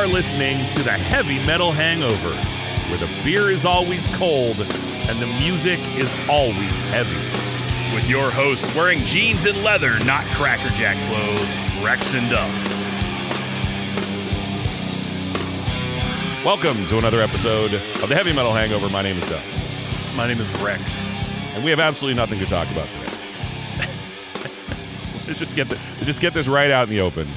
are listening to the Heavy Metal Hangover, where the beer is always cold and the music is always heavy. With your hosts wearing jeans and leather, not Cracker Jack clothes, Rex and Duff. Welcome to another episode of the Heavy Metal Hangover. My name is Duff, My name is Rex. and we have absolutely nothing to talk about today. let's just get the, let's just get this right out in the open.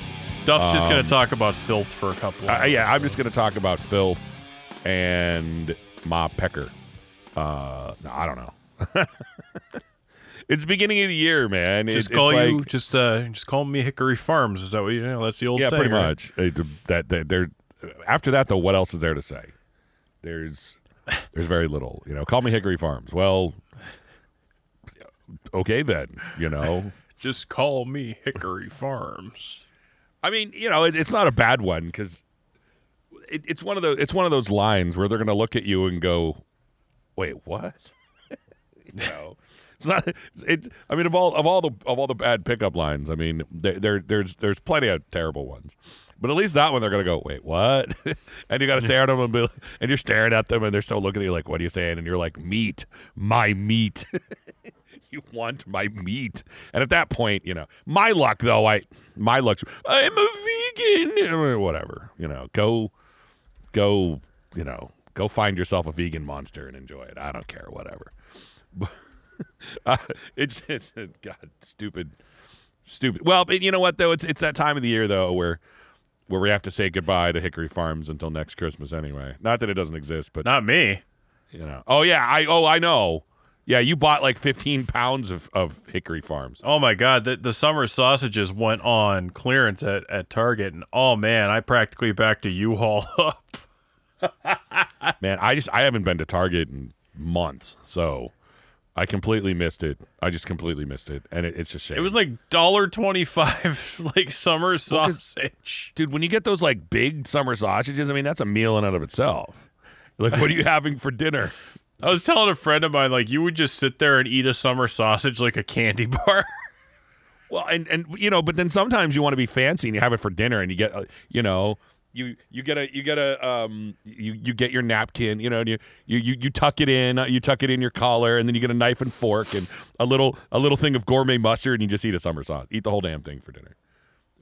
Duff's just going to talk about filth for a couple of Uh, yeah, I'm just going to talk about filth and Ma Pecker. Uh, no, I don't know. it's beginning of the year, man. It- Just it's call you like- just uh just call me Hickory Farms. Is that what you know? That's the old yeah, saying, pretty right? much. Uh, That, that there. After that, though, what else is there to say? There's there's very little. You know, call me Hickory Farms. Well, okay then. You know, Just call me Hickory Farms. I mean, you know, it, it's not a bad one because it, it's one of those it's one of those lines where they're going to look at you and go, "Wait, what?" know, it's not. It's, I mean, of all of all the of all the bad pickup lines, I mean, there, there there's there's plenty of terrible ones, but at least that one they're going to go, "Wait, what?" and you got to stare at them and be, and you're staring at them and they're still looking at you like, "What are you saying?" And you're like, "Meat, my meat." you want my meat. And at that point, you know, my luck though, I my luck I'm a vegan whatever. You know, go go, you know, go find yourself a vegan monster and enjoy it. I don't care, whatever. uh, it's it's god stupid stupid. Well, but you know what though? It's it's that time of the year though where where we have to say goodbye to Hickory Farms until next Christmas anyway. Not that it doesn't exist, but Not me. you know. Oh yeah, I oh I know. Yeah, you bought like 15 pounds of, of Hickory Farms. Oh my god, the, the summer sausages went on clearance at, at Target and oh man, I practically backed a U-Haul up. Man, I just I haven't been to Target in months, so I completely missed it. I just completely missed it, and it, it's a shame. It was like dollar twenty five like summer sausage. dude, when you get those like big summer sausages, I mean that's a meal in and of itself. Like, what are you having for dinner? I was telling a friend of mine, like you would just sit there and eat a summer sausage like a candy bar. Well, and and you know, but then sometimes you want to be fancy and you have it for dinner, and you get, uh, you know, you you get a you get a um you you get your napkin, you know, and you you you, you tuck it in, uh, you tuck it in your collar, and then you get a knife and fork and a little a little thing of gourmet mustard, and you just eat a summer sauce, eat the whole damn thing for dinner.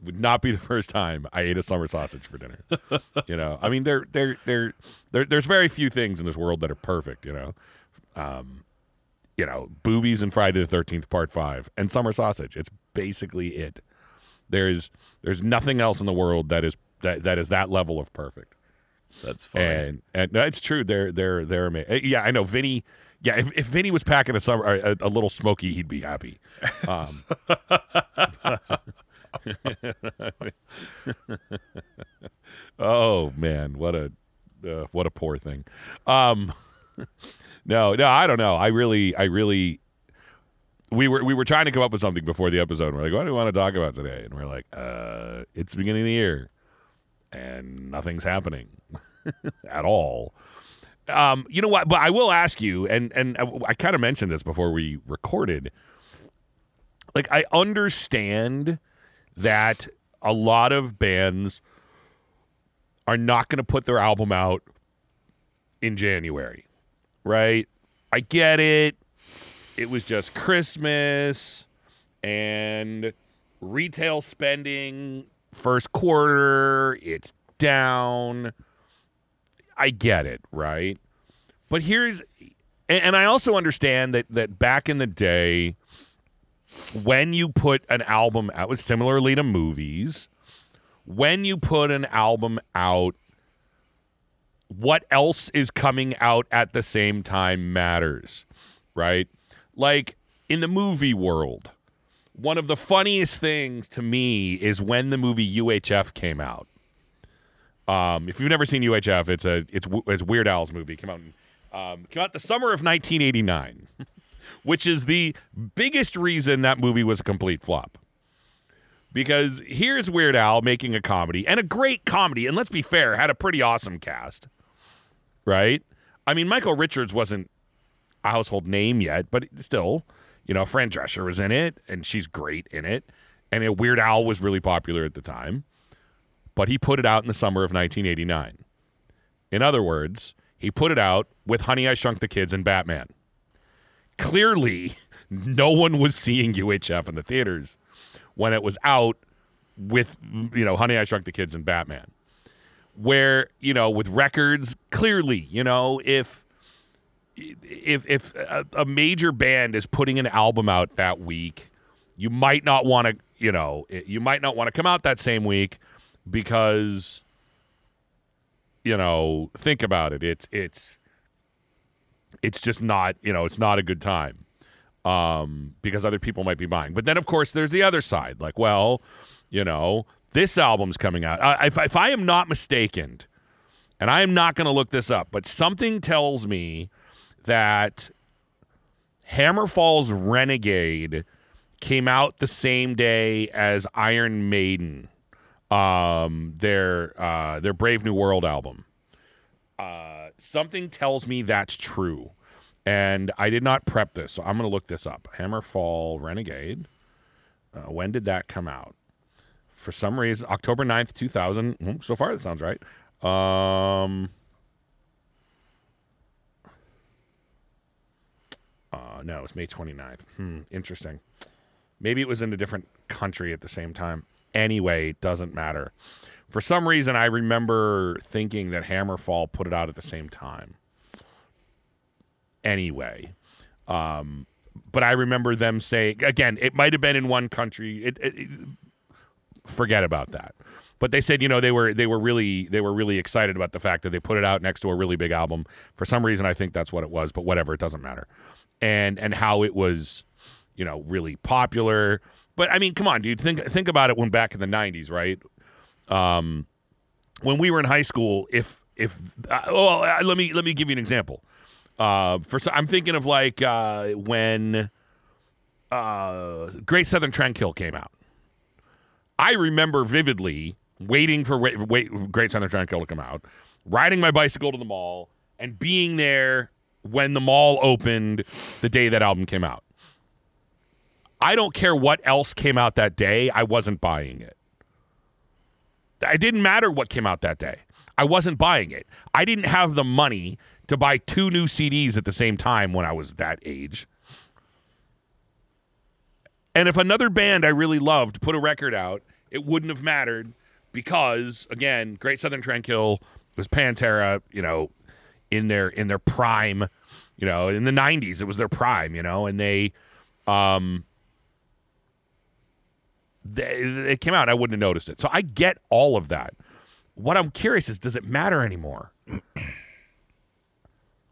Would not be the first time I ate a summer sausage for dinner. you know, I mean, there there there there there's very few things in this world that are perfect. You know, um, you know, boobies and Friday the Thirteenth Part Five and summer sausage. It's basically it. There's there's nothing else in the world that is that that is that level of perfect. That's funny. And and no, it's true. They're they're they're amazing. Yeah, I know. Vinny. Yeah, if, if Vinny was packing a summer a, a little smoky, he'd be happy. Um, oh man, what a uh, what a poor thing. Um, no, no, I don't know. I really, I really. We were we were trying to come up with something before the episode. We're like, what do we want to talk about today? And we're like, uh, it's beginning of the year, and nothing's happening at all. Um, you know what? But I will ask you, and and I, I kind of mentioned this before we recorded. Like, I understand that a lot of bands are not going to put their album out in January, right? I get it. It was just Christmas and retail spending first quarter, it's down. I get it, right? But here's and, I also understand that that back in the day when you put an album out similarly to movies, when you put an album out what else is coming out at the same time matters, right? Like in the movie world, one of the funniest things to me is when the movie UHF came out. Um, if you've never seen UHF, it's a it's it's Weird Al's movie. Came out um, came out the summer of 1989, which is the biggest reason that movie was a complete flop. Because here's Weird Al making a comedy and a great comedy, and let's be fair, had a pretty awesome cast, right? I mean, Michael Richards wasn't a household name yet, but still, you know, Fran Drescher was in it, and she's great in it, and Weird Al was really popular at the time. but he put it out in the summer of 1989. In other words, he put it out with Honey I Shrunk the Kids and Batman. Clearly, no one was seeing UHF in the theaters when it was out with you know Honey I Shrunk the Kids and Batman. Where, you know, with records, clearly, you know, if if if a, a major band is putting an album out that week, you might not want to, you know, you might not want to come out that same week because you know, think about it. It's it's it's just not, you know, it's not a good time. Um, because other people might be buying. But then of course there's the other side. Like, well, you know, this album's coming out. If, if I am not mistaken, and I am not going to look this up, but something tells me that Hammerfall's Renegade came out the same day as Iron Maiden, um, their uh, their Brave New World album. Uh, something tells me that's true, and I did not prep this, so I'm going to look this up. Hammerfall Renegade. Uh, when did that come out? For some reason, October 9th, 2000. Hmm, So far, that sounds right. Um, uh, no, it's May 29th. Hmm, interesting. Maybe it was in a different country at the same time. Anyway, doesn't matter. For some reason, I remember thinking that Hammerfall put it out at the same time. Anyway, um, but I remember them saying again, it might have been in one country. It, it, it- forget about that. But they said, you know, they were they were really they were really excited about the fact that they put it out next to a really big album. For some reason, I think that's what it was. But whatever, it doesn't matter. And and how it was, you know, really popular. But I mean, come on, dude. Think think about it when back in the '90s, right? Um, when we were in high school, if if uh, uh, let me let me give you an example. Uh, for I'm thinking of like uh, when uh, Great Southern Trendkill came out. I remember vividly waiting for wait, wait, Great Southern Trendkill to come out, riding my bicycle to the mall, and being there when the mall opened the day that album came out. I don't care what else came out that day, I wasn't buying it. It didn't matter what came out that day. I wasn't buying it. I didn't have the money to buy two new CDs at the same time when I was that age. And if another band I really loved put a record out, it wouldn't have mattered because again, Great Southern Trendkill was Pantera, you know, in their in their prime, you know, in the 90s it was their prime, you know, and they um it came out I wouldn't have noticed it. So I get all of that. What I'm curious is does it matter anymore?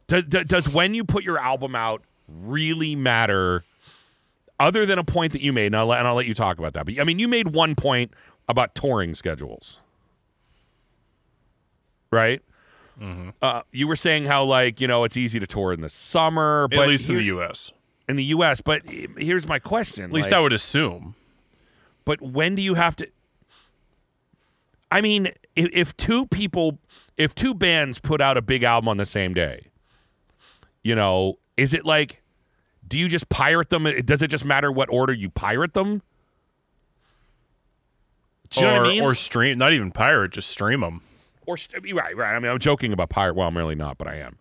does, does when you put your album out really matter other than a point that you made, and I'll, let, and I'll let you talk about that. But I mean, you made one point about touring schedules, right? Uh, you were saying how like you know it's easy to tour in the summer, but At least in the U.S. in the U.S. But here's my question: At least like, I would assume. But when do you have to? I mean, if, if two people, if two bands put out a big album on the same day, you know, is it like, do you just pirate them? Does it just matter what order you pirate them? Do you or, know what I mean? or stream, not even pirate, just stream them. or st- right, right. I mean, I'm joking about pirate. Well, I'm really not, but I am.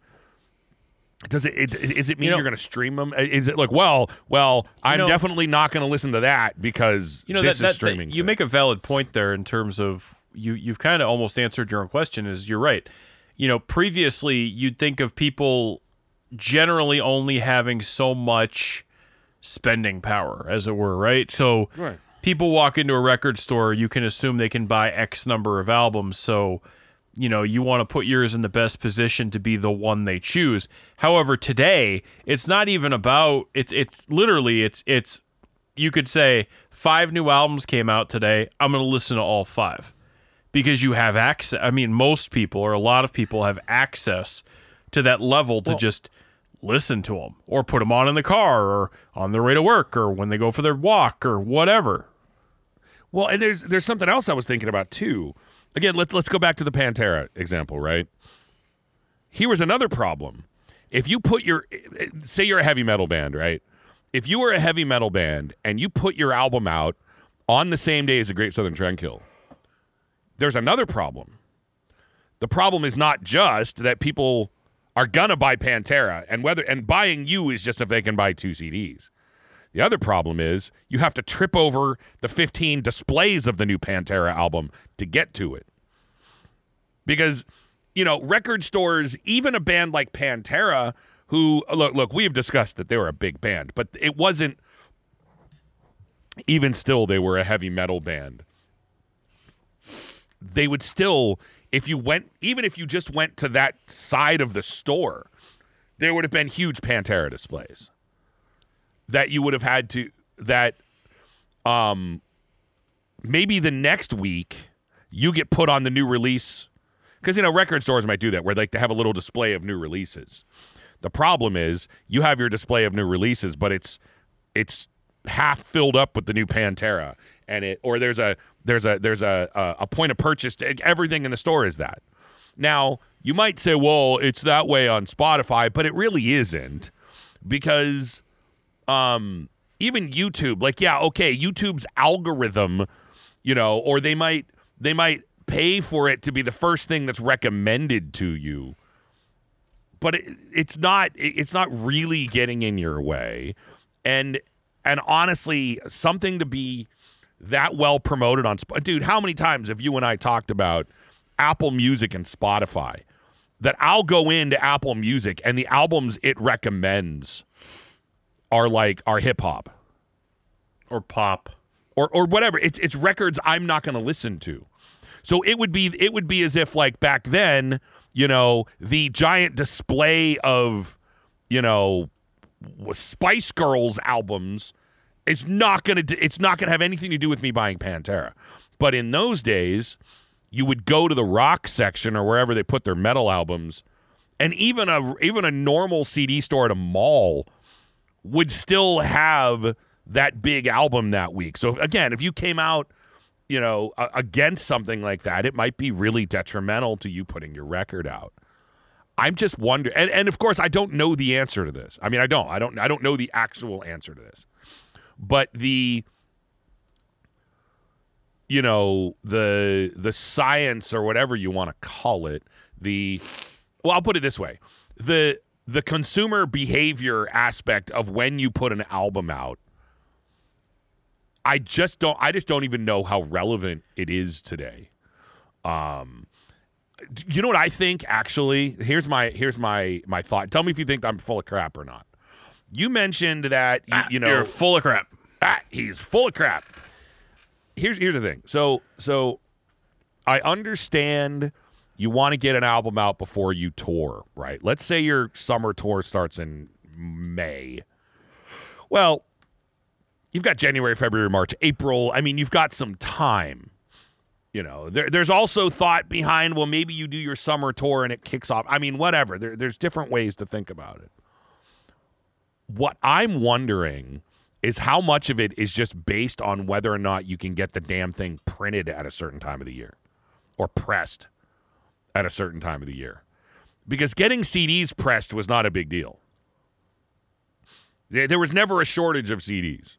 Does it, it is it mean You are going to stream them? Is it like, well, well, I'm know- definitely not going to listen to that because You know this that, that, is streaming. that- you make a valid point there in terms of you you've kind of almost answered your own question is you're right you know previously you'd think of people generally only having so much spending power as it were right so Right. people walk into a record store you can assume they can buy x number of albums so you know you want to put yours in the best position to be the one they choose. However today it's not even about it's it's literally it's it's you could say five new albums came out today i'm going to listen to all five. Because you have access i mean most people or a lot of people have access to that level to just listen to them or put them on in the car or on their way to work or when they go for their walk or whatever. Well, and there's there's something else I was thinking about too. Again, let's let's go back to the Pantera example, right? Here was another problem. If you put your say you're a heavy metal band, right? If you were a heavy metal band and you put your album out on the same day as a Great Southern Trendkill, there's another problem. The problem is not just that people are gonna buy Pantera and whether and buying you is just if they can buy two CDs. The other problem is you have to trip over the 15 displays of the new Pantera album to get to it. Because, you know, record stores, even a band like Pantera, who look, look, we have discussed that they were a big band, but it wasn't even still they were a heavy metal band. They would still, if you went, even if you just went to that side of the store, there would have been huge Pantera displays that you would have had to that um maybe the next week you get put on the new release. Because you know record stores might do that where like they have a little display of new releases. The problem is you have your display of new releases but it's it's half filled up with the new pantera and it or there's a there's a there's a a, a point of purchase to, everything in the store is that. Now you might say well it's that way on spotify but it really isn't because um even YouTube, like yeah, okay, YouTube's algorithm, you know, or they might they might pay for it to be the first thing that's recommended to you. But it, it's not it's not really getting in your way. And and honestly, something to be that well promoted on dude, how many times have you and I talked about Apple Music and Spotify? That I'll go into Apple Music and the albums it recommends are like are hip hop or pop or or whatever. It's it's records I'm not going to listen to. So it would be it would be as if like back then, you know, the giant display of, you know, Spice Girls albums is not going to it's not going to have anything to do with me buying Pantera. But in those days, you would go to the rock section or wherever they put their metal albums, and even a even a normal CD store at a mall would still have that big album that week. So again, if you came out, you know, against something like that, it might be really detrimental to you putting your record out. I'm just wondering, and, and of course, I don't know the answer to this. I mean, I don't, I don't, I don't know the actual answer to this, but the, you know, the the science or whatever you want to call it, the, well, I'll put it this way, the the consumer behavior aspect of when you put an album out I just don't I just don't even know how relevant it is today. Um you know what I think actually? Here's my here's my my thought. Tell me if you think I'm full of crap or not. You mentioned that you, ah, you know you're full of crap. Ah, he's full of crap. Here's here's the thing. So so I understand you want to get an album out before you tour, right? Let's say your summer tour starts in May. Well, you've got January, February, March, April. I mean, you've got some time. You know, there, there's also thought behind, well, maybe you do your summer tour and it kicks off. I mean, whatever. There, there's different ways to think about it. What I'm wondering is how much of it is just based on whether or not you can get the damn thing printed at a certain time of the year or pressed at a certain time of the year. Because getting CDs pressed was not a big deal. There was never a shortage of CDs.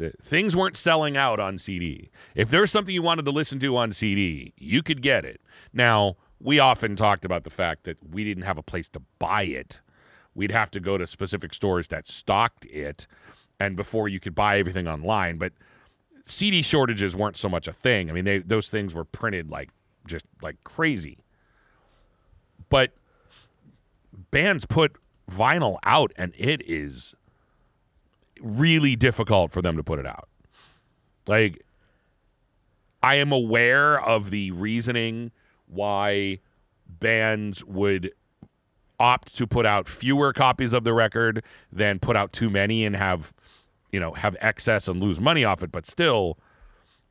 Uh, things weren't selling out on CD. If there's something you wanted to listen to on CD, you could get it. Now, we often talked about the fact that we didn't have a place to buy it. We'd have to go to specific stores that stocked it, and before you could buy everything online. But CD shortages weren't so much a thing. I mean, they, those things were printed like just like crazy. But bands put vinyl out and it is really difficult for them to put it out. Like I am aware of the reasoning why bands would opt to put out fewer copies of the record than put out too many and have you know have excess and lose money off it but still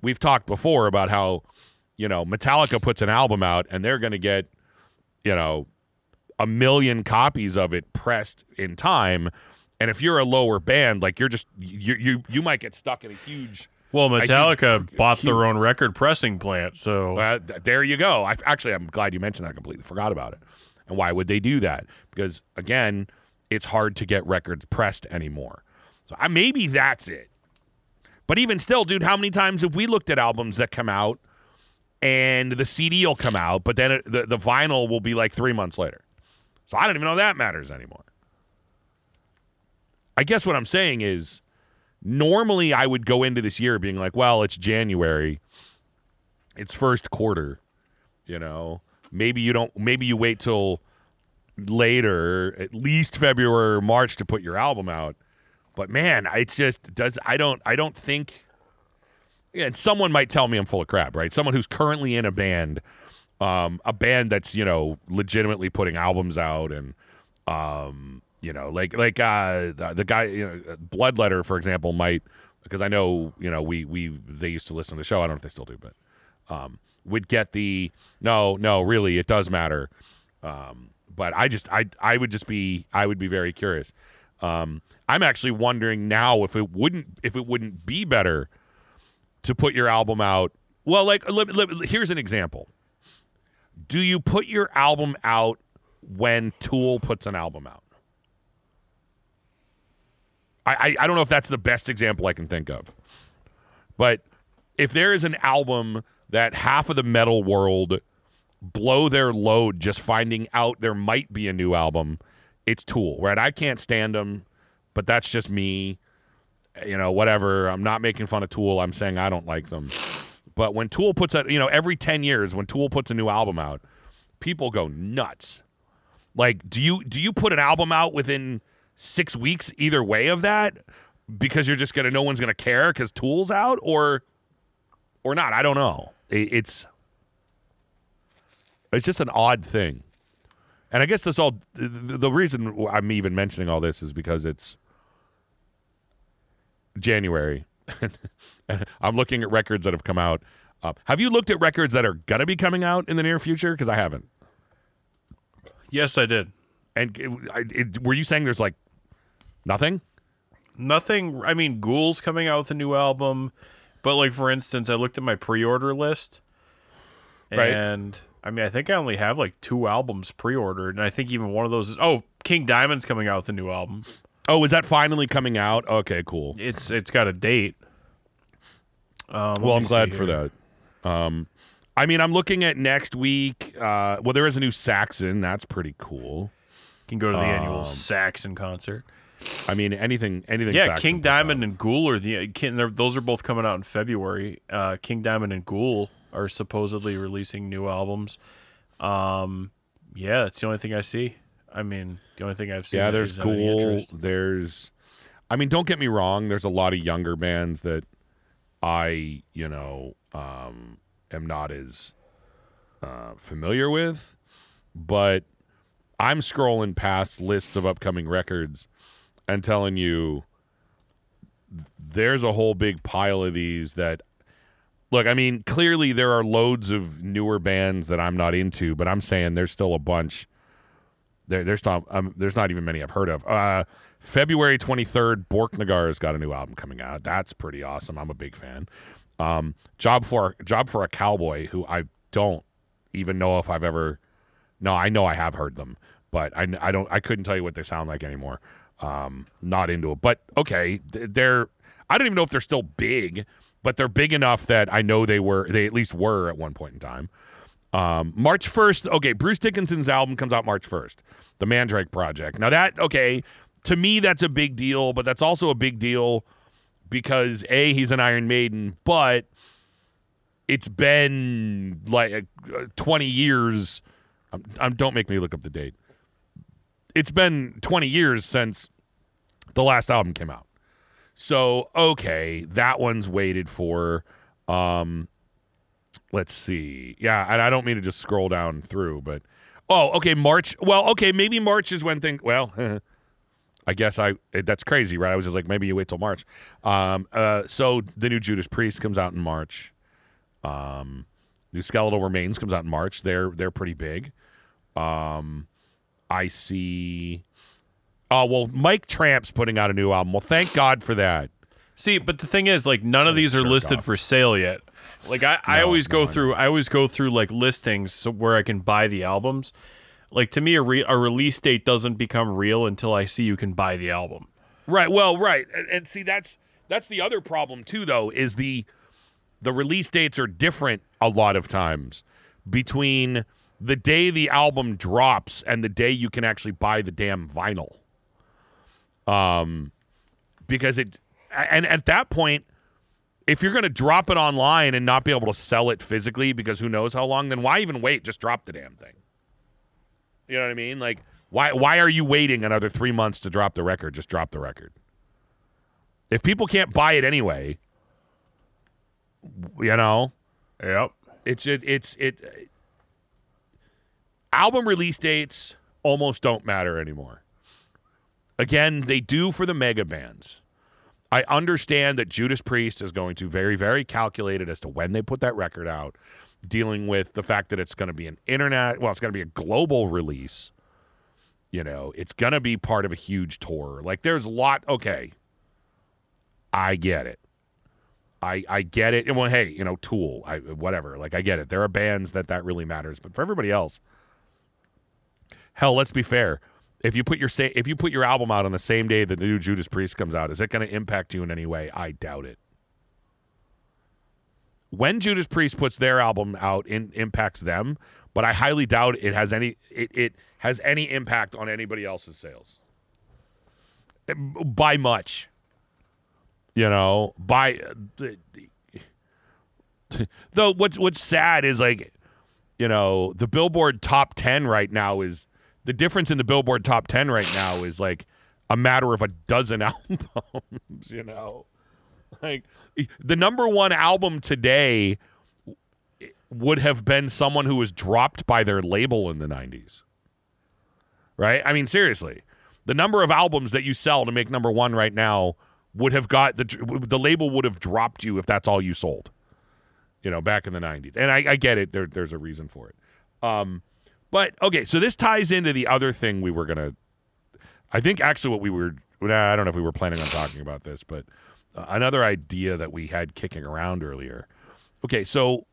we've talked before about how you know Metallica puts an album out and they're going to get you know, a million copies of it pressed in time. And if you're a lower band, like you're just you you you might get stuck in a huge. Well, Metallica huge, bought huge, their own record pressing plant, so there you go. I actually I'm glad you mentioned that. I completely forgot about it. And why would they do that? Because again, it's hard to get records pressed anymore. So I, maybe that's it. But even still, dude, how many times have we looked at albums that come out and the CD will come out, but then it, the the vinyl will be like three months later. So I don't even know that matters anymore. I guess what I'm saying is, normally I would go into this year being like, well, it's January, it's first quarter, you know. Maybe you don't. Maybe you wait till later, at least February or March, to put your album out. But man, it's just does. I don't. I don't think. And someone might tell me I'm full of crap, right? Someone who's currently in a band, um, a band that's you know legitimately putting albums out, and um, you know, like like uh, the, the guy, you know, Bloodletter, for example, might because I know you know we we they used to listen to the show. I don't know if they still do, but um, would get the no, no, really, it does matter. Um, but I just I I would just be I would be very curious. Um, I'm actually wondering now if it wouldn't if it wouldn't be better to put your album out. Well, like let, let, here's an example. Do you put your album out when Tool puts an album out? I, I, I don't know if that's the best example I can think of. But if there is an album that half of the metal world blow their load just finding out there might be a new album, it's Tool, right? I can't stand them, but that's just me. You know, whatever. I'm not making fun of Tool. I'm saying I don't like them. But when Tool puts out, you know, every 10 years when Tool puts a new album out, people go nuts. Like, do you do you put an album out within 6 weeks either way of that because you're just going to no one's going to care cuz Tool's out or or not? I don't know. It, it's it's just an odd thing. And I guess this all the reason I'm even mentioning all this is because it's January. I'm looking at records that have come out. Uh, have you looked at records that are gonna be coming out in the near future? Because I haven't. Yes, I did. And it, it, were you saying there's like nothing? Nothing. I mean, Ghoul's coming out with a new album, but like for instance, I looked at my pre-order list, Right. and I mean, I think I only have like two albums pre-ordered, and I think even one of those is oh, King Diamond's coming out with a new album. Oh, is that finally coming out? Okay, cool. It's it's got a date. Um, Well, I'm glad for here. that. Um, I mean, I'm looking at next week. Uh, well, there is a new Saxon. That's pretty cool. You Can go to the Um, annual Saxon concert. I mean, anything, anything. Yeah, Saxon King puts out. Diamond and Ghoul are the those are both coming out in February. Uh, King Diamond and Ghoul are supposedly releasing new albums. Um, yeah, that's the only thing I see. I mean, the only thing I've seen. Yeah, there's is of any Ghoul. interest. There's, I mean, don't get me wrong. There's a lot of younger bands that I, you know, um, am not as uh, familiar with, but I'm scrolling past lists of upcoming records and telling you there's a whole big pile of these that look i mean clearly there are loads of newer bands that i'm not into but i'm saying there's still a bunch there, there's not um, there's not even many I've heard of. Uh, February 23rd, Borknagar's got a new album coming out. That's pretty awesome. I'm a big fan. Um, Job for Job for a Cowboy, who I don't even know if I've ever. No, I know I have heard them, but I, I don't. I couldn't tell you what they sound like anymore. Um, not into it, but okay, they're. I don't even know if they're still big, but they're big enough that I know they were. They at least were at one point in time. Um, March 1st, okay, Bruce Dickinson's album comes out March 1st, The Mandrake Project. Now, that, okay, to me, that's a big deal, but that's also a big deal because, A, he's an Iron Maiden, but it's been like uh, 20 years. Um, um, don't make me look up the date. It's been 20 years since the last album came out. So, okay, that one's waited for. Um, let's see. Yeah, and I don't mean to just scroll down through, but oh, okay, March. Well, okay, maybe March is when things. Well, I guess I that's crazy, right? I was just like, maybe you wait till March. Um, uh, so the new Judas Priest comes out in March. Um, new Skeletal Remains comes out in March. They're they're pretty big. Um, I see. Oh well, Mike Tramp's putting out a new album. Well, thank God for that. See, but the thing is, like, none of these are listed off. for sale yet. Like, I, I always no, go I through, I always go through like listings so where I can buy the albums. Like to me, a, re- a release date doesn't become real until I see you can buy the album. Right. Well, right. And, and see that's that's the other problem too though is the the release dates are different a lot of times between the day the album drops and the day you can actually buy the damn vinyl. Um, because it, and at that point, if you're going to drop it online and not be able to sell it physically because who knows how long, then why even wait? Just drop the damn thing. You know what I mean? Like, why why are you waiting another three months to drop the record? Just drop the record. If people can't buy it anyway, you know, Yep. it's it, it's it. Album release dates almost don't matter anymore. Again, they do for the mega bands. I understand that Judas Priest is going to very, very calculated as to when they put that record out, dealing with the fact that it's going to be an internet, well, it's going to be a global release. You know, it's going to be part of a huge tour. Like, there's a lot. Okay, I get it. I I get it. And well, hey, you know, Tool, I whatever. Like, I get it. There are bands that that really matters, but for everybody else, hell, let's be fair. If you put your say, if you put your album out on the same day that the new Judas Priest comes out, is it going to impact you in any way? I doubt it. When Judas Priest puts their album out, it impacts them, but I highly doubt it has any it, it has any impact on anybody else's sales by much. You know, by though what's what's sad is like you know the Billboard top ten right now is the difference in the Billboard top ten right now is like a matter of a dozen albums. You know, like the number one album today would have been someone who was dropped by their label in the '90s. Right? I mean, seriously, the number of albums that you sell to make number one right now would have got the the label would have dropped you if that's all you sold you know, back in the 90s. And I, I get it. There, there's a reason for it. Um, but okay, so this ties into the other thing we were to, I think actually what we were, I don't know if we were planning on talking about this, but uh, another idea that we had kicking around earlier. Okay, so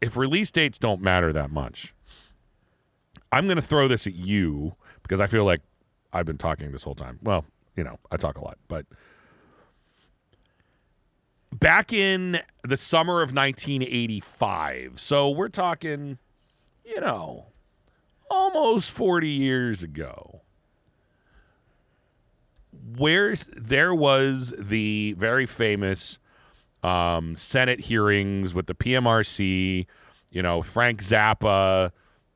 if release dates don't matter that much, I'm to throw this at you because I feel like I've been talking this whole time. Well, you know, I talk a lot, but back in the summer of 1985. So we're talking, you know, almost 40 years ago. Where there was the very famous um, Senate hearings with the PMRC, you know, Frank Zappa,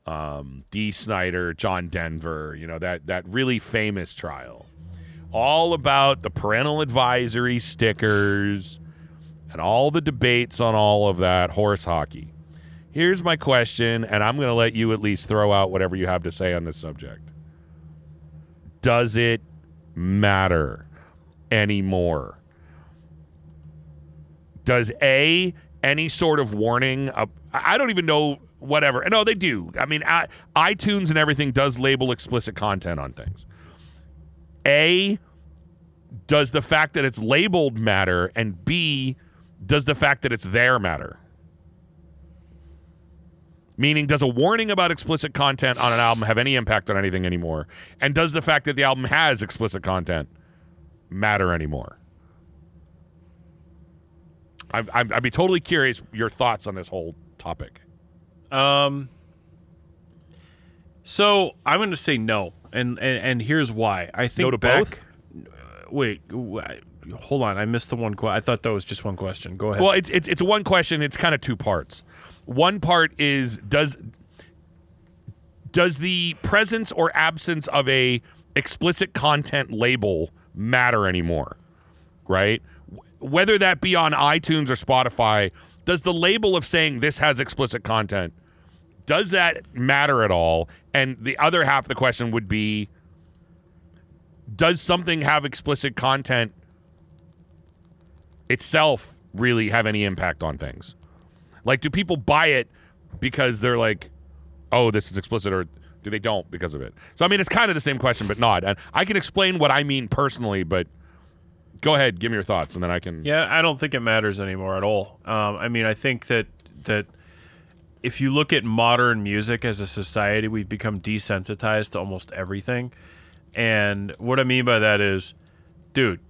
um, Dee Snider, John Denver, you know, that, that really famous trial. All about the parental advisory stickers and all the debates on all of that horse hockey. Here's my question, and I'm going to let you at least throw out whatever you have to say on this subject. Does it matter anymore? Does A, any sort of warning, uh, I don't even know, whatever. No, they do. I mean, I, iTunes and everything does label explicit content on things. A, does the fact that it's labeled matter? And B, does the fact that it's there matter? Meaning, does a warning about explicit content on an album have any impact on anything anymore? And does the fact that the album has explicit content matter anymore? I, I, I'd be totally curious your thoughts on this whole topic. Um. So I'm going to say no, and, and and here's why. I think No to back, both? Wait, hold on. I missed the one. Que- I thought that was just one question. Go ahead. Well, it's it's it's one question. It's kind of two parts. One part is does does the presence or absence of a explicit content label matter anymore? Right? Whether that be on iTunes or Spotify, does the label of saying this has explicit content does that matter at all? And the other half of the question would be does something have explicit content itself really have any impact on things? Like, do people buy it because they're like, oh, this is explicit, or do they don't because of it? So, I mean, it's kind of the same question, but not. And I can explain what I mean personally, but go ahead, give me your thoughts, and then I can. Yeah, I don't think it matters anymore at all. Um, I mean, I think that that if you look at modern music as a society, we've become desensitized to almost everything. And what I mean by that is, dude,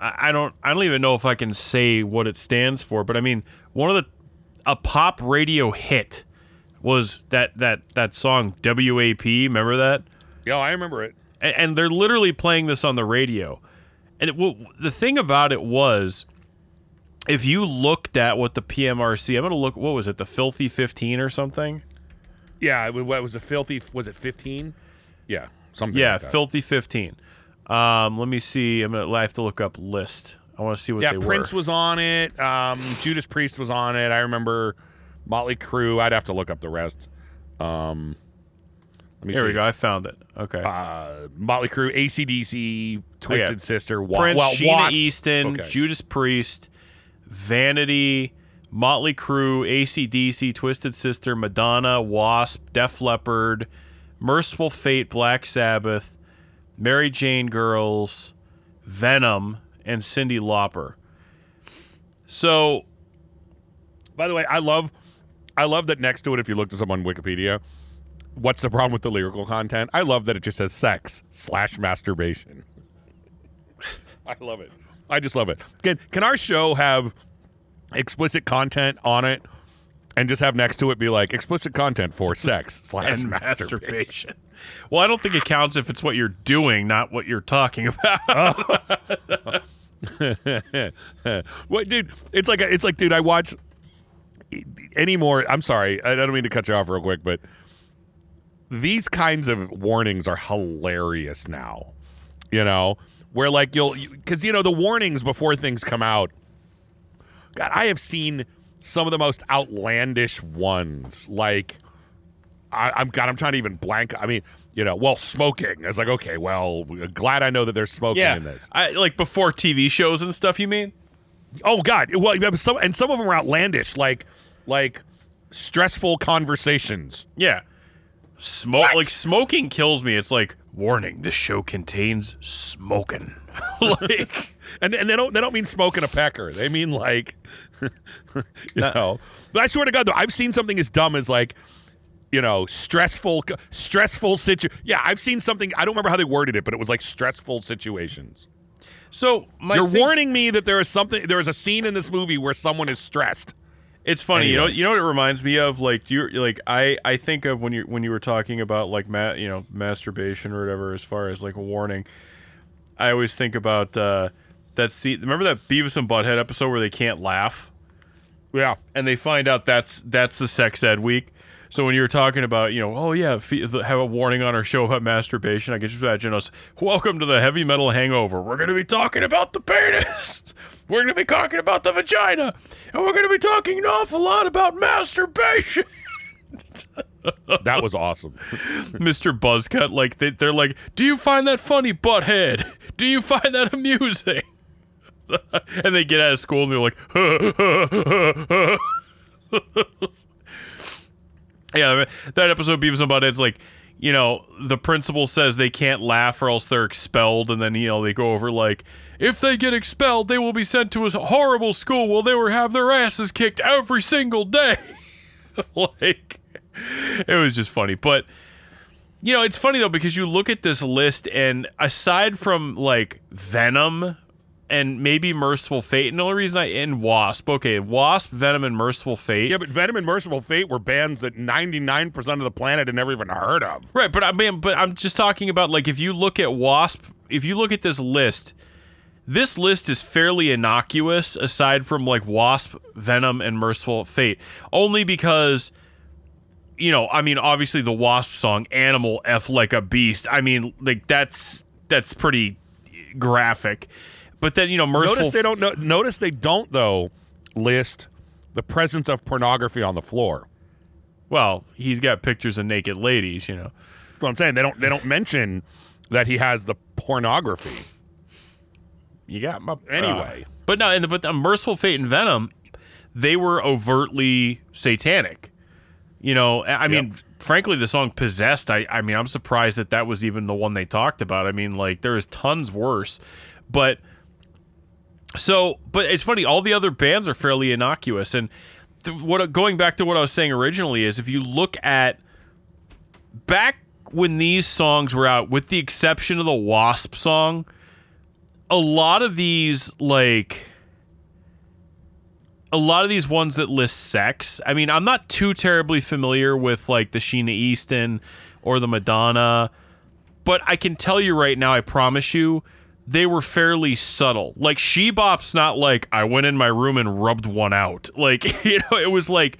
I, I don't I don't even know if I can say what it stands for, but I mean, one of the a pop radio hit was that that that song WAP. Remember that? Yeah, I remember it. and, and they're literally playing this on the radio. And it, well, the thing about it was, if you looked at what the PMRC, I'm gonna look. What was it? The Filthy 15 or something? Yeah, it, wa- what was it? Filthy? Was it fifteen? Yeah, something. Yeah, like that. Filthy 15. Um, let me see. I'm gonna I have to look up list. I want to see what Yeah, they Prince were. was on it. Um, Judas Priest was on it. I remember Motley Crue. I'd have to look up the rest. Um, let me Here see. we go. I found it. Okay. Uh, Motley Crue, ACDC, Twisted Oh, yeah. Sister, Wa- Prince, well, Sheena Wasp. Easton, Okay. Judas Priest, Vanity, Motley Crue, ACDC, Twisted Sister, Madonna, Wasp, Def Leppard, Mercyful Fate, Black Sabbath, Mary Jane Girls, Venom, and Cindy Lauper. So, By the way, I love, I love that next to it. If you look this up on Wikipedia, what's the problem with the lyrical content? I love that it just says sex slash masturbation. I love it. I just love it. Can can our show have explicit content on it, and just have next to it be like explicit content for sex slash masturbation? masturbation. Well, I don't think it counts if it's what you're doing, not what you're talking about. What, dude? It's like it's like, dude. I watch anymore. I'm sorry. I don't mean to cut you off real quick, but these kinds of warnings are hilarious now. You know, where like you'll because you know the warnings before things come out. God, I have seen some of the most outlandish ones. Like, I, I'm God. I'm trying to even blank. I mean, you know, well, smoking. I was like, okay, well, glad I know that there's smoking in this. I, like before TV shows and stuff. You mean? Oh God! Well, some and some of them are outlandish, like like stressful conversations. Yeah. Smoke like smoking kills me. It's like warning: this show contains smoking. like And and they don't they don't mean smoking a pecker. They mean like you know. But I swear to God, though, I've seen something as dumb as like you know stressful stressful situ. Yeah, I've seen something. I don't remember how they worded it, but it was like stressful situations. so, my You're thing- warning me that there is something. There is a scene in this movie where someone is stressed. It's funny, you know. You know what it reminds me of? Like, do you like I I think of when you when you were talking about like ma- you know masturbation or whatever as far as like a warning. I always think about uh, that scene. Remember that Beavis and Butthead episode where they can't laugh Yeah. and they find out that's that's the sex ed week. So when you were talking about, you know, oh yeah, have a warning on our show about masturbation, I can just imagine us. Welcome to the heavy metal hangover. We're going to be talking about the penis. We're going to be talking about the vagina, and we're going to be talking an awful lot about masturbation. That was awesome. Mr. Buzzcut, like they, they're like, do you find that funny, butthead? Do you find that amusing? and they get out of school and they're like, yeah, that episode of Beavis and Butthead's like, you know, the principal says they can't laugh or else they're expelled, and then you know they go over like, if they get expelled, they will be sent to a horrible school where they will have their asses kicked every single day. like, it was just funny, but you know, it's funny though because you look at this list and aside from like Venom and maybe Mercyful Fate, and the only reason I in Wasp, okay, Wasp, Venom, and Mercyful Fate, Yeah, but Venom and Mercyful Fate were bands that 99% of the planet had never even heard of. right? But I mean, but I'm just talking about like if you look at Wasp, if you look at this list, this list is fairly innocuous aside from like Wasp, Venom, and Mercyful Fate, only because. You know, I mean, obviously the Wasp song "Animal F Like a Beast." I mean, like that's that's pretty graphic. But then you know, merciful. Notice they don't no, notice they don't though list the presence of pornography on the floor. Well, he's got pictures of naked ladies. You know. That's what I'm saying. They don't they don't mention that he has the pornography. You got my Anyway. uh, but no, and the, but the Mercyful Fate and Venom, they were overtly satanic. You know, I I mean, frankly, the song "Possessed." I, I mean, I'm surprised that that was even the one they talked about. I mean, like there is tons worse, but so, but it's funny. All the other bands are fairly innocuous, and th- what going back to what I was saying originally is, if you look at back when these songs were out, with the exception of the Wasp song, a lot of these like a lot of these ones that list sex. I mean, I'm not too terribly familiar with like the Sheena Easton or the Madonna, but I can tell you right now, I promise you, they were fairly subtle. Like She Bop's not like I went in my room and rubbed one out. Like you know, it was like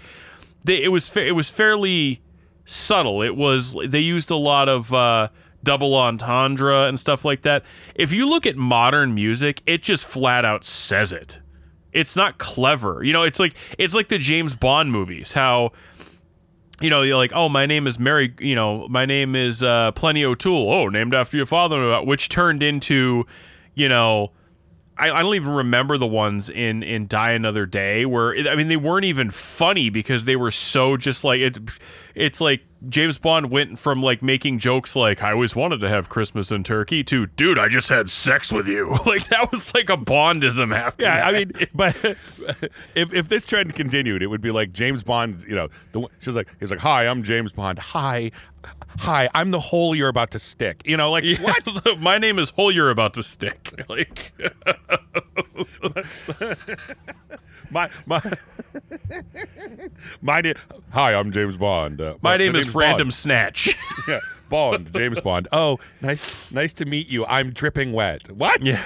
they it was fa- it was fairly subtle. It was they used a lot of uh, double entendre and stuff like that. If you look at modern music, it just flat out says it. It's not clever. You know, it's like it's like the James Bond movies. How you know, you're like, oh, my name is Mary. You know, my name is uh, Plenty O'Toole. Oh, named after your father, which turned into, you know, I, I don't even remember the ones in in Die Another Day where I mean they weren't even funny because they were so just like it. It's like James Bond went from like making jokes like I always wanted to have Christmas in Turkey to dude I just had sex with you like that was like a Bondism after. Yeah, I mean, but if if this trend continued, it would be like James Bond. You know, the, she's like, he's like, "Hi, I'm James Bond. Hi, hi, I'm the hole you're about to stick." You know, like what? My name is Hole. You're about to stick. Like my my my name. Hi, I'm James Bond. Uh, my the name is Random Bond. Snatch. Yeah, Bond, James Bond. Oh, nice, nice to meet you. I'm dripping wet. What? Yeah.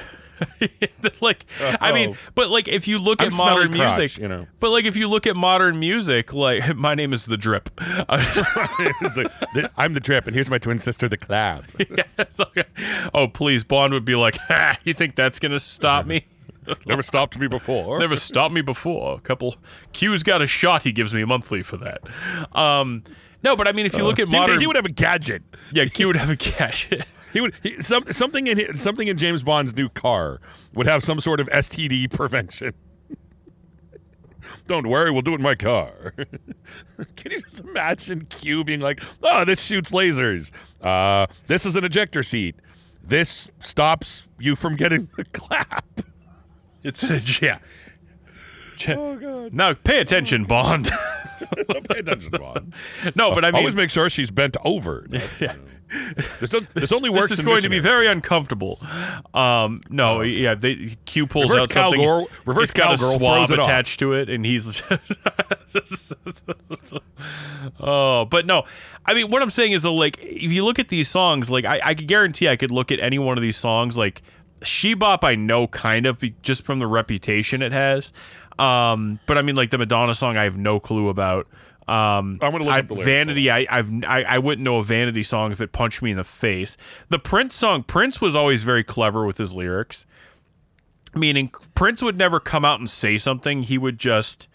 like I mean, but like if you look I'm at modern crotch, music, you know. But like if you look at modern music, like my name is the Drip. The- the- I'm the drip, and here's my twin sister, the clap. It's like, oh please, Bond would be like, ha, you think that's gonna stop me? Never stopped me before. Never stopped me before. A couple Q's got a shot. He gives me monthly for that. Um, no, but I mean, if you look at Uh, He modern, he would have a gadget. yeah, Q would have a cash. He would he, some, something in his, something in James Bond's new car would have some sort of STD prevention. Don't worry, we'll do it in my car. Can you just imagine Q being like, "Oh, this shoots lasers. Uh, this is an ejector seat. This stops you from getting the clap." It's a yeah. Oh God! Now pay attention, Bond. Pay attention, Bond. no, but I mean, Always make sure she's bent over. yeah. This, this only works. this is in going to be very uncomfortable. Um, no, yeah, they, Q pulls Reverse out something. cowgirl- reverse it's got a swab it off. attached to it, and he's. oh, but no, I mean, what I'm saying is, though, like, if you look at these songs, like, I, I could guarantee I could look at any one of these songs, like, Shebop, I know kind of just from the reputation it has. Um, but I mean, like the Madonna song, I have no clue about. Um, I'm gonna look I- up the lyrics. Vanity, I, I've I, I wouldn't know a Vanity song if it punched me in the face. The Prince song, Prince was always very clever with his lyrics. Meaning, Prince would never come out and say something. He would just,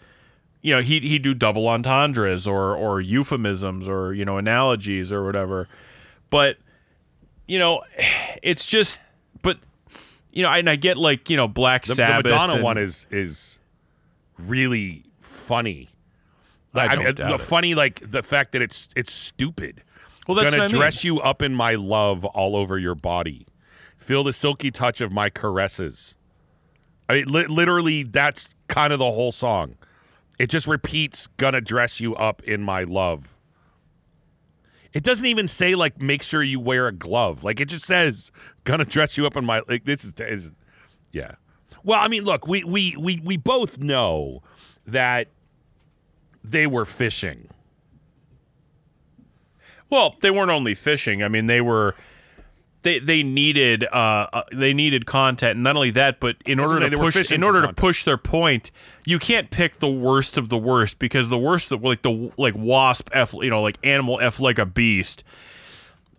you know, he'd he'd do double entendres or or euphemisms or you know analogies or whatever. But you know, it's just, but you know, and I get like you know Black The, the Madonna and- one is is really funny. I Like, don't mean, doubt the it. funny like the fact that it's it's stupid. Well, that's gonna what I mean. dress you up in my love all over your body. Feel the silky touch of my caresses. I mean, li- literally, that's kind of the whole song. It just repeats, "Gonna dress you up in my love." It doesn't even say like, "Make sure you wear a glove." Like it just says, "Gonna dress you up in my." Like this is, is yeah. Well, I mean, look, we we we we both know that they were fishing. Well, they weren't only fishing. I mean, they were they they needed uh, uh they needed content, and not only that, but in order to mean, they were push in order to push their point, you can't pick the worst of the worst because the worst of like the like wasp f you know like animal f like a beast.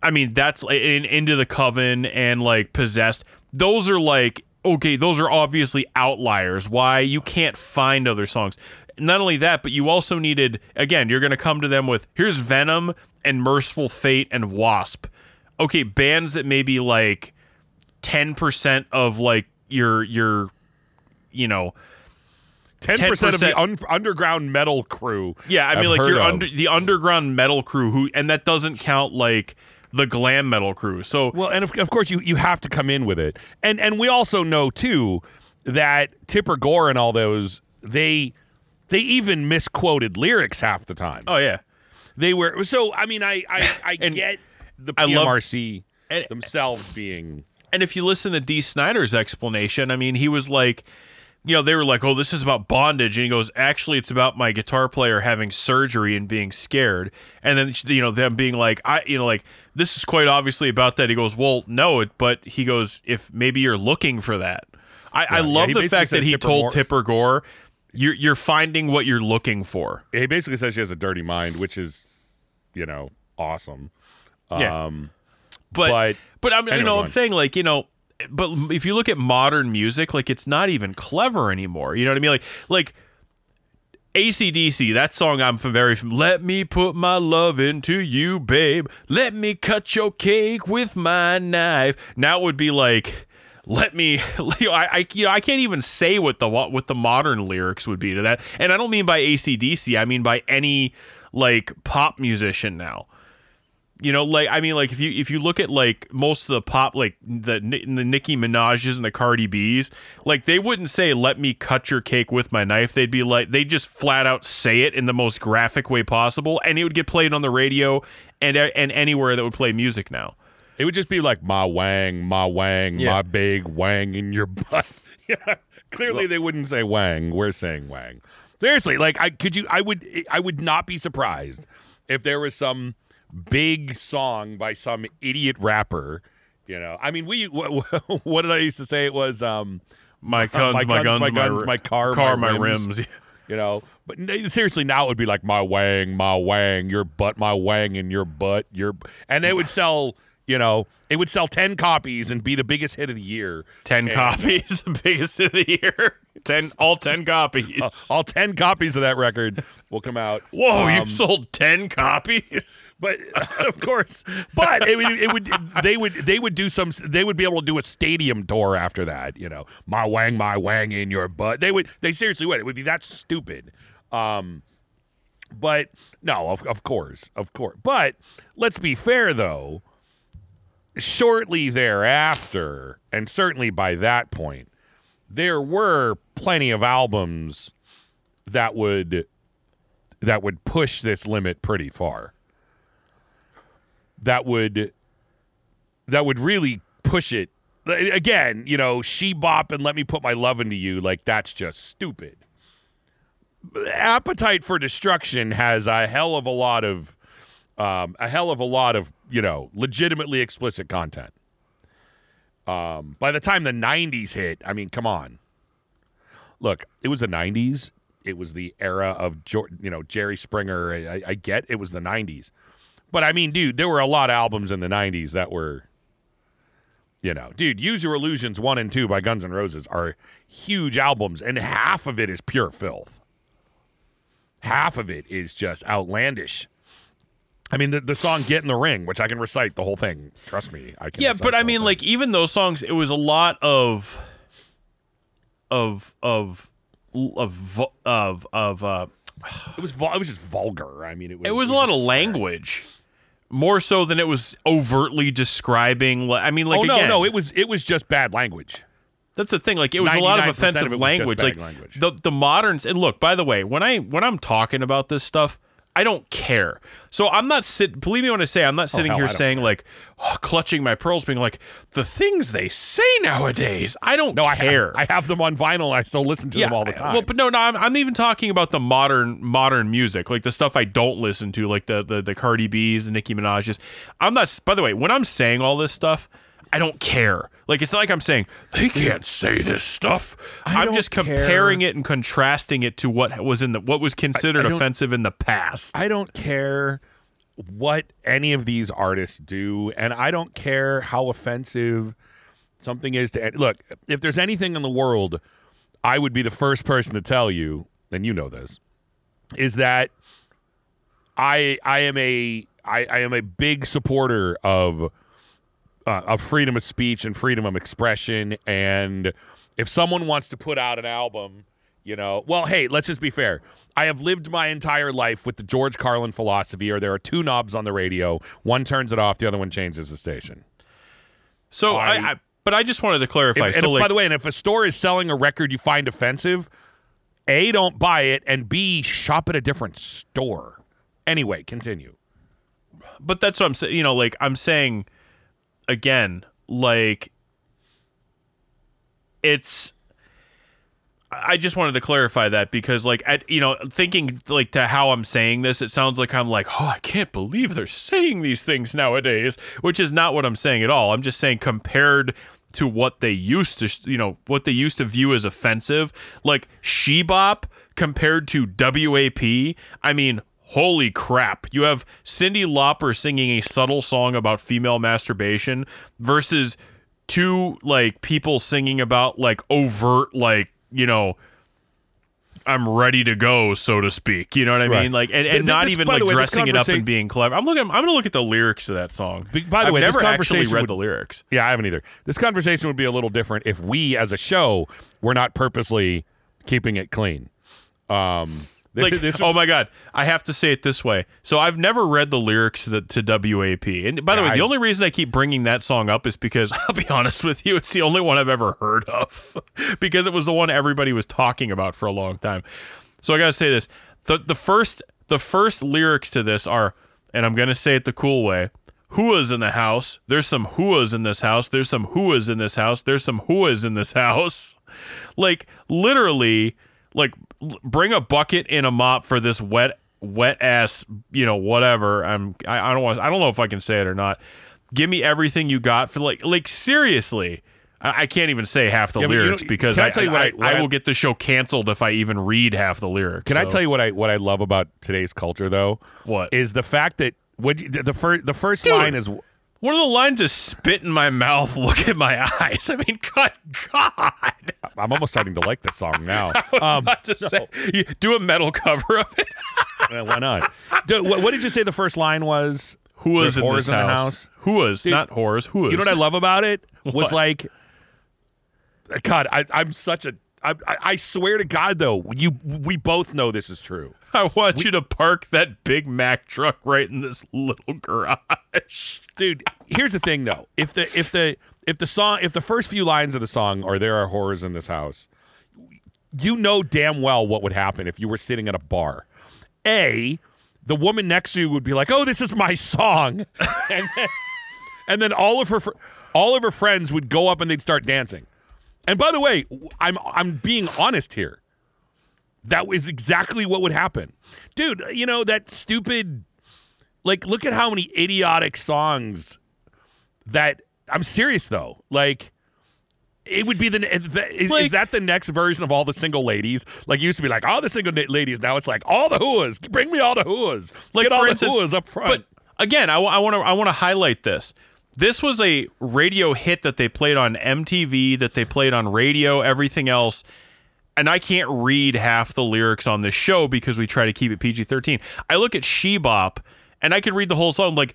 I mean, that's in into the coven and like possessed. Those are like okay, those are obviously outliers. Why you can't find other songs. Not only that, but you also needed again. You're going to come to them with here's Venom and Mercyful Fate and Wasp. Okay, bands that maybe like ten percent of like your your you know Ten percent of the un- underground metal crew. Yeah, I mean, I've like your under the underground metal crew who, and that doesn't count like the glam metal crew. So Well, and of, of course you you have to come in with it, and and we also know too that Tipper Gore and all those they they even misquoted lyrics half the time. oh yeah, They were so. I mean, I I, I And get the I love- PMRC and- themselves being and if you listen to Dee Snider's explanation, I mean, he was like, you know, they were like, "Oh, this is about bondage," and he goes, "Actually, it's about my guitar player having surgery and being scared." And then you know them being like, "I," you know, like this is quite obviously about that. He goes, "Well, no," it, but he goes, "If maybe you're looking for that." I, I love he the fact that he Tipper told Gore- Tipper Gore, "You're you're finding what you're looking for." He basically says she has a dirty mind, which is, you know, awesome. Yeah. Um, but But- but I'm you know I'm saying like you know but if you look at modern music like it's not even clever anymore. You know what I mean? Like like ACDC that song I'm very let me put my love into you babe. Let me cut your cake with my knife. Now it would be like let me you know, I, I you know I can't even say what the what the modern lyrics would be to that. And I don't mean by ACDC I mean by any like pop musician now you know, like I mean, like if you if you look at like most of the pop, like the the Nicki Minaj's and the Cardi B's, like they wouldn't say "Let me cut your cake with my knife." They'd be like they just flat out say it in the most graphic way possible, and it would get played on the radio and and anywhere that would play music now. it would just be like my wang, my wang, Yeah. my big wang in your butt. yeah, clearly they wouldn't say wang. We're saying wang. Seriously, like I could you, I would, I would not be surprised if there was some big song by some idiot rapper. You know, I mean, we what, what did I used to say? It was um, My guns, my, my guns, guns, my guns, my car, car, my my rims. rims. you know. But seriously, now it would be like my wang, my wang, your butt, my wang, and your butt, your, and they would sell, you know, it would sell ten copies and be the biggest hit of the year. Ten And- copies, the biggest of the year. Ten, all ten copies. All ten copies of that record will come out. Whoa, you Um, sold ten copies? but of course, but it would, it would, they would, they would do some, they would be able to do a stadium tour after that. You know, my wang, my wang in your butt. They would, they seriously would. It would be that stupid. Um, but no, of, of course, of course. But let's be fair though. Shortly thereafter, and certainly by that point, there were plenty of albums that would that would push this limit pretty far. That would that would really push it. Again, you know, she bop and let me put my love into you, like that's just stupid. Appetite for Destruction has a hell of a lot of um, a hell of a lot of you know legitimately explicit content. Um, by the time the '90s hit, I mean, come on. Look, it was the '90s. It was the era of you know Jerry Springer. I, I- get it was the '90s, but I mean, dude, there were a lot of albums in the '90s that were, you know, dude, Use Your Illusions one and two by Guns N' Roses are huge albums, and half of it is pure filth. Half of it is just outlandish. I mean, the, the song "Get in the Ring," which I can recite the whole thing. Trust me, I can. Yeah, but I mean, thing. like even those songs, it was a lot of, of, of, of, of, of. uh it was vul- it was just vulgar. I mean, it was It was a lot of language, more so than it was overtly describing. I mean, like oh no, again, no, it was it was just bad language. That's the thing. Like it was a lot of offensive of it was just language. bad Like language. the the moderns. And look, by the way, when I when I'm talking about this stuff, I don't care. So I'm not sit. Believe me when I say I'm not oh, sitting Oh, hell, here I saying like oh, clutching my pearls, being like the things they say nowadays. I don't No, I care. I have them on vinyl. I still listen to them all the I- time. Well, but no, no, I'm, I'm even talking about the modern modern music, like the stuff I don't listen to, like the the, the Cardi B's, the Nicki Minaj's. I'm not. By the way, when I'm saying all this stuff, I don't care. Like it's not like I'm saying they can't say this stuff. I'm don't just care. comparing it and contrasting it to what was in the what was considered don't- offensive in the past. I don't care what any of these artists do, and I don't care how offensive something is to look. If there's anything in the world, I would be the first person to tell you, and you know this, is that I I am a I, I am a big supporter of uh, of freedom of speech and freedom of expression. And if someone wants to put out an album, you know, well, hey, let's just be fair. I have lived my entire life with the George Carlin philosophy, or there are two knobs on the radio. One turns it off, the other one changes the station. so I, I- I, but I just wanted to clarify. If- so if, like, by the way, and if a store is selling a record you find offensive, A, don't buy it, and B, shop at a different store. Anyway, continue. but that's what I'm saying. You know, like I'm saying again, like it's. I just wanted to clarify that because, like, at you know, thinking like to how I'm saying this, it sounds like I'm like, oh, I can't believe they're saying these things nowadays, which is not what I'm saying at all. I'm just saying compared to what they used to, you know, what they used to view as offensive, like Shebop compared to WAP. I mean, holy crap! You have Cyndi Lauper singing a subtle song about female masturbation versus two like people singing about like overt like you know I'm ready to go, so to speak. You know what I Right. mean? Like, and, and not even like way, this dressing it up and being clever. I'm looking. I'm gonna look at the lyrics to that song. By the I've way, this never actually read would- the lyrics. Yeah, I haven't either. This conversation would be a little different if we, as a show, were not purposely keeping it clean. Um, Like, this oh my god, I have to say it this way. So I've never read the lyrics to, the, to WAP, and by the Yeah, way, the I- only reason I keep bringing that song up is because I'll be honest with you, it's the only one I've ever heard of, because it was the one everybody was talking about for a long time. So I gotta say this: the the first the first lyrics to this are, and I'm gonna say it the cool way. Whoas in the house. There's some whoas in this house. There's some whoas in this house. There's some whoas in this house. Like literally, like bring a bucket and a mop for this wet wet ass, you know, whatever. I'm I, I don't want I don't know if I can say it or not. Give me everything you got for like like seriously. I, I can't even say half the Yeah, but you lyrics know- because I I, tell you what I, what I will get the show canceled if I even read half the lyrics. Can I tell you what I what I love about today's culture though? What? is the fact that what you, the first the first Dude. line is One of the lines is spit in my mouth, look at my eyes. I mean, God, God. I'm almost starting to like this song now. I was Um, about to say, do a metal cover of it. why not? Dude, what, what did you say the first line was? Who was in this in the house? house? Who was not whores? Who was? You know what I love about it was What? like, God, I, I'm such a. I, I I swear to God, though, you we both know this is true. I want you to park that Big Mac truck right in this little garage. dude here's the thing though if the if the if the song if the first few lines of the song are there are horrors in this house you know damn well what would happen if you were sitting at a bar a the woman next to you would be like oh this is my song and then, and then all of her all of her friends would go up and they'd start dancing and by the way i'm i'm being honest here that was exactly what would happen dude you know that stupid like look at how many idiotic songs that I'm serious though. Like it would be the, the is, Like- is that the next version of all the single ladies? Like it used to be like all the single ladies. Now it's like all the whoas. Bring me all the whoas. Like Get all for the instance, whoas up front. But again, I want to I want to highlight this. This was a radio hit that they played on MTV, that they played on radio, everything else. And I can't read half the lyrics on this show because we try to keep it PG thirteen. I look at Shebop and I could read the whole song like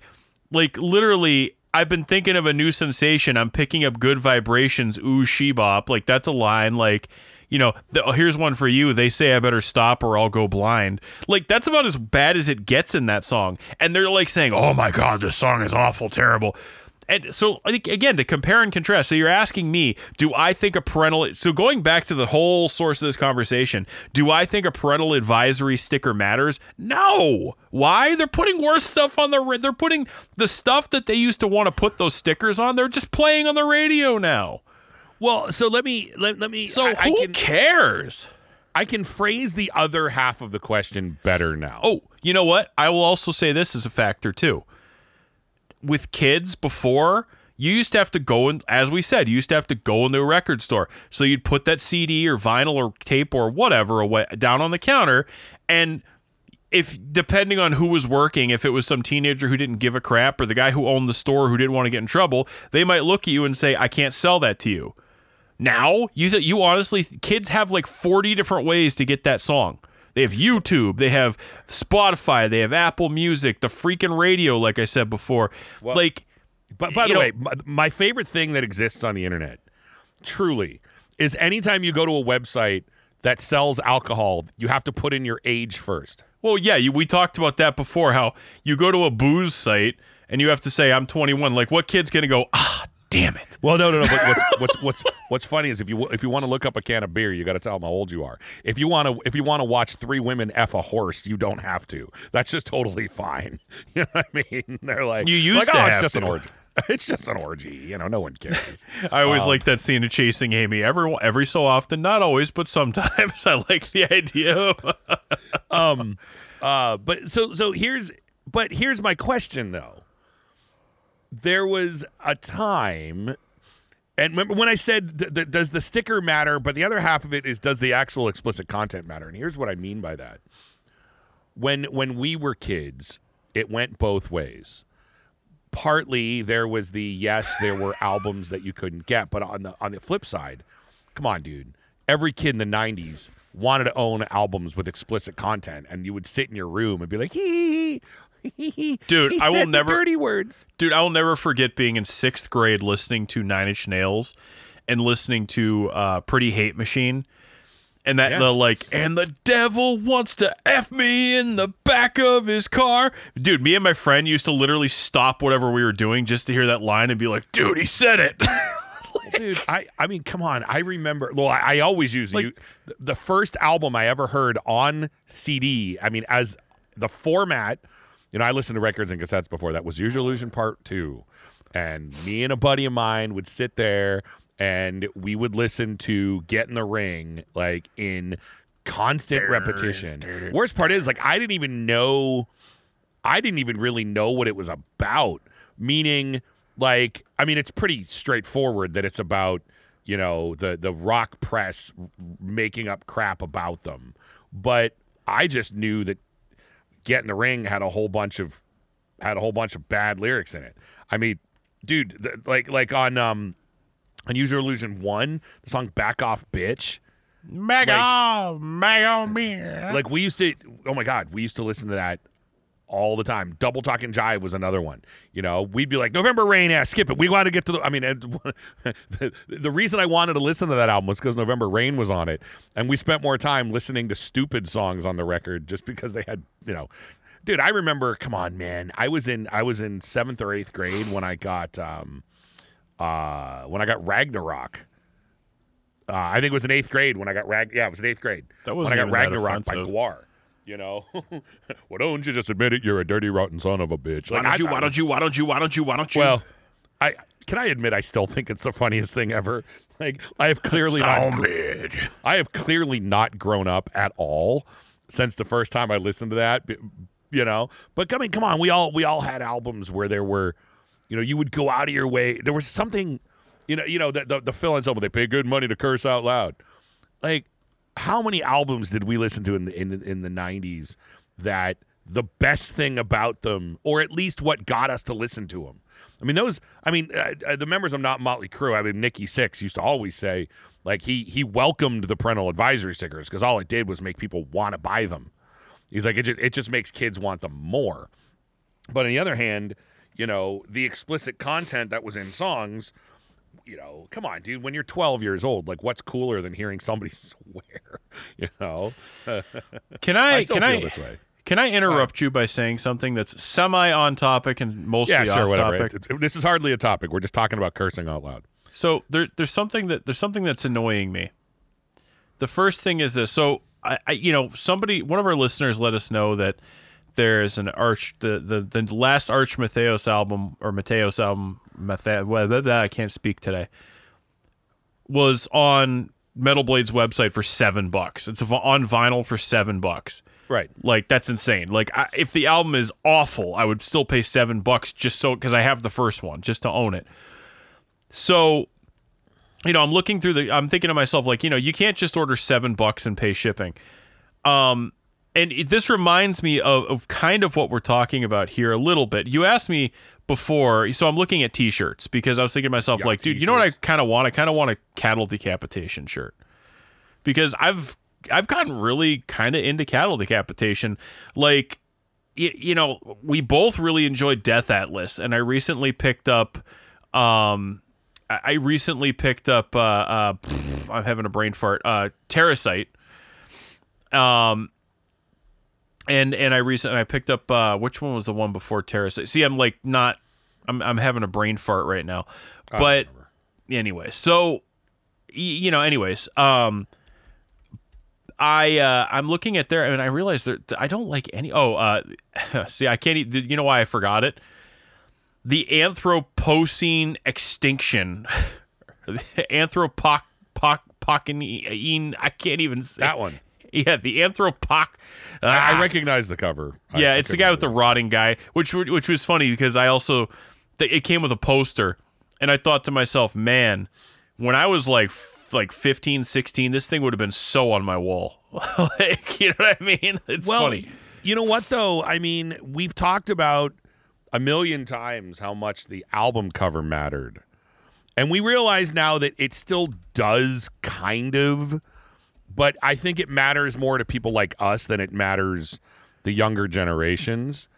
like literally I've been thinking of a new sensation. I'm picking up good vibrations. Ooh, Shebop. Like that's a line. Like you know, the, oh, here's one for you. They say I better stop or I'll go blind. Like that's about as bad as it gets in that song. And they're like saying, "Oh my god, this song is awful, terrible." And so again to compare and contrast. So you're asking me, do I think a parental so going back to the whole source of this conversation, do I think a parental advisory sticker matters? No. Why? They're putting worse stuff on the they're putting the stuff that they used to want to put those stickers on, they're just playing on the radio now. well, so let me let, let me. So I, I who can cares? I can phrase the other half of the question better now. Oh, you know what? I will also say this as a factor too. With kids before, you used to have to go and as we said, you used to have to go into a record store. So you'd put that CD or vinyl or tape or whatever away down on the counter and if depending on who was working, if it was some teenager who didn't give a crap or the guy who owned the store who didn't want to get in trouble, they might look at you and say, "I can't sell that to you." Now, you th- you honestly kids have like 40 different ways to get that song. They have YouTube, they have Spotify, they have Apple Music, the freaking radio like I said before. like But by the know- way, my, my favorite thing that exists on the internet, truly, is anytime you go to a website that sells alcohol, you have to put in your age first. Well, yeah, you, we talked about that before. How you go to a booze site and you have to say I'm 21. Like, what kid's gonna go? Ah, damn it! Well, no, no, no. But what's what's what's what's funny is if you if you want to look up a can of beer, you got to tell them how old you are. If you want to if you want to watch three women f a horse, you don't have to. That's just totally fine. You know what I mean? They're like You used like, to oh, it's just to. an orgy. It's just an orgy, you know. No one cares. I always like that scene of chasing Amy. Every every so often, not always, but sometimes. I like the idea. um, uh, but so so here's but here's my question though. There was a time, and remember when I said th- th- does the sticker matter? But the other half of it is does the actual explicit content matter? And here's what I mean by that. When when we were kids, it went both ways partly there was the yes, there were albums that you couldn't get, but on the on the flip side, come on, dude. Every kid in the '90s wanted to own albums with explicit content, and you would sit in your room and be like, hee. Dude, I will never- dirty words. Dude, I will never forget being in sixth grade listening to Nine Inch Nails and listening to uh, Pretty Hate Machine. And that Yeah. the like, and the devil wants to f me in the back of his car. Dude, me and my friend used to literally stop whatever we were doing just to hear that line and be like, dude, he said it. dude i i mean come on i remember well i, I always use you the first album i ever heard on cd i mean as the format you know i listened to records and cassettes before that was Use Your Illusion part two and me and a buddy of mine would sit there and we would listen to get in the ring like in constant repetition worst part is like i didn't even know I didn't even really know what it was about. Meaning, like, I mean, it's pretty straightforward that it's about, you know, the the rock press making up crap about them. But I just knew that Get in the Ring had a whole bunch of had a whole bunch of bad lyrics in it. I mean, dude, the, like like on um on Use Your Illusion One, the song "Back Off, Bitch." Meg Like- on, meg on me. like we used to oh my god we used to listen to that all the time double talk and jive was another one you know we'd be like november rain yeah skip it we want to get to the i mean it, the, the reason i wanted to listen to that album was because november rain was on it and we spent more time listening to stupid songs on the record just because they had you know dude i remember come on man i was in i was in seventh or eighth grade when i got um uh when i got ragnarok uh, I think it was in eighth grade when I got rag. Yeah, it was in eighth grade. That was when I got Ragnarok by. Gwar. You know, well, don't you just admit it? You're a dirty, rotten son of a bitch. Why Like, don't I you? Why don't you? Why don't you? Why don't you? Why don't you? Well, I can I admit I still think it's the funniest thing ever. Like I have clearly not. I have clearly not grown up at all since the first time I listened to that. You know, but I mean, come on, we all we all had albums where there were, you know, you would go out of your way. There was something, you know, you know, the the, the fill-ins album. They pay good money to curse out loud. Like, how many albums did we listen to in the in the, in the '90s that the best thing about them, or at least what got us to listen to them? I mean, those. I mean, uh, uh, the members of Not Motley Crue. I mean, Nikki Sixx used to always say, like he he welcomed the parental advisory stickers because all it did was make people want to buy them. He's like, it just, it just makes kids want them more. But on the other hand, you know, the explicit content that was in songs, you know, come on, dude. When you're 12 years old, like, what's cooler than hearing somebody swear? You know, Can I? I still can feel I? this way. Can I interrupt you by saying something that's semi on topic and mostly Yeah, sure, off whatever. topic? It- it- this is hardly a topic. We're just talking about cursing out loud. So there, there's something that there's something that's annoying me. The first thing is this. So I, I, you know, somebody, one of our listeners, let us know that there's an arch, the the the last Arch Matheos album or Mateos album, Blah, blah, I can't speak today, was on Metal Blade's website for seven bucks. It's on vinyl for seven bucks. Right. Like that's insane. Like I, if the album is awful, I would still pay seven bucks just so because I have the first one just to own it. So, you know, I'm looking through the. I'm thinking to myself like, you know, you can't just order seven bucks and pay shipping. Um, and this reminds me of, of kind of what we're talking about here a little bit. You asked me before, so I'm looking at T-shirts because I was thinking to myself Yeah, like, dude, you know what I t-shirts. kind of want? I kind of want a cattle decapitation shirt because I've I've gotten really kind of into cattle decapitation. Like, you, you know, we both really enjoyed Death Atlas, and I recently picked up. Um, I recently picked up. Uh, uh, I'm having a brain fart. Uh, Terrasite. Um. And and I recently I picked up uh which one was the one before Terrasite? See, I'm like not I'm I'm having a brain fart right now. But anyway, so you know, anyways, um I uh I'm looking at there and I realize that I don't like any oh uh see I can't you know why I forgot it the Anthropocene extinction. Anthropoc poc pocin I can't even say That one. Yeah, the Anthropoc. I, I Ah. recognize the cover. Yeah, I it's the guy with the rotting guy, which which was funny because I also it came with a poster, and I thought to myself, man, when I was like like 15, 16, this thing would have been so on my wall. like, you know what I mean? It's well, funny. You know what though? I mean, we've talked about a million times how much the album cover mattered. And we realize now that it still does kind of, but I think it matters more to people like us than it matters the younger generations.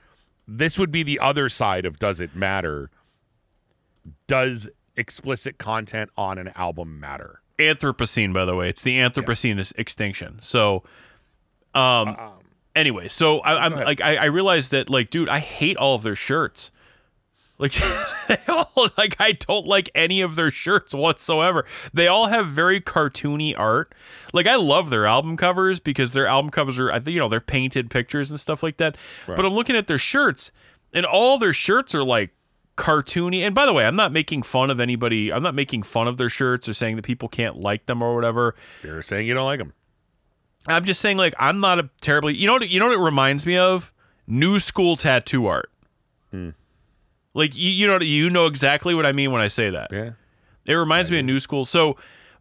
This would be the other side of does it matter? Does explicit content on an album matter? Anthropocene, by the way, it's the Anthropocene is extinction. So, um, anyway, so I, I'm like, I, I realized that, like, dude, I hate all of their shirts. Like, they all, like, I don't like any of their shirts whatsoever. They all have very cartoony art. Like, I love their album covers because their album covers are, I think, you know, they're painted pictures and stuff like that. But I'm looking at their shirts, and all their shirts are like cartoony. And by the way, I'm not making fun of anybody. I'm not making fun of their shirts or saying that people can't like them or whatever. You're saying you don't like them. I'm just saying, like, I'm not a terribly. You know what? You know what it reminds me of? New school tattoo art. Hmm. Like you, you know, you know exactly what I mean when I say that. Yeah. It reminds me of new school. So,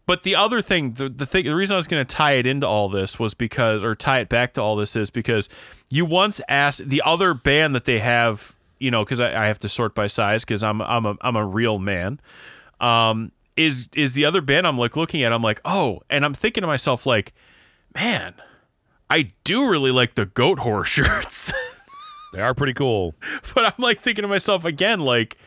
but the other thing, the, the thing, the reason I was going to tie it into all this was because, or tie it back to all this is because you once asked the other band that they have, you know, because I, I have to sort by size because I'm I'm a I'm a real man. Um, is is the other band I'm like looking at? I'm like, oh, and I'm thinking to myself like, man, I do really like the Goatwhore shirts. They are pretty cool. but I'm like thinking to myself again, like,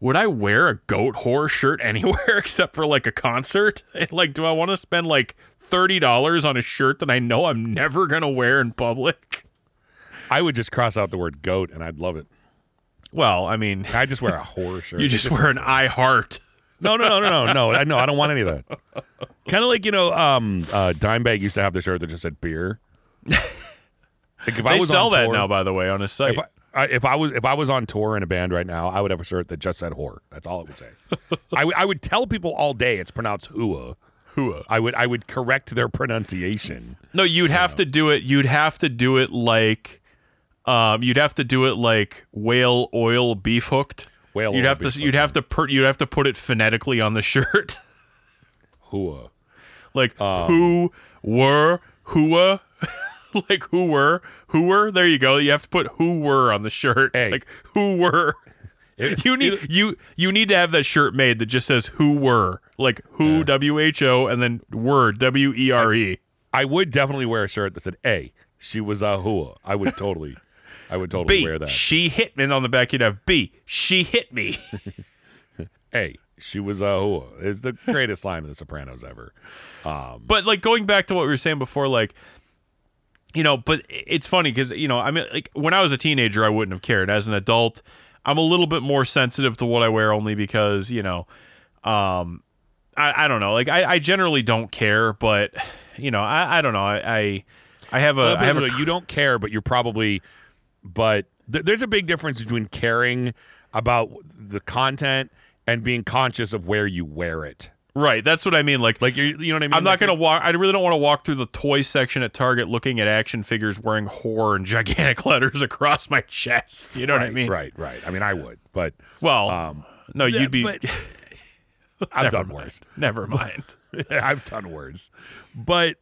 would I wear a Goatwhore shirt anywhere except for like a concert? And like, do I want to spend like thirty dollars on a shirt that I know I'm never gonna wear in public? I would just cross out the word goat and I'd love it. Well, I mean, I just wear a horror shirt. you It just wear an I heart. No, no, no, no, no, no. I no, I don't want any of that. Kind of like you know, um, uh, Dimebag used to have the shirt that just said beer. Like if I They was sell on that tour, now, by the way, on his site. If I, I, if I was if I was on tour in a band right now, I would have a shirt that just said "whore." That's all it would say. I, w- I would tell people all day it's pronounced "hua." Hua. I would I would correct their pronunciation. No, you'd have to do it. You'd have to do it like, um, you'd have to do it like whale oil beef hooked. Whale You'd oil have to. You'd have to. Per, you'd have to put it phonetically on the shirt. "Hua." like Um, who were whoa like who were who were there you go you have to put who were on the shirt Hey. like who were you need you you need to have that shirt made that just says who were like who w h o and then were w e r e I would definitely wear a shirt that said "A." She was a hua. I would totally, I would totally b wear that. she hit me and on the back you'd have b she hit me A. She was a hua. It's the greatest line of The Sopranos ever. Um, but like going back to what we were saying before like you know but it's funny because you know i mean like when i was a teenager i wouldn't have cared. As an adult i'm a little bit more sensitive to what i wear only because you know um i, I don't know. Like I, I generally don't care but you know i, I don't know. I i, I have a Well, I have a you don't care, but you're probably, but th- there's a big difference between caring about the content and being conscious of where you wear it. Right that's what i mean like Like you, you know what I mean? I'm not Like, gonna walk. I really don't want to walk through the toy section at Target looking at action figures wearing "whore" and gigantic letters across my chest. You know what I mean? Right, right. I mean, I would, but Well, um, no, you'd be. but- I've done mind. worse. Never mind. I've done worse, but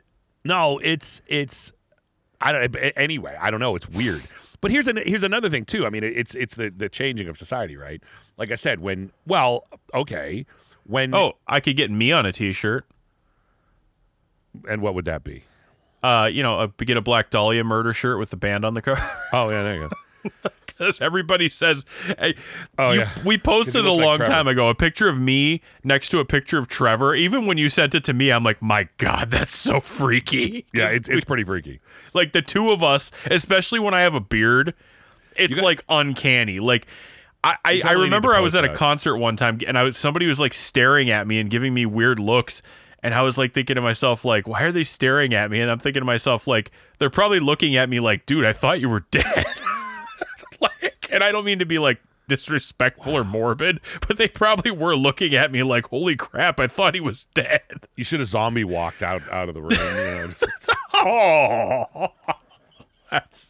no, it's it's. I don't. Anyway, I don't know. It's weird. But here's an, here's another thing too. I mean, it's it's the the changing of society, right? Like I said, when well, okay, when Oh, I could get me on a T-shirt. and what would that be? Uh, you know, a, get a Black Dahlia murder shirt with the band on the cover. Oh yeah, there you go. Because everybody says, hey, Oh, you- yeah. we posted a look like long time ago a picture of me next to a picture of Trevor. Even when you sent it to me, I'm like, my God, that's so freaky. Yeah, it's it's pretty freaky. like the two of us, especially when I have a beard, it's got- like uncanny. Like I, I, I remember I was at a that. concert one time and I was somebody was like staring at me and giving me weird looks. And I was like thinking to myself, like, why are they staring at me? And I'm thinking to myself, like, they're probably looking at me like, dude, I thought you were dead. like, and I don't mean to be like disrespectful or morbid, but they probably were looking at me like, "Holy crap! I thought he was dead." You should have zombie walked out out of the room. Oh, that's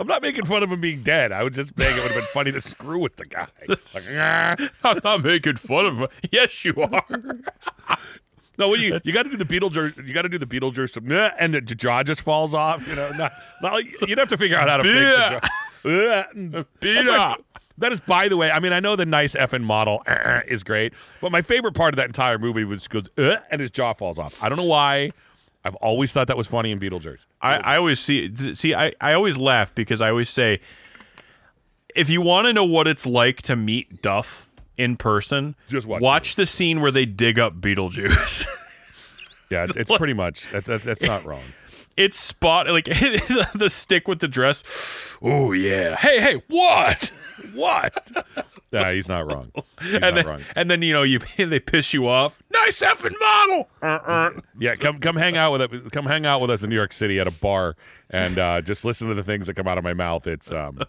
I'm not making fun of him being dead. I was just saying it would have been funny to screw with the guy. Like, "Ah." I'm not making fun of him. Yes, you are. No, well, you you got to do the Beetlejuice. You got to do the Beetlejuice, nah, and the jaw just falls off. You know, not, not, you'd have to figure out how to fix the jaw. Beat That's my- up. That is, by the way, I mean, I know the nice effing model uh, uh, is great, but my favorite part of that entire movie was goes uh, and his jaw falls off. I don't know why. I've always thought that was funny in Beetlejuice. I, I always see see I, I always laugh because I always say if you want to know what it's like to meet Duff in person, Just watch watch the scene where they dig up Beetlejuice. Yeah, it's, it's pretty much that's, that's that's not wrong. it's spot like the stick with the dress. Oh yeah. Hey hey what? What? Yeah, he's not wrong. He's and not then wrong. and then you know you they piss you off. Nice effing model. Yeah, come come hang out with it. Come hang out with us in New York City at a bar and uh, just listen to the things that come out of my mouth. It's um,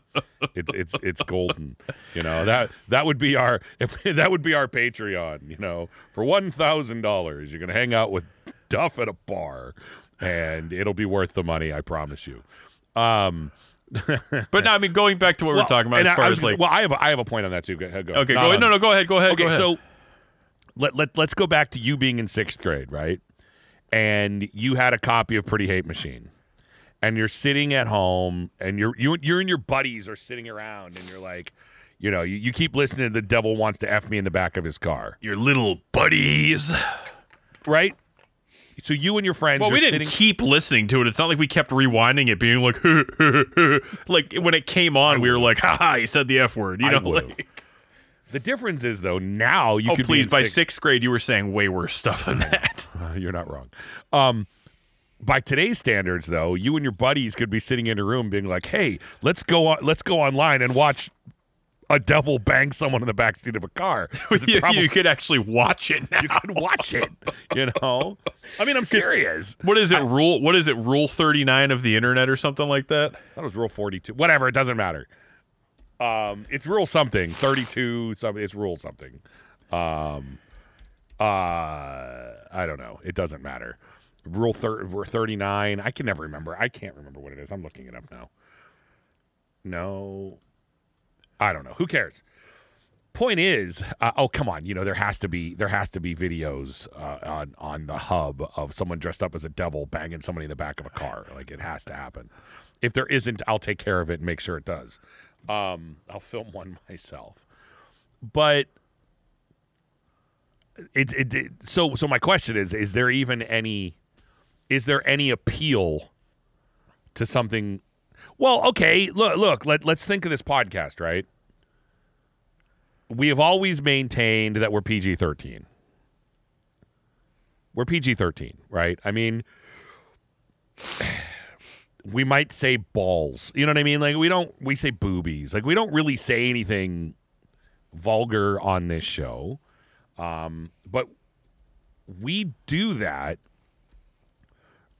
it's it's it's golden. You know that that would be our if that would be our Patreon. You know, for one thousand dollars, you're gonna hang out with Duff at a bar, and it'll be worth the money. I promise you. Um, But no, I mean going back to what we well, we're talking about as I- far I was as gonna- like well, I have a, I have a point on that too. Go ahead. Go. Okay, Not go ahead. on- No, no, go ahead. Go ahead. Okay, go ahead. so let, let let's go back to you being in sixth grade, right? And you had a copy of Pretty Hate Machine, and you're sitting at home, and you're you you and your buddies are sitting around, and you're like, you know, you, you keep listening to the devil wants to f me in the back of his car, your little buddies. right? So you and your friends Well, we didn't sitting. keep listening to it. It's not like we kept rewinding it, being like, like when it came on, we were like, haha, you said the F word. You I know, would've. like, the difference is though now you oh, could please, by sixth- sixth grade, you were saying way worse stuff than that. You're not wrong. Um, by today's standards, though, you and your buddies could be sitting in a room, being like, "Hey, let's go on, let's go online and watch a devil bang someone in the backseat of a car. you, probably- you could actually watch it now. you could watch it. You know, I mean, I'm serious. What is it? Rule? What is it? Rule thirty nine of the internet or something like that? That was rule 42. Whatever, it doesn't matter. Um, it's rule something, 32 something. It's rule something. Um, uh, I don't know. It doesn't matter. Rule thir- rule 39. I can never remember. I can't remember what it is. I'm looking it up now. No, I don't know. Who cares? Point is, uh, oh come on, you know there has to be there has to be videos uh, on on the hub of someone dressed up as a devil banging somebody in the back of a car. Like it has to happen. If there isn't, I'll take care of it and make sure it does. Um, I'll film one myself. But it, it, it so so my question is: Is there even any? Is there any appeal to something? Well, okay. Look, look. Let let's think of this podcast, right? We have always maintained that we're PG thirteen. We're PG thirteen, right? I mean, we might say balls. You know what I mean? Like we don't we say boobies. Like we don't really say anything vulgar on this show. Um, but we do that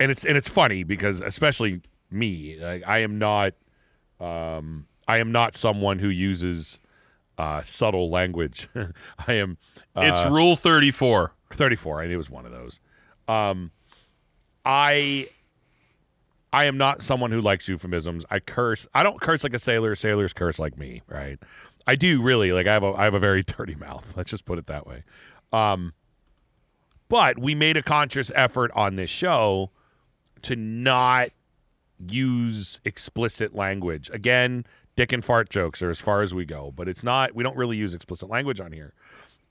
and it's and it's funny because especially me, like, I am not um I am not someone who uses uh subtle language. I am uh, it's rule thirty four. 34 and it was one of those. Um i i am not someone who likes euphemisms. I curse i don't curse like a sailor. Sailors curse like me right? I do really like i have a i have a very dirty mouth. Let's just put it that way. Um but we made a conscious effort on this show to not use explicit language again dick and fart jokes are as far as we go but it's not we don't really use explicit language on here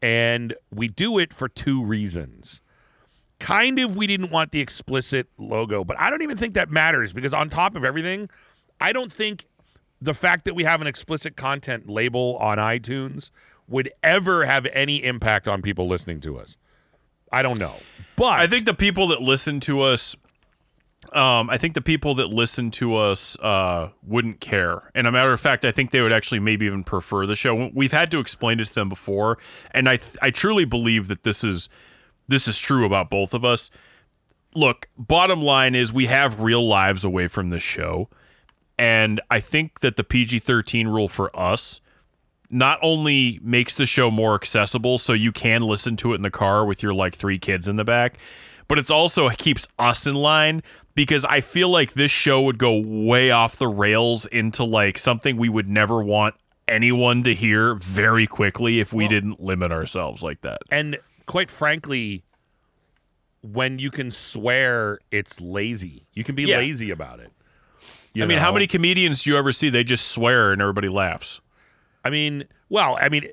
and we do it for two reasons. Kind of, we didn't want the explicit logo, but I don't even think that matters because, on top of everything, I don't think the fact that we have an explicit content label on iTunes would ever have any impact on people listening to us. I don't know. But I think the people that listen to us, um, I think the people that listen to us uh, wouldn't care. And a matter of fact, I think they would actually maybe even prefer the show. We've had to explain it to them before, and I th- I truly believe that this is this is true about both of us. Look, bottom line is we have real lives away from this show, and I think that the PG thirteen rule for us not only makes the show more accessible so you can listen to it in the car with your like three kids in the back, but it's also keeps us in line because I feel like this show would go way off the rails into like something we would never want anyone to hear very quickly if we didn't limit ourselves like that. And quite frankly, when you can swear, it's lazy. You can be Yeah. lazy about it. You I mean, how many comedians do you ever see they just swear and everybody laughs? I mean, well, I mean,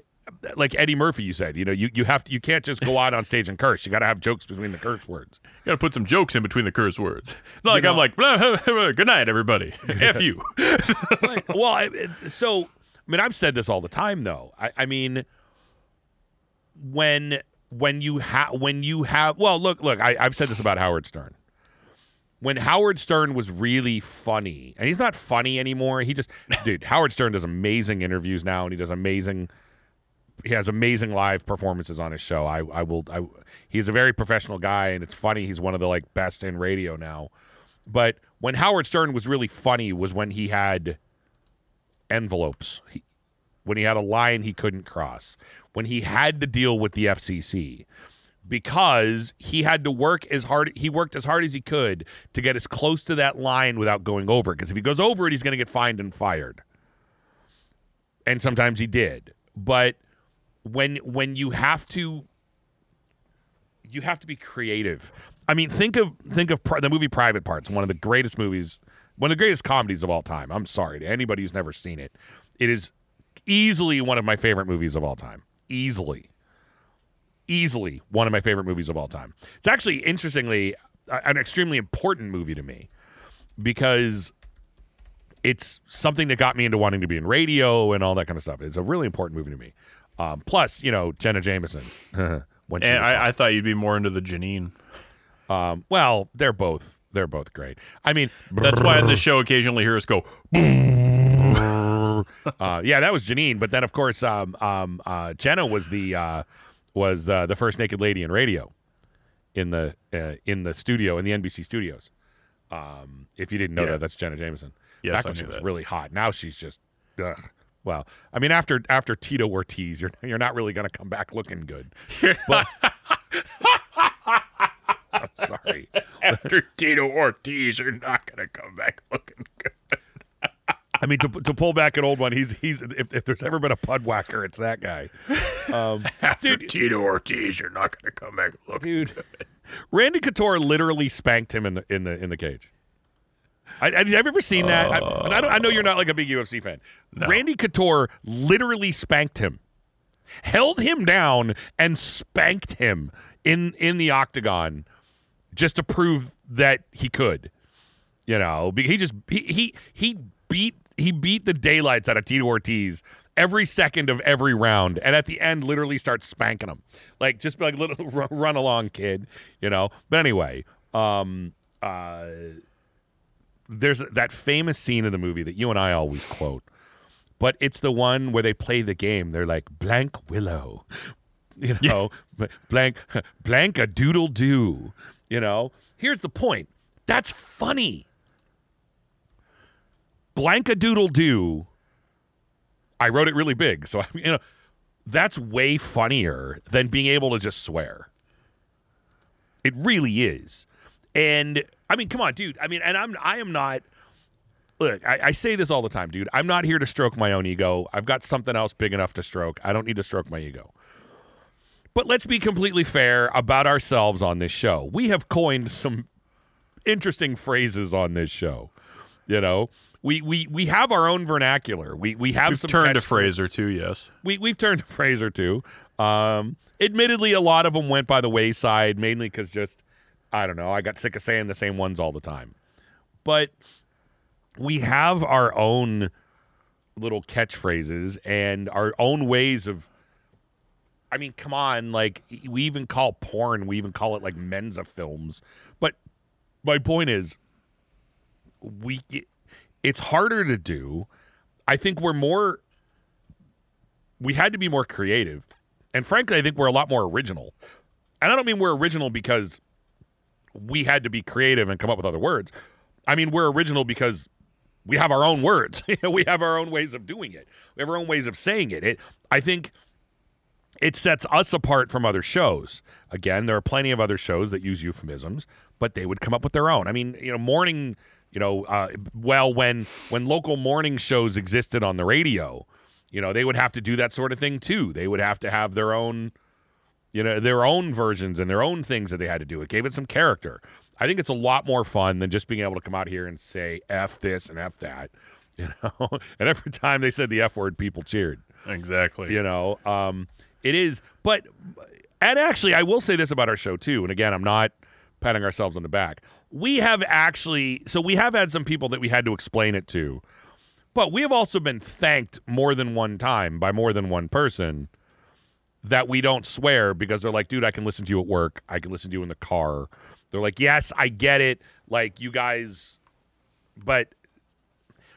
like Eddie Murphy, you said, you know, you, you have to, you can't just go out on stage and curse. You got to have jokes between the curse words. You gotta put some jokes in between the curse words. It's not like know- I'm like, blah, blah, blah, good night, everybody. F you. Like, well, I, so I mean, I've said this all the time, though. I, I mean, when when you have when you have well, look, look, I, I've said this about Howard Stern. When Howard Stern was really funny, and he's not funny anymore. He just, dude, Howard Stern does amazing interviews now, and he does amazing. He has amazing live performances on his show. I, I will. I, he's a very professional guy, and it's funny. He's one of the like best in radio now. But when Howard Stern was really funny was when he had envelopes. He, when he had a line he couldn't cross. When he had to deal with the FCC because he had to work as hard he worked as hard as he could to get as close to that line without going over because if he goes over it he's going to get fined and fired. And sometimes he did. But when when you have to you have to be creative. I mean, think of think of the movie Private Parts, one of the greatest movies, one of the greatest comedies of all time. I'm sorry to anybody who's never seen it. It is easily one of my favorite movies of all time. Easily, easily one of my favorite movies of all time. It's actually interestingly an extremely important movie to me because it's something that got me into wanting to be in radio and all that kind of stuff. It's a really important movie to me. Um, plus, you know, Jenna Jameson. when she And. I, I thought you'd be more into the Janine. Um, well, they're both they're both great. I mean, That's why in this show occasionally hear us go, uh, yeah, that was Janine. But then, of course, um, um, uh, Jenna was the uh, was the, the first naked lady in radio in the uh, in the studio in the NBC studios. Um, if you didn't know Yeah. that, that's Jenna Jameson. Yes, Back when she was that. really hot. Now she's just, ugh. Well, I mean, after after Tito Ortiz, you're you're not really going to come back looking good. But I'm sorry. after Tito Ortiz, you're not going to come back looking good. I mean, to, to pull back an old one, he's he's if, if there's ever been a pud whacker, it's that guy. Um, after Tito Ortiz, you're not going to come back looking dude. Randy Couture literally spanked him in the in the in the cage. I, have you ever seen that? I, I, I know you're not like a big UFC fan. Randy Couture literally spanked him, held him down, and spanked him in in the octagon, just to prove that he could. You know, he just he he he beat he beat the daylights out of Tito Ortiz every second of every round, and at the end, literally starts spanking him, like just be like little run, run along kid, you know. But anyway, um, uh, there's that famous scene in the movie that you and I always quote, but it's the one where they play the game. They're like blank willow, you know, blank blank a doodle do, you know. Here's the point. That's funny. Blank a doodle do. I wrote it really big, so I you know that's way funnier than being able to just swear. It really is. And I mean, come on, dude. I mean, and I'm I am not look, I, I say this all the time, dude. I'm not here to stroke my own ego. I've got something else big enough to stroke. I don't need to stroke my ego. But let's be completely fair about ourselves on this show. We have coined some interesting phrases on this show. You know, we we we have our own vernacular. We we have We've some turned a phrase or two, yes. we we've turned a phrase or two. Um, admittedly, a lot of them went by the wayside, mainly because just I don't know. I got sick of saying the same ones all the time. But we have our own little catchphrases and our own ways of. I mean, come on! Like we even call porn, we even call it like Mensa films. But my point is, we it's harder to do. I think we're more we had to be more creative. And frankly, I think we're a lot more original. And I don't mean we're original because we had to be creative and come up with other words. I mean, we're original because we have our own words. we have our own ways of doing it. We have our own ways of saying it. It I think it sets us apart from other shows. Again, there are plenty of other shows that use euphemisms, but they would come up with their own. I mean, you know, morning, you know, uh, well, when when local morning shows existed on the radio, you know, they would have to do that sort of thing too. They would have to have their own, you know, their own versions and their own things that they had to do. It gave it some character. I think it's a lot more fun than just being able to come out here and say f this and f that, you know. and every time they said the f word, people cheered. Exactly. You know, um, it is. But and actually, I will say this about our show too. And again, I'm not patting ourselves on the back. We have actually, so we have had some people that we had to explain it to, but we have also been thanked more than one time by more than one person that we don't swear because they're like, dude, I can listen to you at work. I can listen to you in the car. They're like, yes, I get it. Like, you guys, but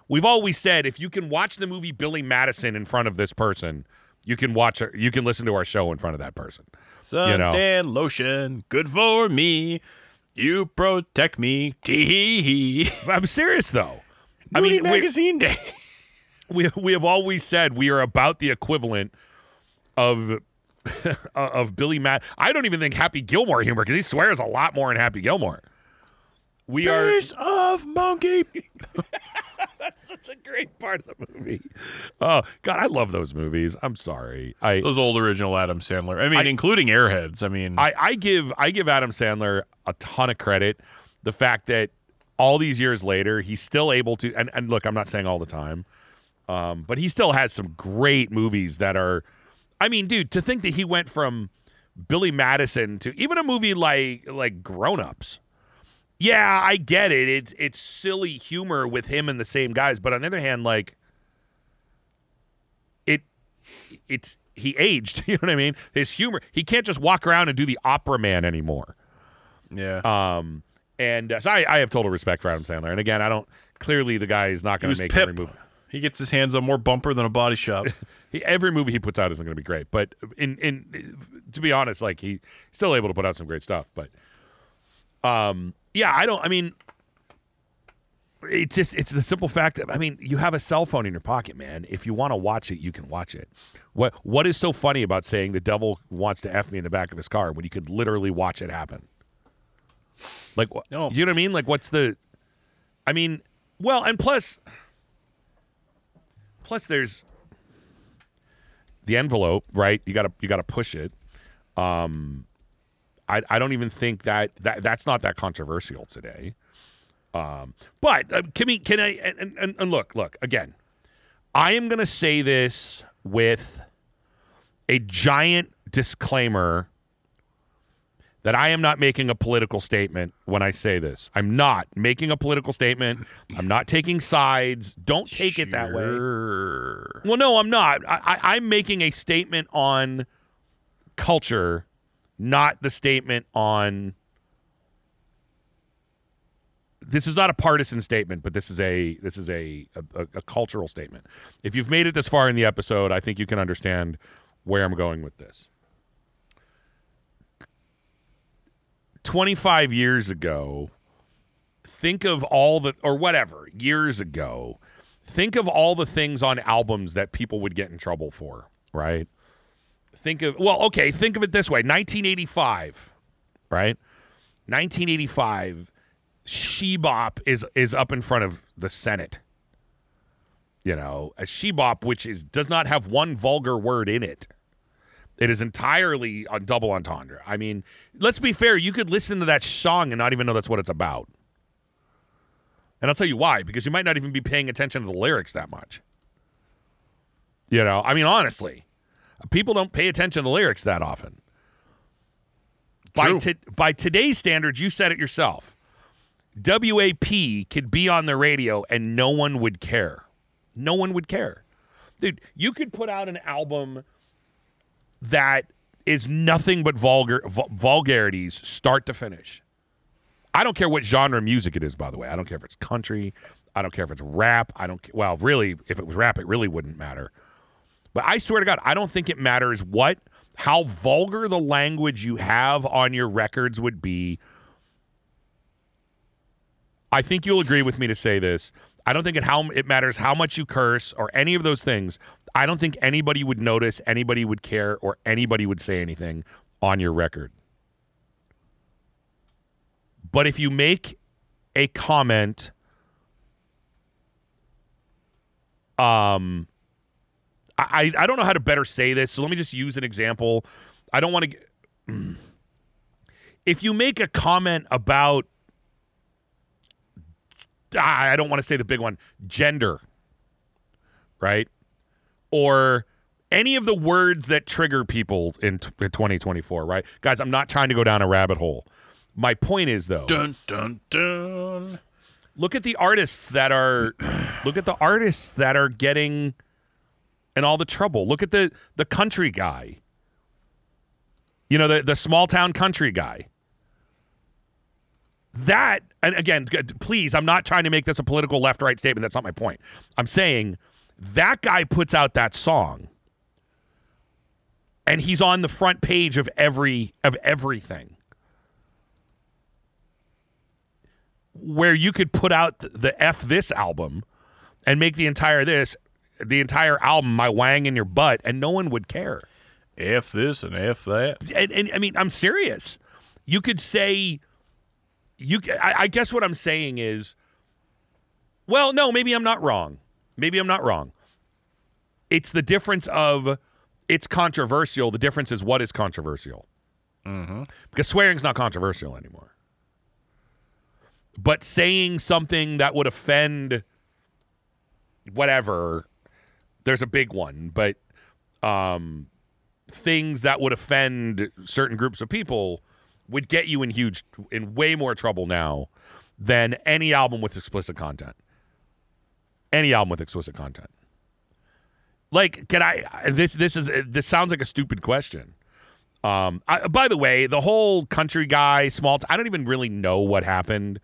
we've always said if you can watch the movie Billy Madison in front of this person, you can watch you can listen to our show in front of that person. Suntan know? lotion, good for me. You protect me. Tee I'm serious though. I mean, magazine day. We we have always said we are about the equivalent of of Billy Matt. I don't even think Happy Gilmore humor because he swears a lot more in Happy Gilmore. We Piece are of monkey. That's such a great part of the movie. Oh God, I love those movies. I'm sorry. I those old original Adam Sandler. I mean, I, including Airheads. I mean, I, I give I give Adam Sandler a ton of credit. The fact that all these years later, he's still able to. And, and look, I'm not saying all the time, um, but he still has some great movies that are. I mean, dude, to think that he went from Billy Madison to even a movie like like Grown Ups yeah, I get it. It's it's silly humor with him and the same guys, but on the other hand, like it it's he aged. You know what I mean? His humor. He can't just walk around and do the opera man anymore. Yeah. Um. And uh, so I, I have total respect for Adam Sandler. And again, I don't. Clearly, the guy is not going to make Pip. every movie. He gets his hands on more bumper than a body shop. he, every movie he puts out isn't going to be great, but in in to be honest, like he's still able to put out some great stuff. But um, yeah, I don't. I mean, it's just it's the simple fact that I mean, you have a cell phone in your pocket, man. If you want to watch it, you can watch it. What what is so funny about saying the devil wants to f me in the back of his car when you could literally watch it happen? Like, no. you know what I mean? Like, what's the? I mean, well, and plus, plus there's the envelope, right? You gotta you gotta push it. Um, I, I don't even think that, that that's not that controversial today. Um, but uh, can we can I and, and, and look look again? I am to say this with a giant disclaimer that I am not making a political statement when I say this. I'm not making a political statement. I'm not taking sides. Don't take sure. it that way. Well, no, I'm not. I, I, I'm making a statement on culture not the statement on this is not a partisan statement, but this is a this is a, a, a cultural statement. If you've made it this far in the episode, I think you can understand where I'm going with this. 25 years ago, think of all the or whatever, years ago, think of all the things on albums that people would get in trouble for, right? Think of well, okay, think of it this way. 1985, right? 1985 She-Bop is is up in front of the Senate. You know, a She-Bop which is does not have one vulgar word in it. It is entirely a double entendre. I mean, let's be fair, you could listen to that song and not even know that's what it's about. And I'll tell you why, because you might not even be paying attention to the lyrics that much. You know, I mean, honestly, People don't pay attention to the lyrics that often. True. By, by today's standards, you said it yourself. WAP could be on the radio and no one would care. No one would care. Dude, you could put out an album that is nothing but vulgar vulgarities start to finish. I don't care what genre of music it is, by the way. I don't care if it's country. I don't care if it's rap. I don't. Well, really, if it was rap, it really wouldn't matter. But I swear to God, I don't think it matters what how vulgar the language you have on your records would be. I think you'll agree with me to say this. I don't think it how it matters how much you curse or any of those things. I don't think anybody would notice, anybody would care, or anybody would say anything on your record. But if you make a comment, um, I I don't know how to better say this, so let me just use an example. I don't want to. If you make a comment about I don't want to say the big one, gender, right? Or any of the words that trigger people in, t- in 2024, right? Guys, I'm not trying to go down a rabbit hole. My point is though, Dun dun dun. look at the artists that are look at the artists that are getting in all the trouble. Look at the the country guy. You know, the the small town country guy. That and again, please, I'm not trying to make this a political left right statement. That's not my point. I'm saying that guy puts out that song and he's on the front page of every of everything. where you could put out the F this album and make the entire this the entire album my wang in your butt and no one would care. F this and F that. And, and I mean, I'm serious. You could say you I guess what I'm saying is well, no, maybe I'm not wrong. Maybe I'm not wrong. It's the difference of it's controversial. The difference is what is controversial. Because swearing's not controversial anymore. But saying something that would offend whatever, there's a big one. But um, things that would offend certain groups of people would get you in huge, in way more trouble now than any album with explicit content. Any album with explicit content. Like, can I? This this is this sounds like a stupid question. Um, I, by the way, the whole country guy, small. I don't even really know what happened.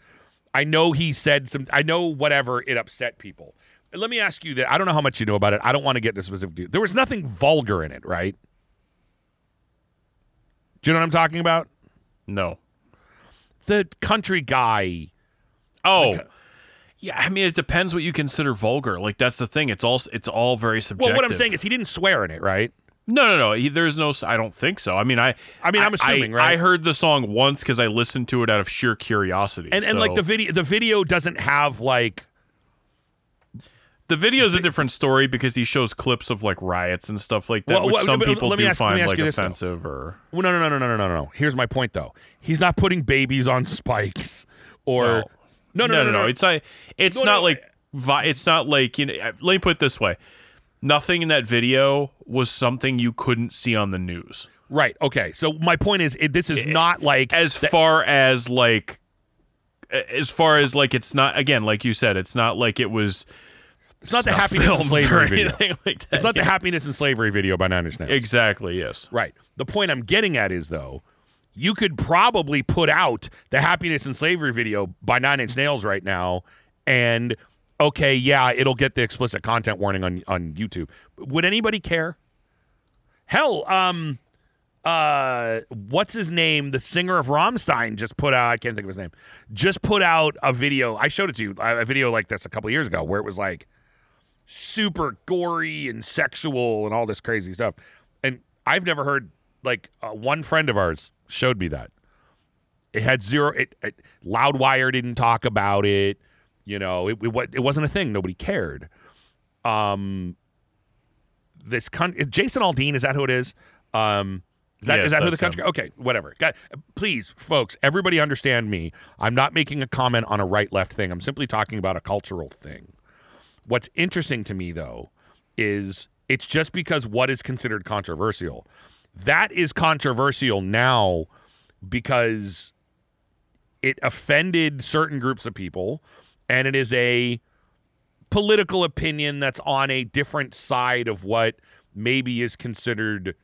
I know he said some. I know whatever it upset people. Let me ask you that. I don't know how much you know about it. I don't want to get into specific. There was nothing vulgar in it, right? Do you know what I'm talking about? No. The country guy. Oh. Yeah, I mean, it depends what you consider vulgar. Like that's the thing. It's all it's all very subjective. Well, what I'm saying is he didn't swear in it, right? No, no, no. He, there's no. I don't think so. I mean, I. I mean, I'm assuming, I, right? I heard the song once because I listened to it out of sheer curiosity. And so. and like the video, the video doesn't have like. The video is a different story because he shows clips of like riots and stuff like that, well, which well, some people do ask, find like offensive. Or well, no, no, no, no, no, no, no. Here's my point though. He's not putting babies on spikes or no no, no, no, no. It's like it's No, not no, like vi- it's not like you know. uh, Let me put it this way: nothing in that video was something you couldn't see on the news. right. Okay. So my point is, it, this is not like As that- far as like, as far as like, it's not again, like you said, it's not like it was. It's not the happiness and slavery video. like that. It's not the happiness and slavery video by Nine Inch Nails. exactly. Yes. Right. The point I'm getting at is though, you could probably put out the happiness and slavery video by Nine Inch Nails right now, and okay, yeah, it'll get the explicit content warning on on YouTube. Would anybody care? Hell, um, uh, what's his name? The singer of Rammstein just put out. I can't think of his name. Just put out a video. I showed it to you. A video like this a couple years ago, where it was like super gory and sexual and all this crazy stuff. And I've never heard like uh, one friend of ours showed me that. It had zero. It, it Loudwire didn't talk about it. You know, it, it it wasn't a thing. Nobody cared. Um, this con- Jason Aldean is that who it is? Um, is that Yes, is that who the country? Okay, whatever. God, please, folks, everybody understand me. I'm not making a comment on a right left thing. I'm simply talking about a cultural thing. What's interesting to me though is it's just because what is considered controversial. That is controversial now because it offended certain groups of people and it is a political opinion that's on a different side of what maybe is considered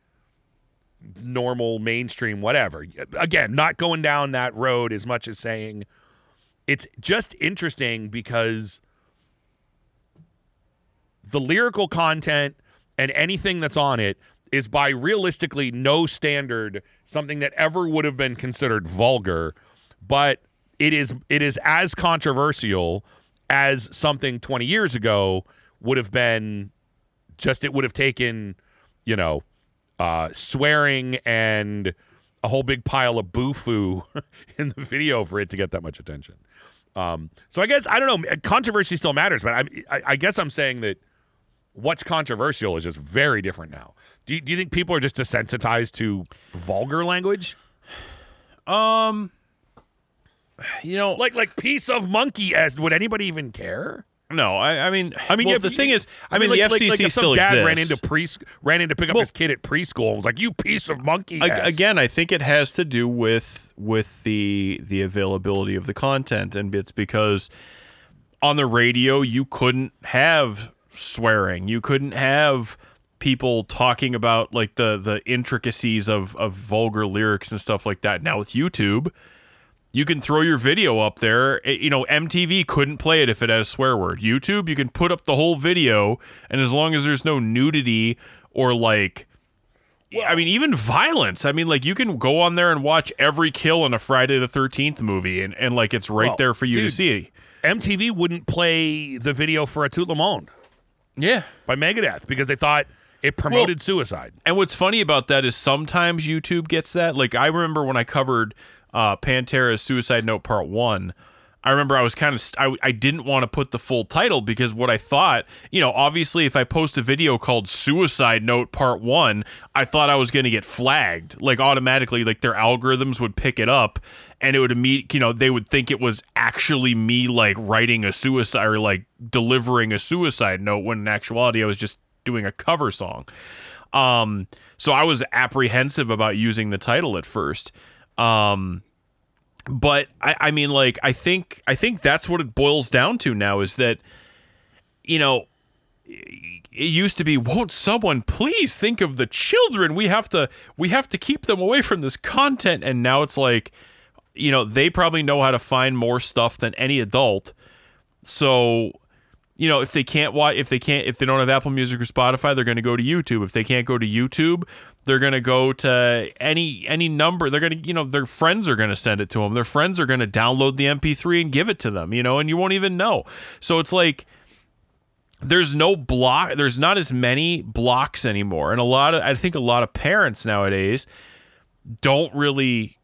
normal mainstream whatever. Again not going down that road as much as saying it's just interesting because the lyrical content and anything that's on it is by realistically no standard something that ever would have been considered vulgar but it is it is as controversial as something 20 years ago would have been just it would have taken, you know, uh, swearing and a whole big pile of boo-foo in the video for it to get that much attention. Um, so I guess I don't know. Controversy still matters, but I, I, I guess I'm saying that what's controversial is just very different now. Do you, do you think people are just desensitized to vulgar language? Um, you know, Like like piece of monkey as would anybody even care? no, I, I mean, I mean, well, the but thing is, I, mean, like, the like- FCC like if still some dad exists. ran into pre ran into pick up Well- his kid at preschool and was like, "You piece of monkey." Ass." again, I think it has to do with with the the availability of the content, and it's because on the radio you couldn't have swearing, you couldn't have people talking about like the the intricacies of of vulgar lyrics and stuff like that. Now with YouTube, you can throw your video up there. It- you know, MTV couldn't play it if it had a swear word. YouTube, you can put up the whole video, and as long as there's no nudity or like, I mean, even violence. I mean, like you can go on there and watch every kill in a Friday the Thirteenth movie, and and like it's right Well, there for you to see. MTV wouldn't play the video for "A Tout Le Monde" Yeah. by Megadeth because they thought it promoted suicide. And what's funny about that is sometimes YouTube gets that. Like I remember when I covered uh, Pantera's Suicide Note Part One. I remember I was kind of st- I, I didn't want to put the full title because what I thought, you know, obviously if I post a video called Suicide Note Part 1, I thought I was going to get flagged. Like automatically like their algorithms would pick it up and it would immediately, you know, they would think it was actually me like writing a suicide or like delivering a suicide note when in actuality I was just doing a cover song. Um, so I was apprehensive about using the title at first. Um, but I, I mean, like, I think, I think that's what it boils down to now is that, you know, it used to be, won't someone please think of the children? We have to, we have to keep them away from this content. And now it's like, you know, they probably know how to find more stuff than any adult. So, you know, if they can't watch, if they can't, if they don't have Apple Music or Spotify, they're going to go to YouTube. If they can't go to YouTube, they're going to go to any any number. They're going to, you know, their friends are going to send it to them. Their friends are going to download the MP3 and give it to them. You know, and you won't even know. So it's like there's no block. There's not as many blocks anymore, and a lot of I think a lot of parents nowadays don't really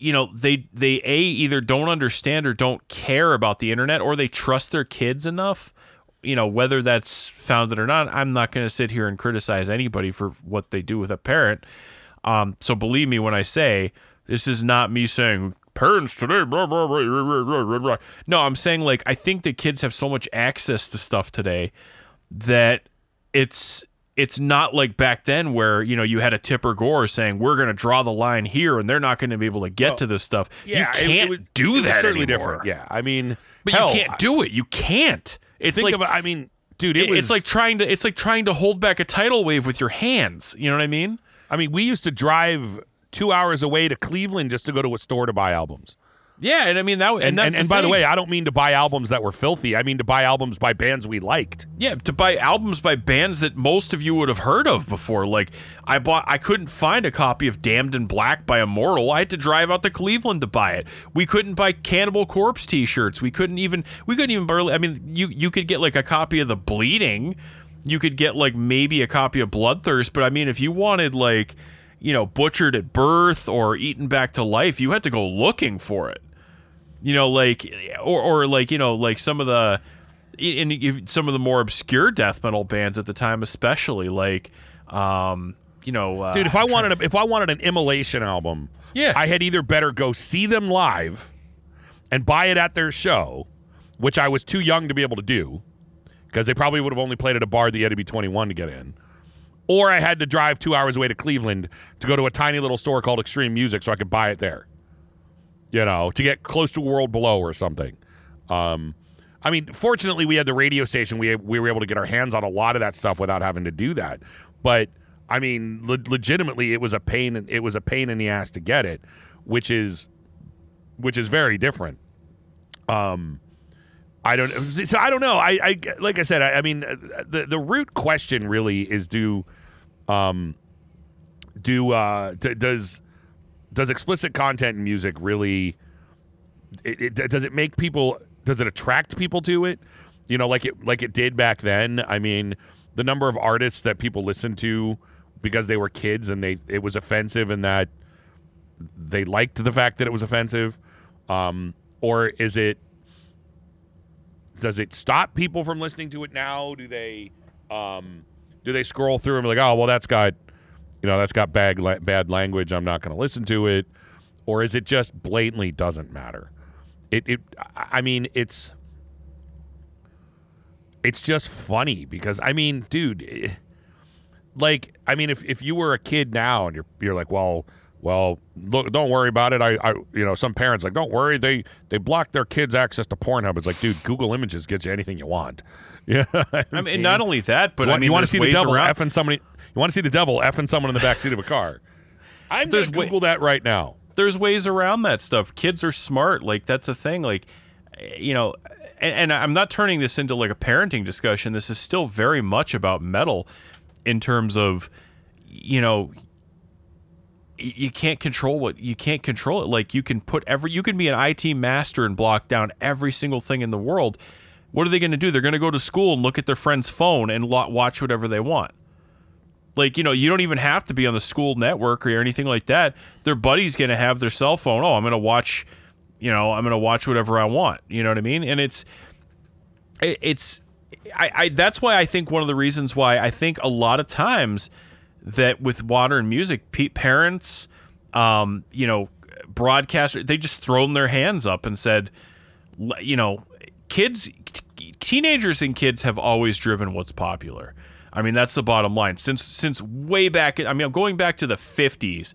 you know they they a either don't understand or don't care about the internet or they trust their kids enough you know whether that's founded or not i'm not going to sit here and criticize anybody for what they do with a parent um, so believe me when i say this is not me saying parents today blah, blah, blah, blah, blah, blah, blah. no i'm saying like i think that kids have so much access to stuff today that it's it's not like back then where you know you had a Tipper Gore saying we're going to draw the line here and they're not going to be able to get to this stuff. Yeah, you it- it can't was- do it that certainly anymore. different. Yeah, I mean, but hell, you can't do it. You can't. It's think like of. I mean, dude, it it- was it's like trying to it's like trying to hold back a tidal wave with your hands. You know what I mean? I mean, we used to drive two hours away to Cleveland just to go to a store to buy albums. Yeah, and I mean that and And that's and, and by the way, I don't mean to buy albums that were filthy. I mean to buy albums by bands we liked. Yeah, to buy albums by bands that most of you would have heard of before. Like I bought I couldn't find a copy of Damned in Black by Immortal. I had to drive out to Cleveland to buy it. We couldn't buy Cannibal Corpse t-shirts. We couldn't even we couldn't even barely I mean you you could get like a copy of The Bleeding. You could get like maybe a copy of Bloodthirst, but I mean if you wanted like you know, butchered at birth or eaten back to life, you had to go looking for it you know like or or like you know like some of the in, some of the more obscure death metal bands at the time especially like um you know uh, Dude, if I wanted a, if I wanted an immolation album, Yeah. I had either better go see them live and buy it at their show, which I was too young to be able to do, because they probably would have only played at a bar that you had to be 21 to get in. Or I had to drive two hours away to Cleveland to go to a tiny little store called Extreme Music so I could buy it there. You know, to get close to World Below or something. Um, I mean, fortunately, we had the radio station. We we were able to get our hands on a lot of that stuff without having to do that. But I mean, le- legitimately, it was a pain. It was a pain in the ass to get it, which is which is very different. Um, I don't. So I don't know. I, I like I said. I, I mean, uh, the the root question really is do, um, do uh, d- does does explicit content in music really? It, it, does it make people? does it attract people to it? You know, like it like it did back then. I mean, the number of artists that people listened to because they were kids and they it was offensive and that they liked the fact that it was offensive, um, or is it? Does it stop people from listening to it now? Do they? Um, do they scroll through and be like, oh well, that's got, you know, that's got bad la- bad language. I'm not going to listen to it, or is it just blatantly doesn't matter? It it I mean it's it's just funny because I mean, dude, eh, like I mean, if if you were a kid now and you're you're like, well. Well, look, don't worry about it. I, I, you know, some parents like, don't worry. They they block their kids' access to Pornhub. It's like, dude, Google Images gets you anything you want. Yeah, I mean, not only that, but you I want, mean, you want to see the devil around- effing somebody. You want to see the devil effing someone in the back seat of a car. I'm going to Google that right now. there's ways around that stuff. Kids are smart. Like that's a thing. Like you know, and, and I'm not turning this into like a parenting discussion. This is still very much about metal in terms of you know you can't control what you can't control it like you can put every you can be an IT master and block down every single thing in the world what are they going to do they're going to go to school and look at their friend's phone and lo- watch whatever they want like you know you don't even have to be on the school network or anything like that. Their buddy's going to have their cell phone. Oh i'm going to watch you know i'm going to watch whatever i want. You know what i mean? And it's it, it's I, I that's why i think one of the reasons why i think a lot of times that with modern music pe- parents um you know broadcasters they just thrown their hands up and said you know kids t- teenagers and kids have always driven what's popular i mean that's the bottom line. Since since way back i mean i'm going back to the 50s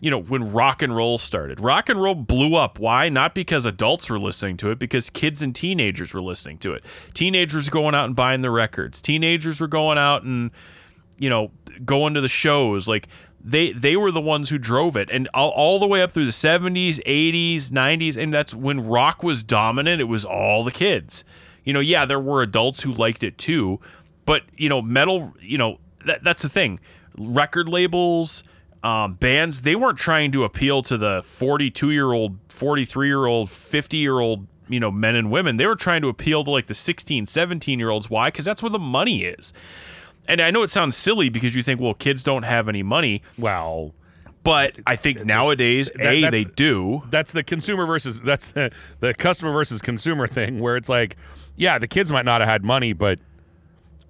you know when rock and roll started. Rock and roll blew up. Why? Not because adults were listening to it because kids and teenagers were listening to it. Teenagers were going out and buying the records. Teenagers were going out and you know going to the shows. Like they they were the ones who drove it. And all, all the way up through the 70s 80s 90s and that's when rock was dominant. It was all the kids. You know yeah there were adults who liked it too but you know metal you know that, that's the thing. Record labels um, bands they weren't trying to appeal to the 42 year old 43 year old 50 year old you know men and women. They were trying to appeal to like the 16 17 year olds why? Because that's where the money is. And I know it sounds silly because you think, well, kids don't have any money, Well, but I think nowadays, That- a they do. that's the consumer versus that's the the customer versus consumer thing where it's like, yeah, the kids might not have had money, but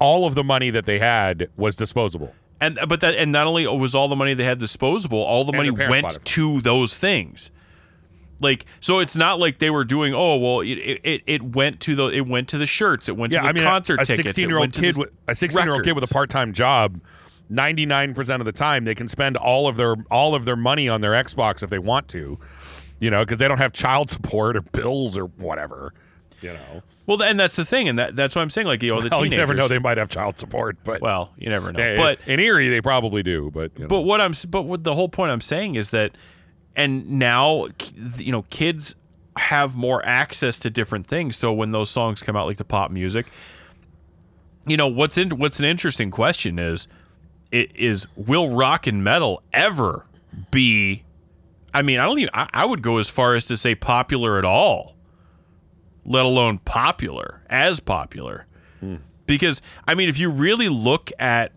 all of the money that they had was disposable. And uh, but that and not only was all the money they had disposable, all the money their parents bought went to those things. Like so, it's not like they were doing. Oh well, it it, it went to the it went to the shirts. It went Yeah, to the I mean, concert a tickets. it sixteen year old kid, with, a sixteen year old kid with a part time job, ninety nine percent of the time they can spend all of their all of their money on their Xbox if they want to, you know, because they don't have child support or bills or whatever, you know. Well, and that's the thing, and that that's what I'm saying. Like you know, the Hell, you never know; they might have child support, but well, you never know. But in Erie they probably do. But you know. But what I'm but what the whole point I'm saying is that and now you know kids have more access to different things so when those songs come out like the pop music you know what's in what's an interesting question is it is will rock and metal ever be I mean I don't even I, I would go as far as to say popular at all let alone popular as popular. Because I mean if you really look at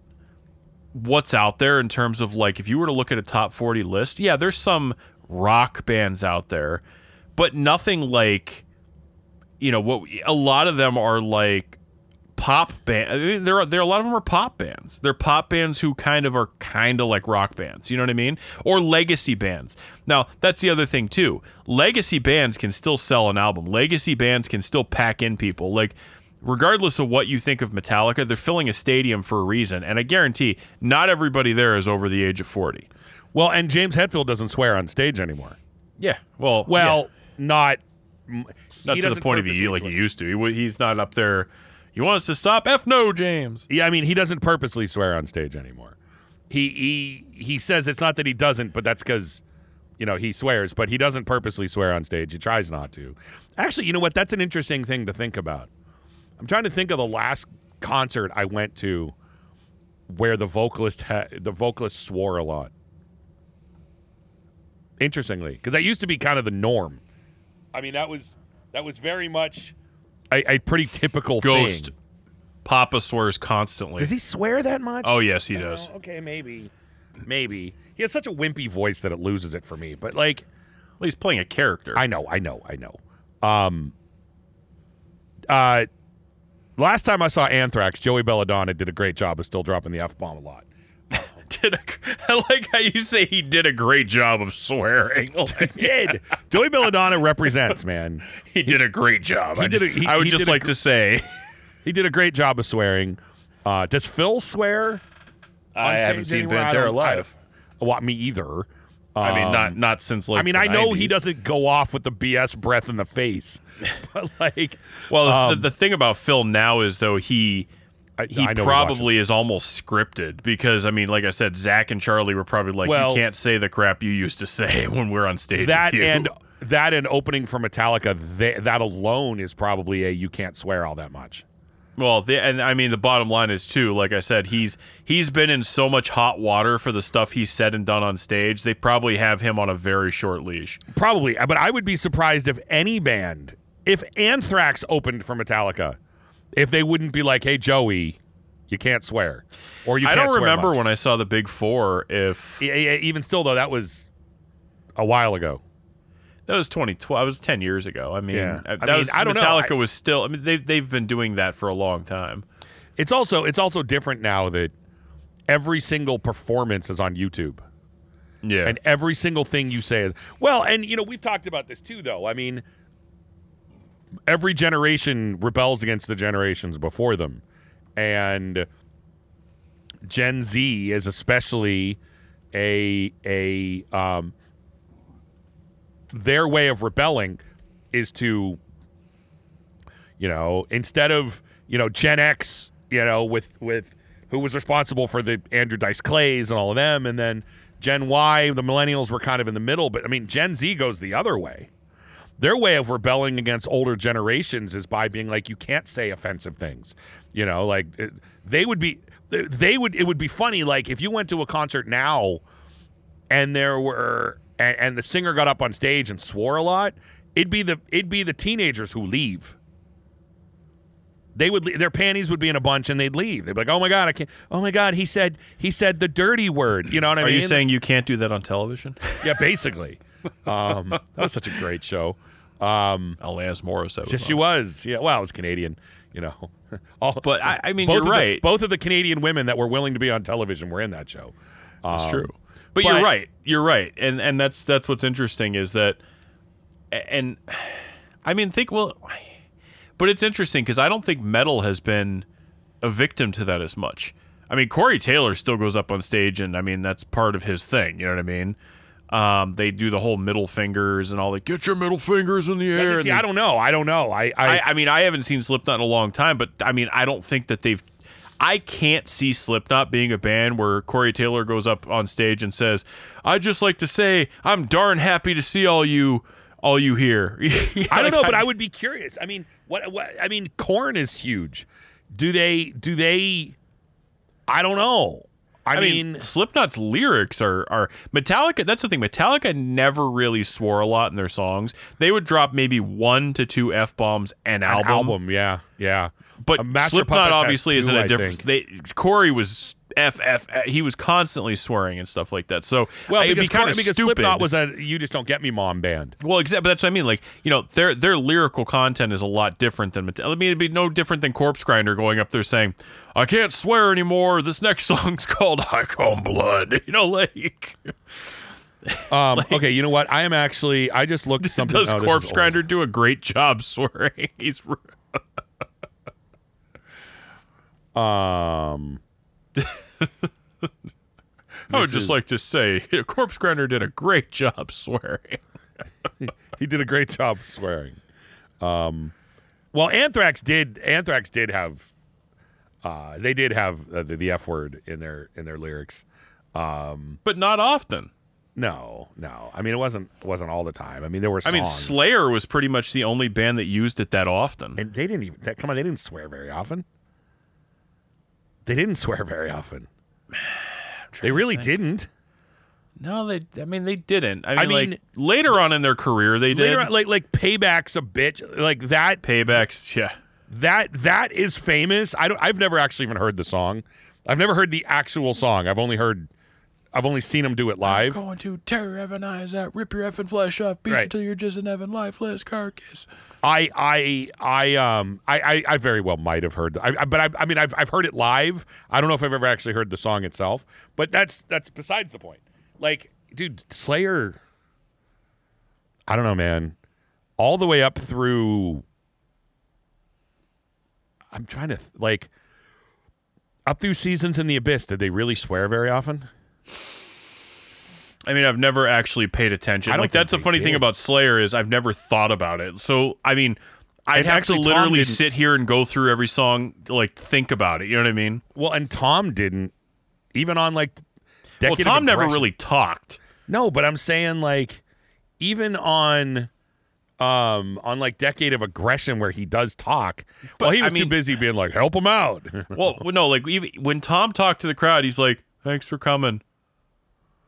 what's out there in terms of like if you were to look at a top 40 list yeah there's some rock bands out there but nothing like you know what a lot of them are like pop band I mean, there are there are a lot of them are pop bands. They're pop bands who kind of are kind of like rock bands you know what i mean? Or legacy bands. Now that's the other thing too. Legacy bands can still sell an album. Legacy bands can still pack in people. Like regardless of what you think of metallica they're filling a stadium for a reason. And i guarantee not everybody there is over the age of 40 well, and James Hetfield doesn't swear on stage anymore. yeah well Well, not not he to the point of purposely like he used to. He, he's not up there you want us to stop f no james Yeah, I mean, he doesn't purposely swear on stage anymore. He he he says it's not that he doesn't, but that's because you know he swears, but he doesn't purposely swear on stage. He tries not to. Actually, you know what? That's an interesting thing to think about. I'm trying to think of the last concert I went to where the vocalist ha- the vocalist swore a lot. Interestingly, because that used to be kind of the norm. I mean, that was That was very much a, a pretty typical Ghost. thing. Papa swears constantly. Does he swear that much? Oh yes, he does. Oh, okay, maybe, maybe he has such a wimpy voice that it loses it for me. But like, Well, he's playing a character. I know, I know, I know. Um, uh, last time I saw Anthrax, Joey Belladonna did a great job of still dropping the f bomb a lot. Did a, I like how you say he did a great job of swearing. Like, Did Joey Belladonna represents man? he did a great job. he I, did a- he- I would he just like gr- to say He did a great job of swearing. Uh, does Phil swear? I haven't seen? Pantera I live. don't- Well, me either. I mean, Um, not not since like. I mean, the I know he doesn't go off with the BS breath in the face, but like, Well, the, Um, the thing about Phil now is though he I, he I know probably is almost scripted because I mean, like I said, Zach and Charlie were probably like, Well- "You can't say the crap you used to say when we're on stage." that and that and opening for Metallica. They, that alone is probably a you can't swear all that much. well, the, and I mean, the bottom line is too. Like I said, he's he's been in so much hot water for the stuff he's said and done on stage. They probably have him on a very short leash. Probably, but I would be surprised if any band, if Anthrax opened for Metallica, if they wouldn't be like, "Hey, Joey, you can't swear," or you. I don't remember much. when I saw the Big Four. If Yeah, yeah, even still though, that was a while ago. That was 2012. That was 10 years ago. I mean, Yeah. uh, I that mean, was I don't know. Metallica I- was still. I mean, they they've been doing that for a long time. It's also it's also different now that every single performance is on YouTube. Yeah. and every single thing you say is well and you know we've talked about this too though i mean every generation rebels against the generations before them. And gen z is especially a a um their way of rebelling is to you know instead of you know gen x you know with with who was responsible for the andrew dice clays and all of them and then gen y the millennials were kind of in the middle. But i mean gen z goes the other way their way of rebelling against older generations is by being like you can't say offensive things. You know like they would be they would it would be funny like if you went to a concert now and there were and, and the singer got up on stage and swore a lot it'd be the it'd be the teenagers who leave. They would their panties would be in a bunch and they'd leave. They'd be like oh my god i can't oh my god he said he said the dirty word. You know what i Are mean? Are you saying you can't do that on television? yeah basically. Um, that was such a great show Alanis Morissette. Was Yes, she was. Yeah, well, it was Canadian, you know. All, But I- I mean, both you're of the- right. both of the Canadian women that were willing to be on television were in that show. It's Um, true. But, but- you're right. You're right. And and that's that's what's interesting is that and I mean think well but it's interesting because I don't think metal has been a victim to that as much. I mean Corey Taylor still goes up on stage and I mean that's part of his thing, you know what I mean? Um, they do the whole middle fingers and all like get your middle fingers in the air. See, and I don't know. I don't know. I, I, I, I mean, I haven't seen Slipknot in a long time, but I mean, I don't think that they've. I can't see Slipknot being a band where Corey Taylor goes up on stage and says, "I'd just like to say I'm darn happy to see all you, all you here." I don't know, but I would be curious. I mean, what, what? I mean, Korn is huge. Do they? Do they? I don't know. I, I mean, mean, Slipknot's lyrics are are Metallica. That's the thing. Metallica never really swore a lot in their songs. They would drop maybe one to two f bombs an, an album, album. Yeah, yeah. But Slipknot obviously is in two, a different. They Corey was f f. He was constantly swearing and stuff like that. So Well, it'd because, be kind of because stupid. Slipknot was a "You Just Don't Get Me" mom band. Well, exactly. But that's what I mean. Like, you know, their their lyrical content is a lot different than. I mean, it'd be no different than Corpse Grinder going up there saying, "I can't swear anymore. This next song's called I Cum Blood." You know, like Um, okay, you know what? I am actually. I just looked something. does oh, Corpse old. Grinder do a great job swearing? He's Um, I would just like to say, Corpse Grinder did a great job swearing. he did a great job swearing. Um, well, Anthrax did. Anthrax did have. Uh, they did have uh, the, the F word in their in their lyrics. But not often. No, no. I mean, it wasn't wasn't all the time. I mean, there were. I mean, Slayer was pretty much the only band that used it that often. and they didn't even. That, come on, they didn't swear very often. They didn't swear very often. They really didn't. No, they. I mean, they didn't. I mean, I mean- like later on in their career, they did. On, like like payback's a bitch. Like that Paybacks. Yeah. that that is famous. I don't. I've never actually even heard the song. I've never heard the actual song. I've only heard. I've only seen him do it live. Going to tear your effing eyes out, rip your effing flesh off, beat you Right. till you're just an effing lifeless carcass. I I I um I I, I very well might have heard. I, I but I, I mean I've I've heard it live. I don't know if I've ever actually heard the song itself. But that's that's besides the point. Like, dude, Slayer. I don't know, man. All the way up through. I'm trying to th- like. Up through seasons in the abyss, did they really swear very often? I mean, I've never actually paid attention. Like that's the funny thing about Slayer is I've never thought about it. So I mean, I'd And have actually, to literally sit here and go through every song, like think about it. You know what I mean? Well, and Tom didn't. Even on like. Well, Decade of Tom never Aggression- really talked. No, but I'm saying like even on um on like Decade of Aggression where he does talk. well, he I was too busy being like, help him out. Well, no, like even when Tom talked to the crowd, he's like, "Thanks for coming."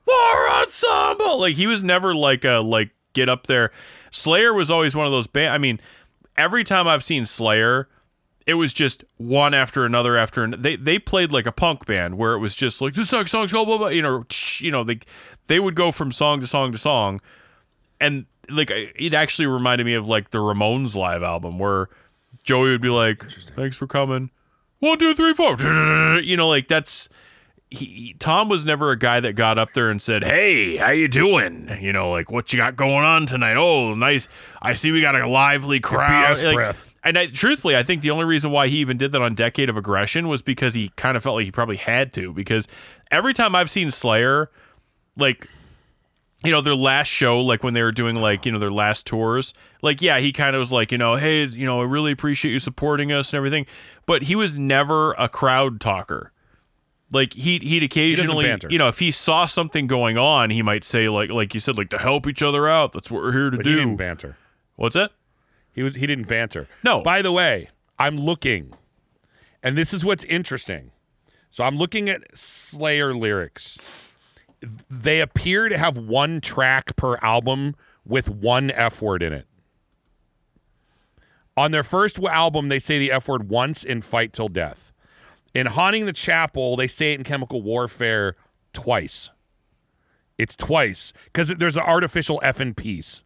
War ensemble. Like he was never like a like get up there. Slayer was always one of those band. I mean, every time I've seen Slayer, it was just one after another after an- they they played like a punk band where it was just like this next song's blah blah blah. You know, tsh, you know they they would go from song to song to song, and like it actually reminded me of like the Ramones live album where Joey would be like, "Thanks for coming." One, two, three, four. You know, like that's he, Tom was never a guy that got up there and said, "Hey, how you doing?" You know, like what you got going on tonight? Oh, nice. I see we got a lively crowd. Like, breath. And I, truthfully, I think the only reason why he even did that on Decade of Aggression was because he kind of felt like he probably had to. Because every time I've seen Slayer, like you know their last show like when they were doing like you know their last tours like yeah he kind of was like you know hey you know i really appreciate you supporting us and everything but he was never a crowd talker like he he'd occasionally banter. you know if he saw something going on he might say like like you said like to help each other out that's what we're here to But he do didn't banter. what's that He was he didn't banter. No. By the way, I'm looking, and this is what's interesting. So I'm looking at Slayer lyrics. They appear to have one track per album with one F word in it. On their first album, they say the F word once in Fight Till Death. In Haunting the Chapel, they say it in Chemical Warfare twice. It's twice because there's an artificial F in peace,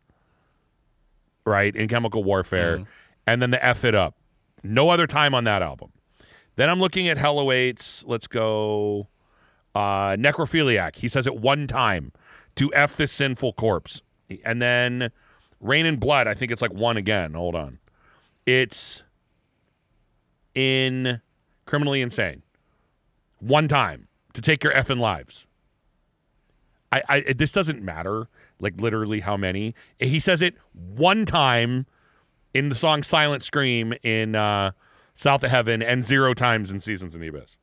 right? In Chemical Warfare, and then the F it up. No other time on that album. Then I'm looking at Hell Awaits. Let's go. Uh, Necrophiliac. He says it one time to F the sinful corpse. And then Reign in Blood. I think it's like one again. Hold on. It's in Criminally Insane. One time to take your effing lives. I, I this doesn't matter like literally how many. He says it one time in the song Silent Scream in uh, South of Heaven and zero times in Seasons in the Abyss.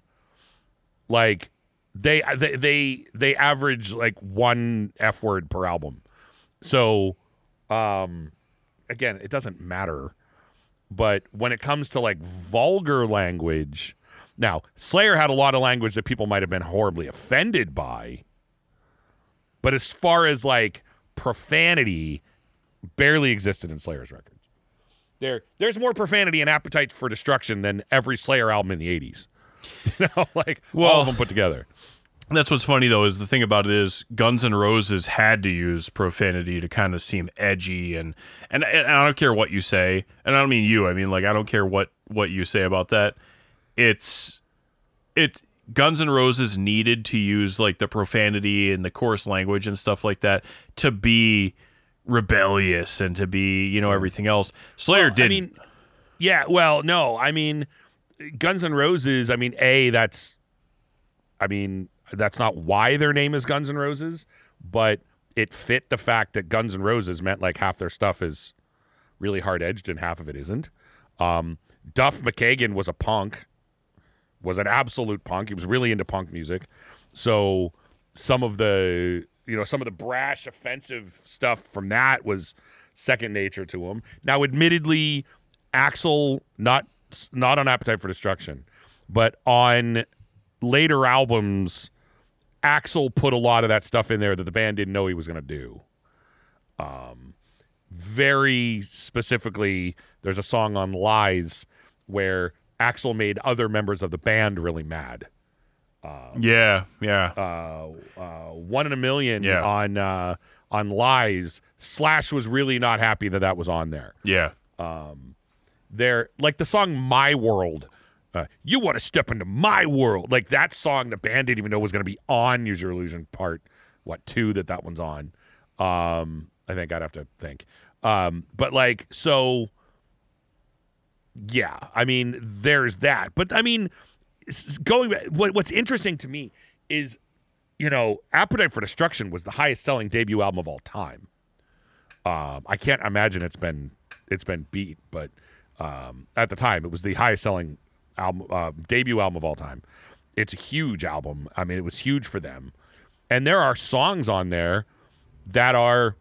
Like they they they, they average like one F word per album. So um again, it doesn't matter. But when it comes to like vulgar language, now Slayer had a lot of language that people might have been horribly offended by. But as far as like profanity, barely existed in Slayer's records. There, there's more profanity and appetite for destruction than every Slayer album in the '80s. You know, like all of them put together. That's what's funny though is the thing about it is Guns N' Roses had to use profanity to kind of seem edgy and, and and I don't care what you say and I don't mean you I mean like I don't care what what you say about that it's it Guns N' Roses needed to use like the profanity and the coarse language and stuff like that to be rebellious and to be you know mm. everything else Slayer I didn't mean, yeah. Well, no. I mean, Guns N' Roses. I mean, a that's. I mean, that's not why their name is Guns N' Roses, but it fit the fact that Guns N' Roses meant like half their stuff is really hard edged and half of it isn't. Um, Duff McKagan was a punk, was an absolute punk. He was really into punk music, so some of the you know some of the brash, offensive stuff from that was second nature to him. Now, admittedly, Axl not not on Appetite for Destruction, but on later albums, Axl put a lot of that stuff in there that the band didn't know he was going to do. Um, very specifically, there's a song on Lies where Axl made other members of the band really mad. Yeah, yeah. Uh, uh, one in a million Yeah. on uh, on Lies. Slash was really not happy that that was on there. yeah. There, like the song "My World." Uh, you want to step into my world, like that song. The band didn't even know was going to be on Use Your Illusion Part what two that that one's on. Um, I think I'd have to think. Um, but like so, yeah. I mean, there's that. But I mean, going back, what what's interesting to me is, you know, Appetite for Destruction was the highest selling debut album of all time. Um, I can't imagine it's been it's been beat, but um, at the time it was the highest selling album uh, debut album of all time. It's a huge album. I mean, it was huge for them, and there are songs on there that are.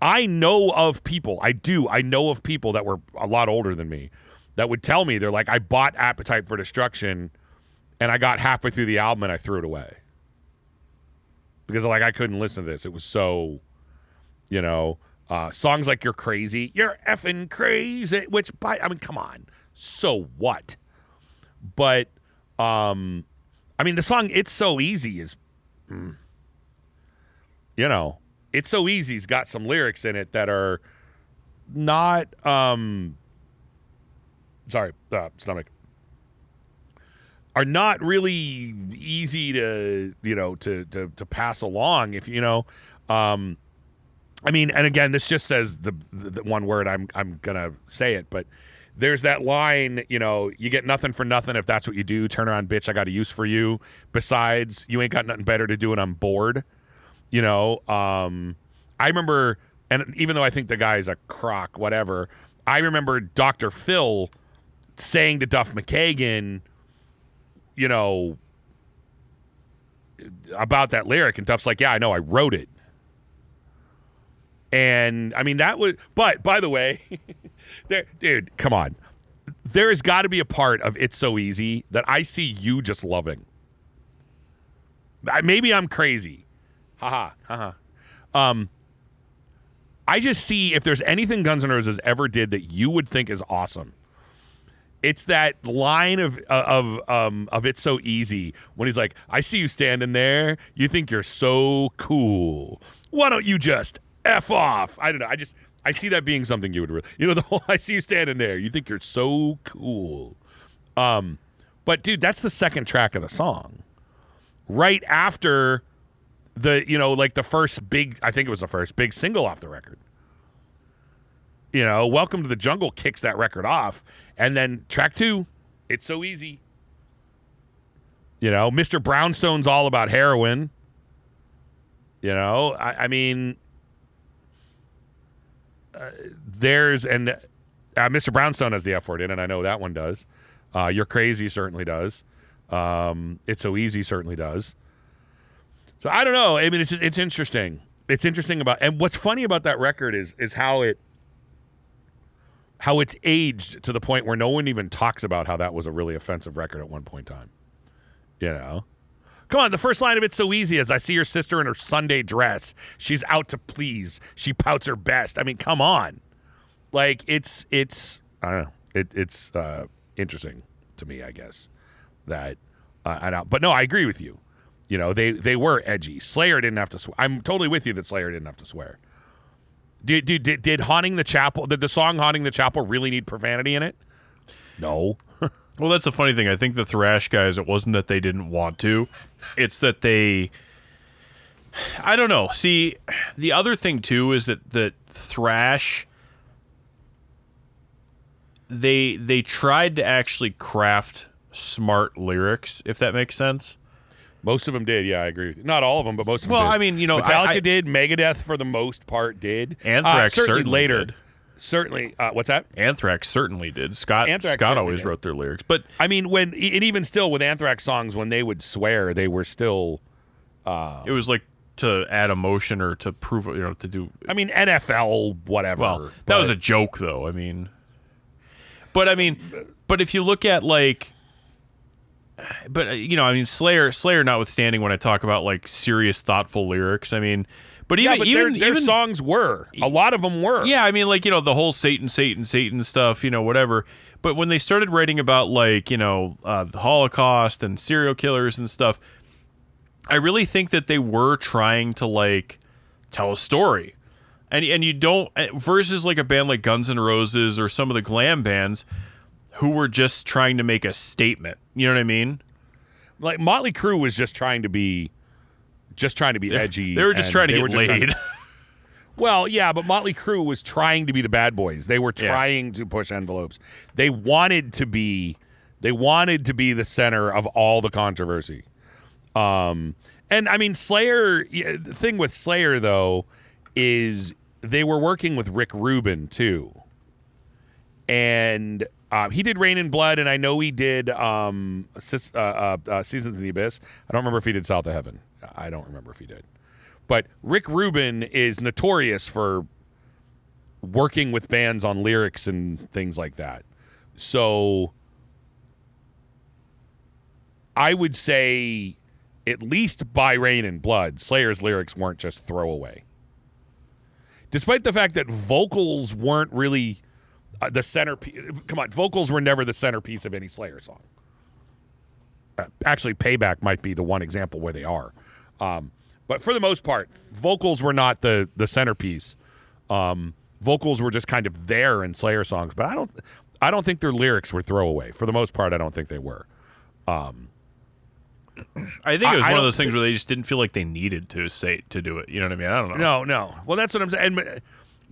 I know of people. I do. I know of people that were a lot older than me that would tell me they're like, I bought Appetite for Destruction, and I got halfway through the album and I threw it away because like I couldn't listen to this. It was so you know uh, songs like you're crazy you're effing crazy which by i mean come on so what but um i mean the song it's so easy is mm, you know it's so easy's got some lyrics in it that are not um sorry uh, stomach are not really easy to you know to to to pass along if you know um I mean, and again, this just says the, the, the one word. I'm I'm gonna say it, but there's that line. You know, you get nothing for nothing if that's what you do. Turn around, bitch. I got a use for you. Besides, you ain't got nothing better to do, and I'm bored. You know, um, I remember, and even though I think the guy's a crock, whatever, I remember Dr. Phil saying to Duff McKagan, you know, about that lyric, and Duff's like, "Yeah, I know, I wrote it." And I mean that was but by the way, there dude, come on. There has got to be a part of It's So Easy that I see you just loving. I- Maybe I'm crazy. Haha. Haha. Um I just see if there's anything Guns N' Roses ever did that you would think is awesome. It's that line of of um of it's so easy when he's like, "I see you standing there. You think you're so cool. Why don't you just f off?" I don't know. I just I see that being something you would, re- you know, the whole "I see you standing there. You think you're so cool." Um, but dude, that's the second track of the song. Right after the you know like the first big I think it was the first big single off the record. You know, Welcome to the Jungle kicks that record off, and then track two, It's So Easy. You know, Mr. Brownstone's all about heroin. You know, I, I mean, there's and uh, Mr. Brownstone has the F word in, and I know that one does. Uh, You're crazy certainly does. Um, it's so easy certainly does. So I don't know. I mean, it's it's interesting. It's interesting about and what's funny about that record is is how it how it's aged to the point where no one even talks about how that was a really offensive record at one point in time. You know. Come on, the first line of it's so easy as I see your sister in her Sunday dress. She's out to please. She pouts her best. I mean, come on. Like it's it's I don't know. It, it's uh, interesting to me, I guess. That uh, I don't, but no, I agree with you. You know, they they were edgy. Slayer didn't have to swear. I'm totally with you that Slayer didn't have to swear. Did did did, did haunting the chapel? Did the song haunting the chapel really need profanity in it? No. Well, that's the funny thing. I think the thrash guys, it wasn't that they didn't want to, it's that they. I don't know. See, the other thing too is that that thrash. They they tried to actually craft smart lyrics, if that makes sense. Most of them did. Yeah, I agree with you. Not all of them, but most of them. Well, did. I mean, you know, Metallica I- I- did. Megadeth, for the most part, did. Anthrax Uh, certainly, certainly later. did. Certainly. Uh, what's that? Anthrax certainly did. Scott Anthrax Scott always did. wrote their lyrics, but I mean, when and even still with Anthrax songs, when they would swear, they were still. Uh, it was like to add emotion or to prove, you know, to do I mean, NFL, whatever. Well, that was a joke, though. I mean, but I mean, but if you look at like but uh, you know, I mean, Slayer, Slayer, notwithstanding, when I talk about like serious, thoughtful lyrics, I mean, but even yeah, but even their, their even songs were a lot of them were. yeah, I mean, like you know, the whole Satan, Satan, Satan stuff, you know, whatever. But when they started writing about like you know uh, the Holocaust and serial killers and stuff, I really think that they were trying to like tell a story, and and you don't eh, versus like a band like Guns N' Roses or some of the glam bands who were just trying to make a statement. You know what I mean? like Motley Crue was just trying to be, just trying to be edgy. They were just trying to get were just trying laid. to- well, yeah, but Motley Crue was trying to be the bad boys. They were Yeah. trying to push envelopes. They wanted to be, they wanted to be the center of all the controversy. Um, and I mean, Slayer. The thing with Slayer though is they were working with Rick Rubin too, and um, he did Reign in Blood, and I know he did um, uh, uh, uh, Seasons in the Abyss. I don't remember if he did South of Heaven. I don't remember if he did. But Rick Rubin is notorious for working with bands on lyrics and things like that. So I would say, at least by Reign in Blood, Slayer's lyrics weren't just throwaway. Despite the fact that vocals weren't really uh, the centerpiece. Come on, vocals were never the centerpiece of any Slayer song. Uh, actually, Payback might be the one example where they are. Um, but for the most part, vocals were not the the centerpiece. Um, vocals were just kind of there in Slayer songs, but I don't I don't think their lyrics were throwaway. For the most part, I don't think they were. Um, I think it was I- I one of those things where they just didn't feel like they needed to say to do it. You know what I mean? I don't know. No, no. Well, that's what I'm saying. And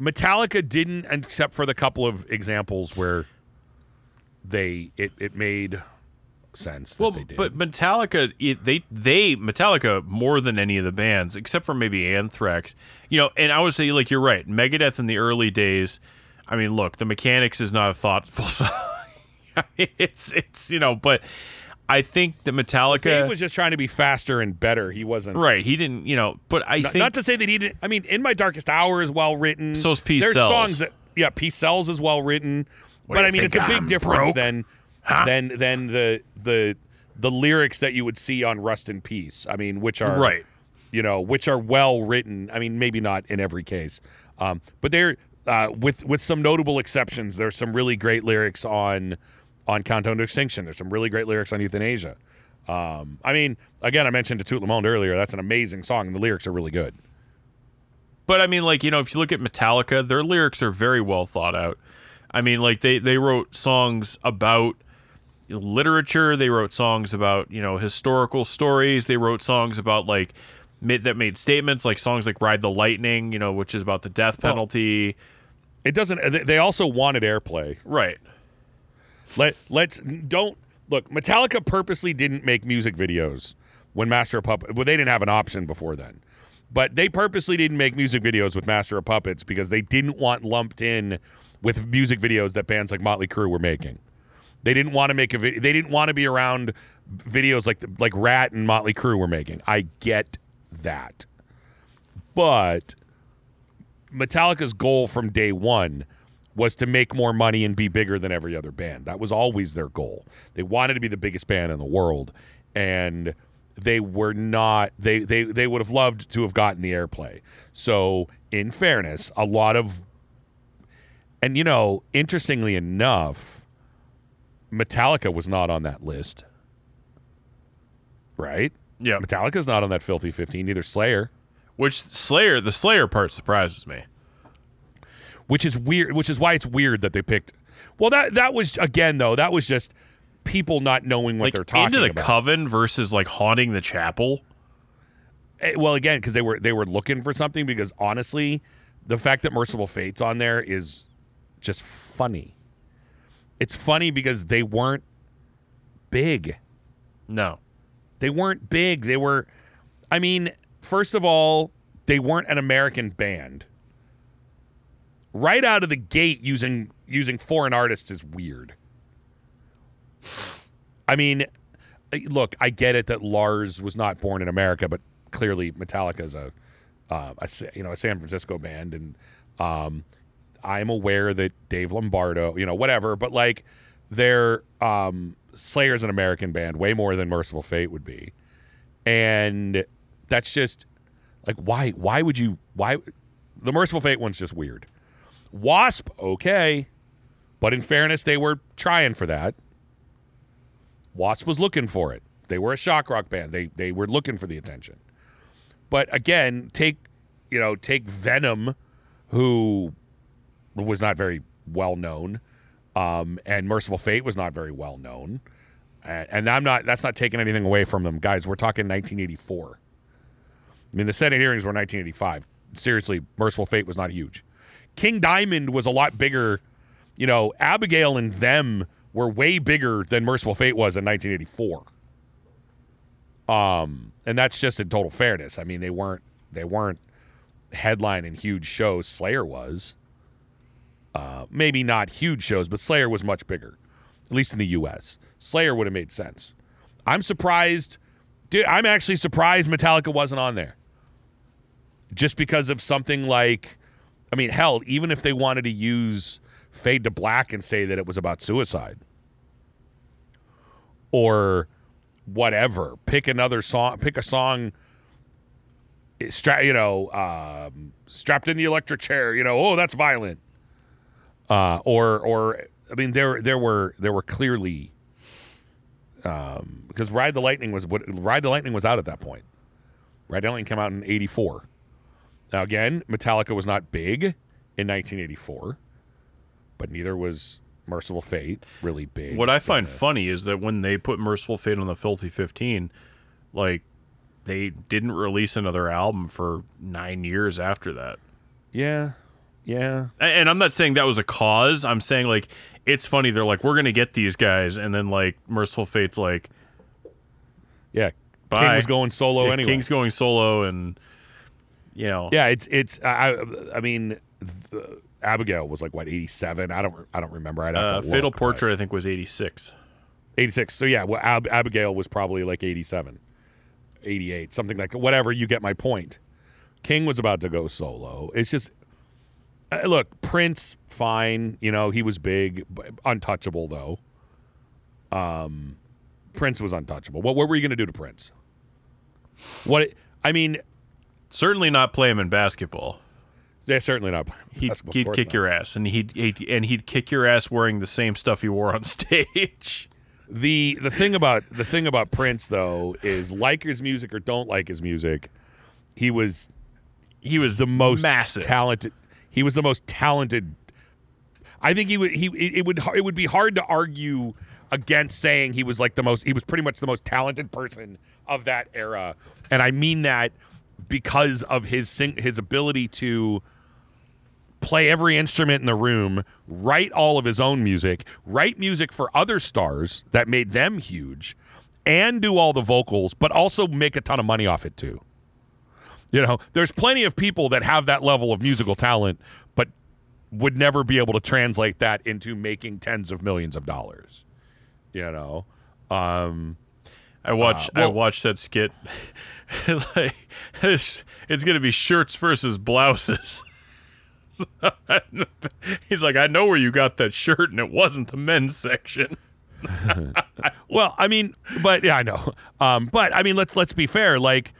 Metallica didn't, except for the couple of examples where they it it made sense. That Well, they did. but Metallica, it, they they Metallica more than any of the bands, except for maybe Anthrax. You know, and I would say like you're right. Megadeth in the early days. I mean, look, the Mechanix is not a thoughtful song. I mean, it's it's you know, but I think that Metallica. Dave was just trying to be faster and better. He wasn't. right, he didn't. You know, but I Not, think not to say that he didn't. I mean, in my darkest hour is well written. So's Peace There's Sells. songs that yeah, Peace Sells is well written. What but I mean, it's think a big I'm difference broke? than than than the the the lyrics that you would see on Rust in Peace. I mean, which are Right. You know, which are well written. I mean, maybe not in every case, um, but they're uh, with with some notable exceptions. There's some really great lyrics on on Countdown to Extinction. There's some really great lyrics on Euthanasia. Um, I mean, again, I mentioned to Tout le Monde earlier. That's an amazing song, and the lyrics are really good. But I mean, like you know, if you look at Metallica, their lyrics are very well thought out. I mean, like they they wrote songs about literature. They wrote songs about you know historical stories. They wrote songs about like ma- that made statements like songs like "Ride the Lightning," you know, which is about the death penalty. It doesn't. they- They also wanted airplay. right. Let let's don't look. Metallica purposely didn't make music videos when Master of Puppets. Well, they didn't have an option before then, but they purposely didn't make music videos with Master of Puppets because they didn't want lumped in with music videos that bands like Motley Crue were making. They didn't want to make a video. They didn't want to be around videos like like Ratt and Motley Crue were making. I get that, but Metallica's goal from day one was to make more money and be bigger than every other band. That was always their goal. They wanted to be the biggest band in the world, and they were not. They they they would have loved to have gotten the airplay. So, in fairness, a lot of, and you know, interestingly enough, Metallica was not on that list. Right? Yeah. Metallica's not on that filthy fifteen. Neither Slayer. Which Slayer, the Slayer part surprises me. which is weird. Which is why it's weird that they picked. Well, that that was again though. That was just people not knowing what Like they're talking into the about. coven versus like haunting the chapel. Eh, well, again, because they were they were looking for something. Because honestly, the fact that Mercyful Fate's on there is just funny. It's funny because they weren't big. No. They weren't big. They were. I mean, first of all, they weren't an American band. Right out of the gate, using using foreign artists is weird. I mean, look, I get it that Lars was not born in America, but clearly Metallica is a, uh, a you know a San Francisco band, and um, I'm aware that Dave Lombardo, you know, whatever, but like they're um, Slayer's an American band, way more than Mercyful Fate would be, and that's just like why? Why would you? Why? The Mercyful Fate one's just weird. Wasp, okay, but in fairness, they were trying for that. Wasp was looking for it. They were a shock rock band. They they were looking for the attention. But again, take you know take Venom, who was not very well known, um, and Mercyful Fate was not very well known. And, and I'm not. That's not taking anything away from them, guys. We're talking 1984. I mean, the Senate hearings were 1985. Seriously, Mercyful Fate was not huge. King Diamond was a lot bigger. You know, Abigail and them were way bigger than Mercyful Fate was in 1984. Um, and that's just in total fairness. I mean, they weren't they weren't headlining huge shows. Slayer was. Uh, maybe not huge shows, but Slayer was much bigger, at least in the U.S. Slayer would have made sense. I'm surprised, dude. I'm actually surprised Metallica wasn't on there. Just because of something like, I mean, hell, even if they wanted to use Fade to Black and say that it was about suicide, or whatever, pick another song, pick a song. Stra- you know, um, strapped in the electric chair. You know, oh, that's violent uh, or or I mean there there were there were clearly um, because Ride the Lightning was what Ride the Lightning was out at that point. Ride the Lightning came out in '84. Now again, Metallica was not big in 1984, but neither was Mercyful Fate really big. What I find funny is that when they put Mercyful Fate on the Filthy 15, like they didn't release another album for nine years after that. yeah, yeah, And I'm not saying that was a cause. I'm saying like it's funny. They're like, we're gonna get these guys, and then like Mercyful Fate's like, yeah. King was going solo yeah, anyway. King's going solo, and you know, Yeah, it's it's. I I mean, the, Abigail was like what 87. I don't I don't remember. I'd have uh, to Fatal look, but- Portrait I think was 86. 86. So yeah, well, Ab- Abigail was probably like 87, 88, something like whatever. You get my point. King was about to go solo. It's just look, Prince, fine. You know he was big, untouchable though. Um, Prince was untouchable. What what were you going to do to Prince? What I mean, Certainly not play him in basketball. they're certainly not. He'd, he'd kick not. your ass, and he'd, he'd and he'd kick your ass wearing the same stuff he wore on stage. the the thing about the thing about Prince though is like his music or don't like his music, he was He was the most massive. talented. He was the most talented. I think he would. He it would it would be hard to argue against saying he was like the most. He was pretty much the most talented person of that era, and I mean that because of his sing, his ability to play every instrument in the room, write all of his own music, write music for other stars that made them huge, and do all the vocals, but also make a ton of money off it too. You know, there's plenty of people that have that level of musical talent, but would never be able to translate that into making tens of millions of dollars. You know, um, I watched I well- watched that skit. like it's, it's gonna be shirts versus blouses. He's like, I know where you got that shirt, and it wasn't the men's section. well, I mean, but yeah, I know. Um, but I mean, let's let's be fair. Like,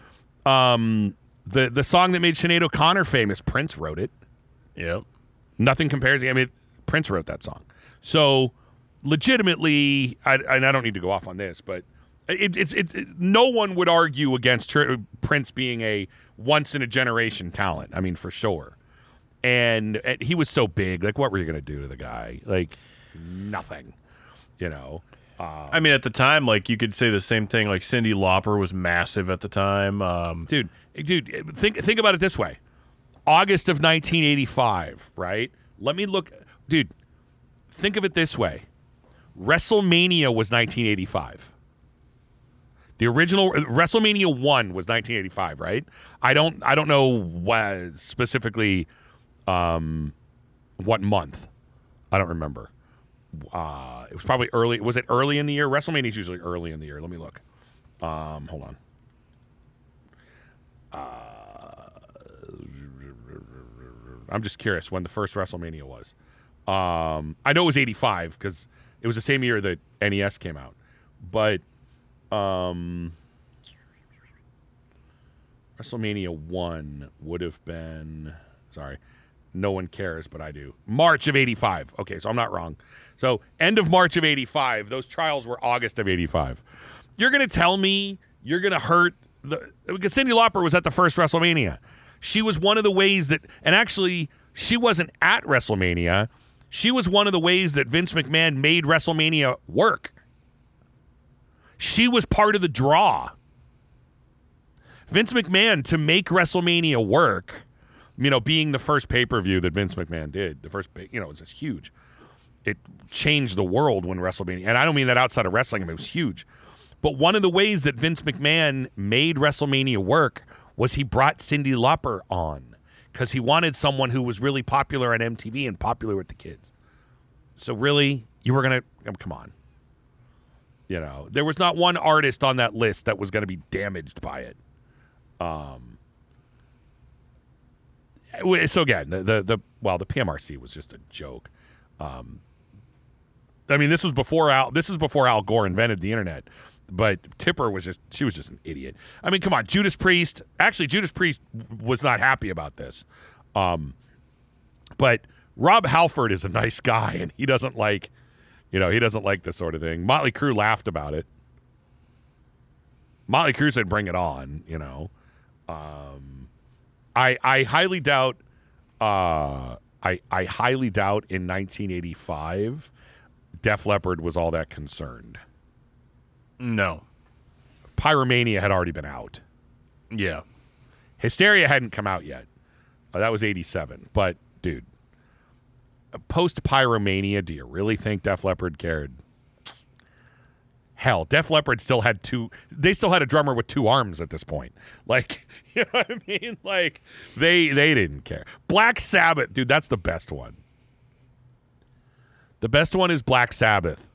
um, the the song that made Sinead O'Connor famous, Prince wrote it. Yep. Nothing compares. I mean, Prince wrote that song. So, legitimately, I, and I don't need to go off on this, but it, it's it's it, no one would argue against Tr- Prince being a once in a generation talent. I mean, for sure. And, and he was so big. Like, what were you going to do to the guy? Like, nothing. You know. I mean, at the time, like you could say the same thing. Like Cyndi Lauper was massive at the time. Um, dude dude think think about it this way. August of 1985 right? Let me look dude think of it this way. Wrestlemania was 1985 the original wrestlemania 1 was 1985 right? I don't i don't know what specifically um what month. I don't remember. Uh it was probably early was it early in the year? Wrestlemania is usually early in the year. Let me look. Um hold on I'm just curious when the first WrestleMania was. Um, I know it was '85 because it was the same year that NES came out. but um, WrestleMania one would have been sorry, no one cares, but I do. March of '85. Okay, so I'm not wrong. So end of March of '85. Those trials were August of '85. You're gonna tell me you're gonna hurt because Cyndi Lauper was at the first WrestleMania. She was one of the ways that, and actually, she wasn't at WrestleMania. She was one of the ways that Vince McMahon made WrestleMania work. She was part of the draw. Vince McMahon to make WrestleMania work, you know, being the first pay per view that Vince McMahon did, the first, you know, it's just huge. It changed the world when WrestleMania, and I don't mean that outside of wrestling, I mean, it was huge. But one of the ways that Vince McMahon made WrestleMania work was he brought Cyndi Lauper on because he wanted someone who was really popular on MTV and popular with the kids. So really, you were gonna come on. You know, there was not one artist on that list that was to be damaged by it. Um. So again, the, the the well, the PMRC was just a joke. Um. I mean, this was before Al. This is before Al Gore invented the internet. But Tipper was just she was just an idiot. I mean, come on, Judas Priest. Actually, Judas Priest was not happy about this. Um, but Rob Halford is a nice guy, and he doesn't like, you know, he doesn't like this sort of thing. Motley Crue laughed about it. Motley Crue said, "Bring it on," you know. Um, I I highly doubt. Uh, I I highly doubt in 1985, Def Leppard was all that concerned. No. Pyromania had already been out. Yeah. Hysteria hadn't come out yet. Uh, that was 87. But, dude, post Pyromania, do you really think Def Leppard cared? Hell, Def Leppard still had two, they still had a drummer with two arms at this point. Like, you know what I mean? Like, they they didn't care. Black Sabbath, dude, that's the best one. The best one is Black Sabbath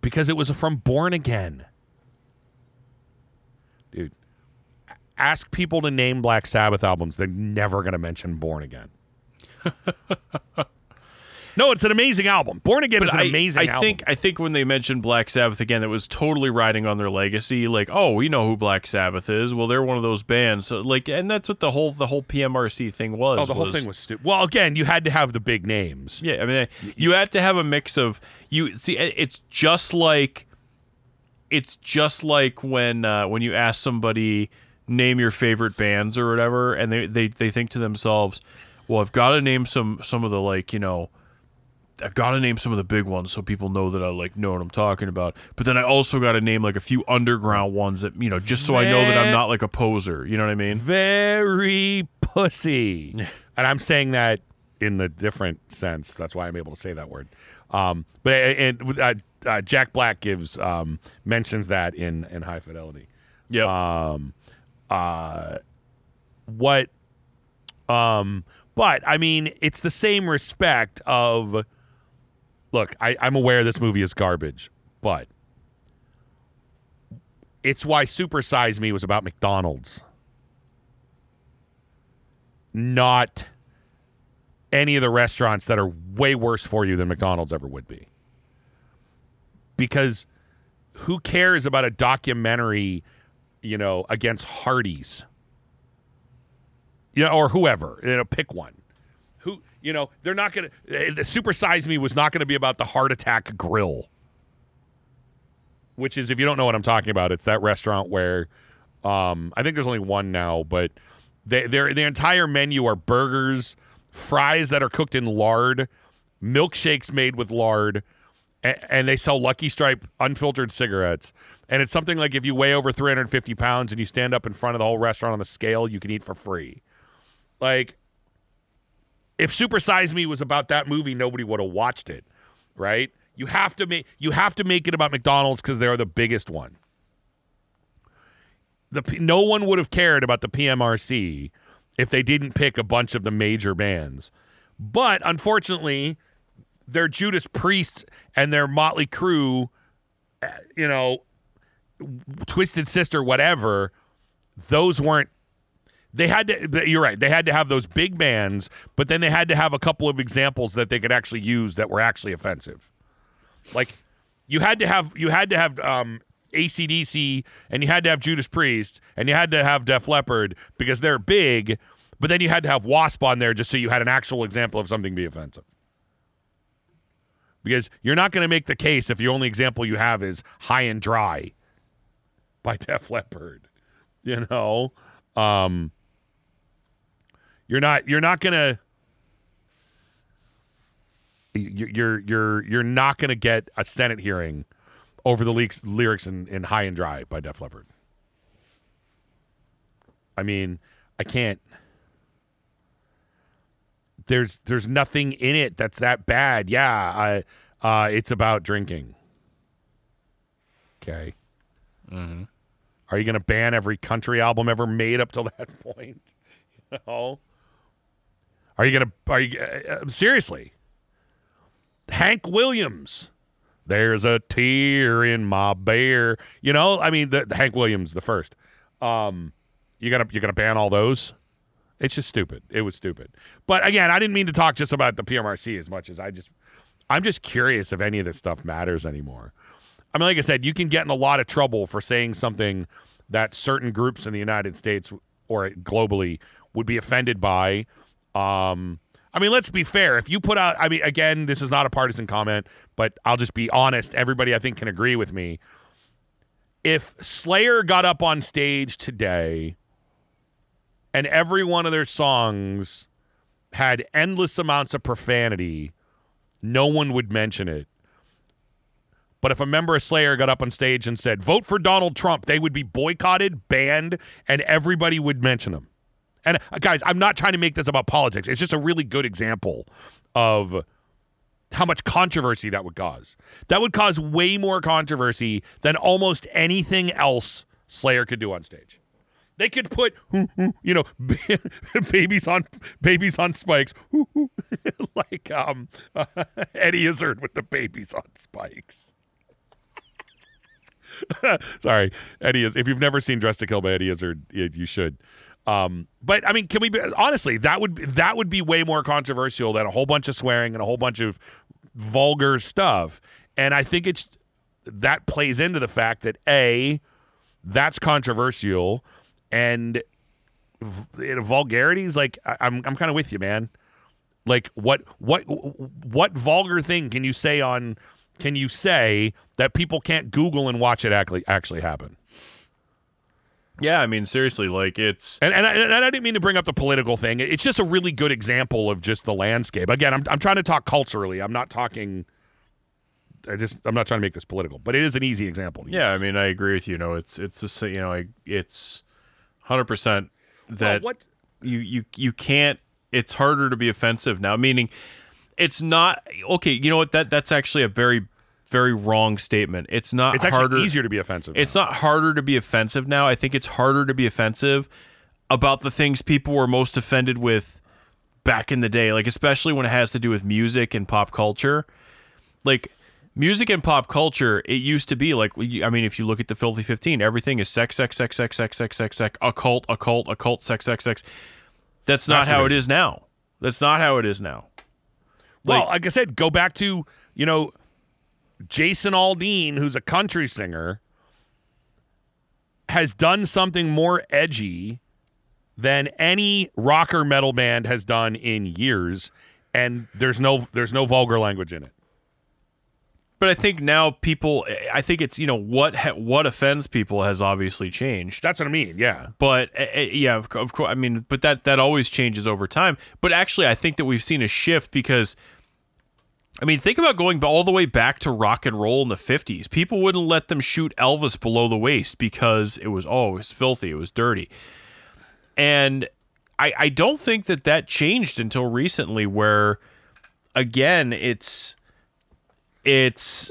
because it was from Born Again. Dude, ask people to name Black Sabbath albums. They're never going to mention Born Again. no, it's an amazing album. Born Again is an I, amazing I album. think I think when they mentioned Black Sabbath again, that was totally riding on their legacy. Like, oh, we know who Black Sabbath is. Well, they're one of those bands. So, like, and that's what the whole the whole PMRC thing was. oh, the whole thing was stupid. Well, again, you had to have the big names. Yeah, I mean, you had to have a mix of you. See, it's just like it's just like when uh, when you ask somebody name your favorite bands or whatever, and they they they think to themselves, well, I've got to name some some of the like you know. I've got to name some of the big ones so people know that I like know what I'm talking about. But then I also got to name like a few underground ones that you know, just so I know that I'm not like a poser. You know what I mean? Very pussy. and I'm saying that in the different sense. That's why I'm able to say that word. Um, but and uh, uh, Jack Black gives um, mentions that in in High Fidelity. Yeah. uh, what um but i mean it's the same respect of look I, i'm aware this movie is garbage but it's why super size me was about mcdonald's. Not any of the restaurants that are way worse for you than mcdonald's ever would be. Because who cares about a documentary you know, against Hardee's, you know, or whoever, you know, pick one. You know, they're not going to, the Supersize Me was not going to be about the Heart Attack Grill, which is, if you don't know what I'm talking about, it's that restaurant where, um, I think there's only one now, but they, their, their entire menu are burgers, fries that are cooked in lard, milkshakes made with lard, a- and they sell Lucky Strike unfiltered cigarettes. And it's something like if you weigh over 350 pounds and you stand up in front of the whole restaurant on the scale, you can eat for free. Like, if Super Size Me was about that movie, nobody would have watched it, right? You have to make you have to make it about McDonald's because they're the biggest one. The no one would have cared about the PMRC if they didn't pick a bunch of the major bands. But unfortunately, their Judas Priest and their Motley Crue, uh, you know, Twisted Sister, whatever, those weren't. They had to. You're right. They had to have those big bands, but then they had to have a couple of examples that they could actually use that were actually offensive. Like you had to have you had to have um, ACDC and you had to have Judas Priest and you had to have Def Leppard because they're big, but then you had to have Wasp on there just so you had an actual example of something be offensive. Because you're not going to make the case if the only example you have is High and Dry by Def Leppard. You know, um, you're not you're not going to you're you're you're not going to get a Senate hearing over the leaks, lyrics in, in High and Dry by Def Leppard. I mean, I can't. There's there's nothing in it that's that bad. Yeah, I, uh, it's about drinking. Okay. Mhm. Are you going to ban every country album ever made up till that point? You know? Are you to? Are you uh, seriously? Hank Williams. There's a tear in my bear. You know, I mean, the, the Hank Williams, the first. Um, you gonna you're gonna ban all those? It's just stupid. It was stupid. But again, I didn't mean to talk just about the PMRC as much as I just I'm just curious if any of this stuff matters anymore. I mean, like I said, you can get in a lot of trouble for saying something that certain groups in the United States or globally would be offended by. Um, I mean, let's be fair. If you put out, I mean, again, this is not a partisan comment, but I'll just be honest. Everybody, I think, can agree with me. If Slayer got up on stage today and every one of their songs had endless amounts of profanity, no one would mention it. But if a member of Slayer got up on stage and said, vote for Donald Trump, they would be boycotted, banned, and everybody would mention them. And uh, guys, I'm not trying to make this about politics. It's just a really good example of how much controversy that would cause. That would cause way more controversy than almost anything else Slayer could do on stage. They could put, you know, babies on babies on spikes, like um, Eddie Izzard with the babies on spikes. Sorry, Eddie is. If you've never seen Dressed to Kill by Eddie Izzard, you, you should. Um, but I mean, can we be, honestly? That would that would be way more controversial than a whole bunch of swearing and a whole bunch of vulgar stuff. And I think it's that plays into the fact that a that's controversial, and vulgarities. Like I, I'm I'm kind of with you, man. Like what what what vulgar thing can you say on? Can you say that people can't Google and watch it actually actually happen? Yeah, I mean, seriously, like it's And and I, and I didn't mean to bring up the political thing. It's just a really good example of just the landscape. Again, I'm I'm trying to talk culturally. I'm not talking. I just I'm not trying to make this political, but it is an easy example. yeah. I mean, I agree with you. No, it's it's the you know, like it's hundred percent that well, what you you you can't. It's harder to be offensive now. Meaning, it's not okay. You know what? That that's actually a very very wrong statement. It's not it's actually harder. easier to be offensive. It's now. not harder to be offensive now. I think it's harder to be offensive about the things people were most offended with back in the day, like especially when it has to do with music and pop culture. Like music and pop culture, it used to be like I mean, if you look at the Filthy 15, everything is sex sex sex sex sex sex sex sex occult occult occult sex sex sex. That's not how it is now. That's not how it is now. well, like- like I said, go back to you know Jason Aldean, who's a country singer, has done something more edgy than any rocker metal band has done in years, and there's no there's no vulgar language in it. But I think now people I think it's, you know, what ha- what offends people has obviously changed. That's what I mean. Yeah. but uh, yeah, of, of course. I mean, but that that always changes over time. But actually, I think that we've seen a shift because, I mean, think about going all the way back to rock and roll in the '50s. People wouldn't let them shoot Elvis below the waist because it was oh, it was filthy, it was dirty, and I I don't think that that changed until recently, where again, it's it's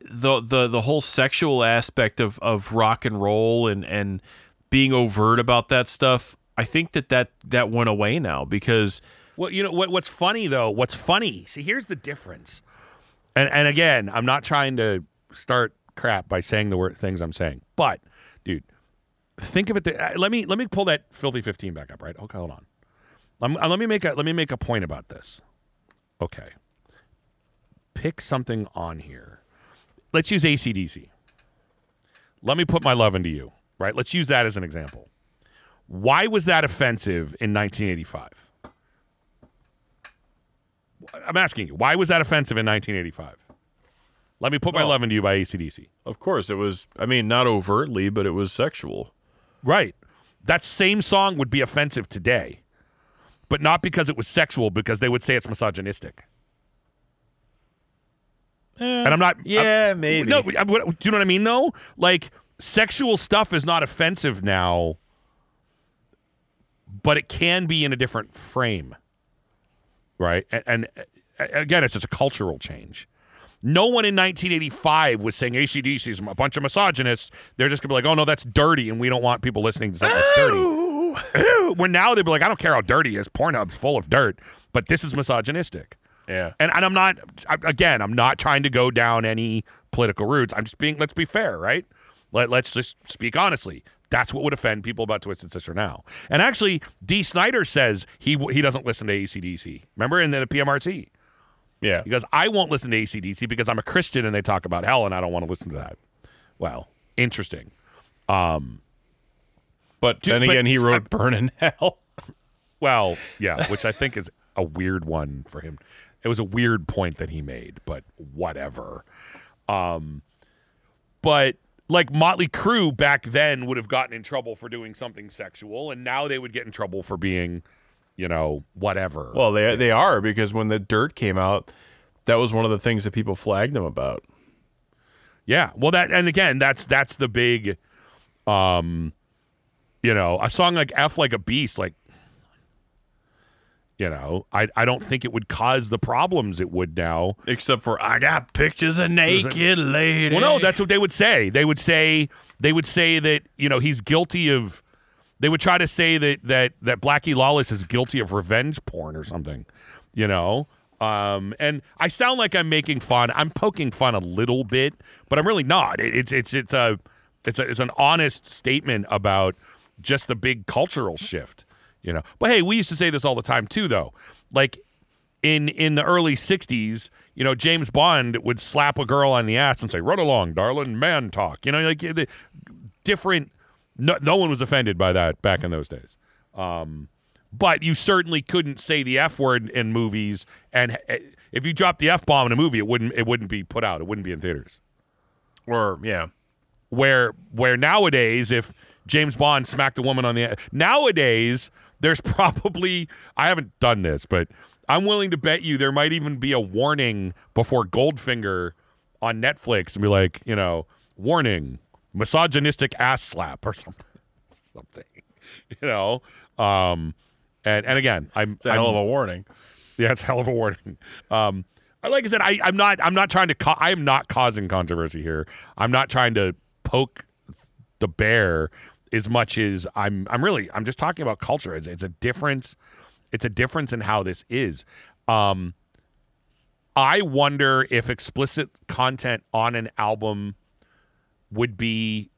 the the the whole sexual aspect of of rock and roll and and being overt about that stuff i think that that that went away now because Well, you know what? What's funny though? What's funny? See, here's the difference. And and again, I'm not trying to start crap by saying the word things I'm saying, but dude, think of it. The, uh, let me let me pull that filthy 15 back up. Right? Okay, hold on. Um, uh, let me make a let me make a point about this. Okay, pick something on here. let's use ACDC. Let me put my love into you, right? Let's use that as an example. Why was that offensive in 1985? I'm asking you, why was that offensive in 1985? Let me put my Well- love into you by ACDC. Of course, it was. I mean, not overtly, but it was sexual. Right. That same song would be offensive today, but not because it was sexual, because they would say it's misogynistic. Eh, and I'm not. I'm- Yeah, maybe. No, I- what- do you know what I mean? Though, like sexual stuff is not offensive now, but it can be in a different frame, right? And, and again, it's just a cultural change. No one in 1985 was saying ACDC is a bunch of misogynists. They're just gonna be like, "Oh no, that's dirty," and we don't want people listening to something that's dirty. Ew. Where now they'd be like, "I don't care how dirty it is. Pornhub's full of dirt, but this is misogynistic." Yeah. And, and I'm not, again, I'm not trying to go down any political routes. I'm just being, let's be fair, right? Let, let's just speak honestly. That's what would offend people about Twisted Sister now. And actually, Dee Snider says he he doesn't listen to ACDC. Remember in the PMRC? Yeah. He goes, I won't listen to ACDC because I'm a Christian and they talk about hell and I don't want to listen to that. Well, interesting. Um, But Dude, then but again, he wrote "Burn in Hell." Well, yeah, which I think is a weird one for him. It was a weird point that he made, but whatever. Um, but like Motley Crue back then would have gotten in trouble for doing something sexual, and now they would get in trouble for being, you know, whatever. Well, they they are because when the dirt came out, that was one of the things that people flagged them about. Yeah. Well, that and again, that's that's the big, um, you know, a song like "F Like a Beast," like, you know, I I don't think it would cause the problems it would now. Except for I got pictures of naked lady. Well, no, that's what they would say. They would say they would say that you know he's guilty of. They would try to say that that that Blackie Lawless is guilty of revenge porn or something, you know. Um, and I sound like I'm making fun. I'm poking fun a little bit, but I'm really not. It, it's it's it's a it's a it's an honest statement about just the big cultural shift, you know. But hey, we used to say this all the time too, though. Like in in the early 60s you know james bond would slap a girl on the ass and say run along darling man talk you know like the different no, no one was offended by that back in those days um, but you certainly couldn't say the f word in movies and eh, if you dropped the f bomb in a movie it wouldn't it wouldn't be put out it wouldn't be in theaters or yeah. where where nowadays if James Bond smacked a woman on the nowadays there's probably I haven't done this but I'm willing to bet you there might even be a warning before Goldfinger on Netflix and be like you know warning misogynistic ass slap or something something you know um and and again I'm It's a I'm- hell of a warning. yeah, it's a hell of a warning. Um, I- like I said, I, I'm not. I'm not trying to. Co- I am not causing controversy here. I'm not trying to poke the bear as much as I'm. I'm really. I'm just talking about culture. It's, it's a difference. It's a difference in how this is. Um, I wonder if explicit content on an album would be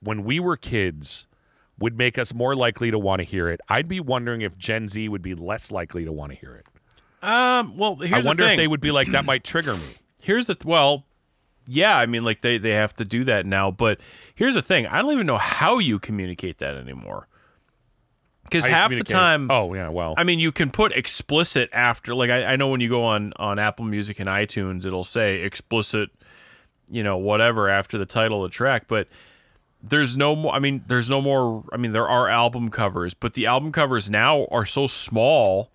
when we were kids would make us more likely to want to hear it. I'd be wondering if Gen Z would be less likely to want to hear it. Um. Well, here's I wonder if they would be like that might trigger me. Here's the th- well, yeah. I mean, like they they have to do that now. But here's the thing. I don't even know how you communicate that anymore. Because half the time, Oh yeah, well. I mean, you can put explicit after. Like I, I know when you go on on Apple Music and iTunes, it'll say explicit, you know, whatever after the title of the track. But there's no more. I mean, there's no more. I mean, there are album covers, but the album covers now are so small.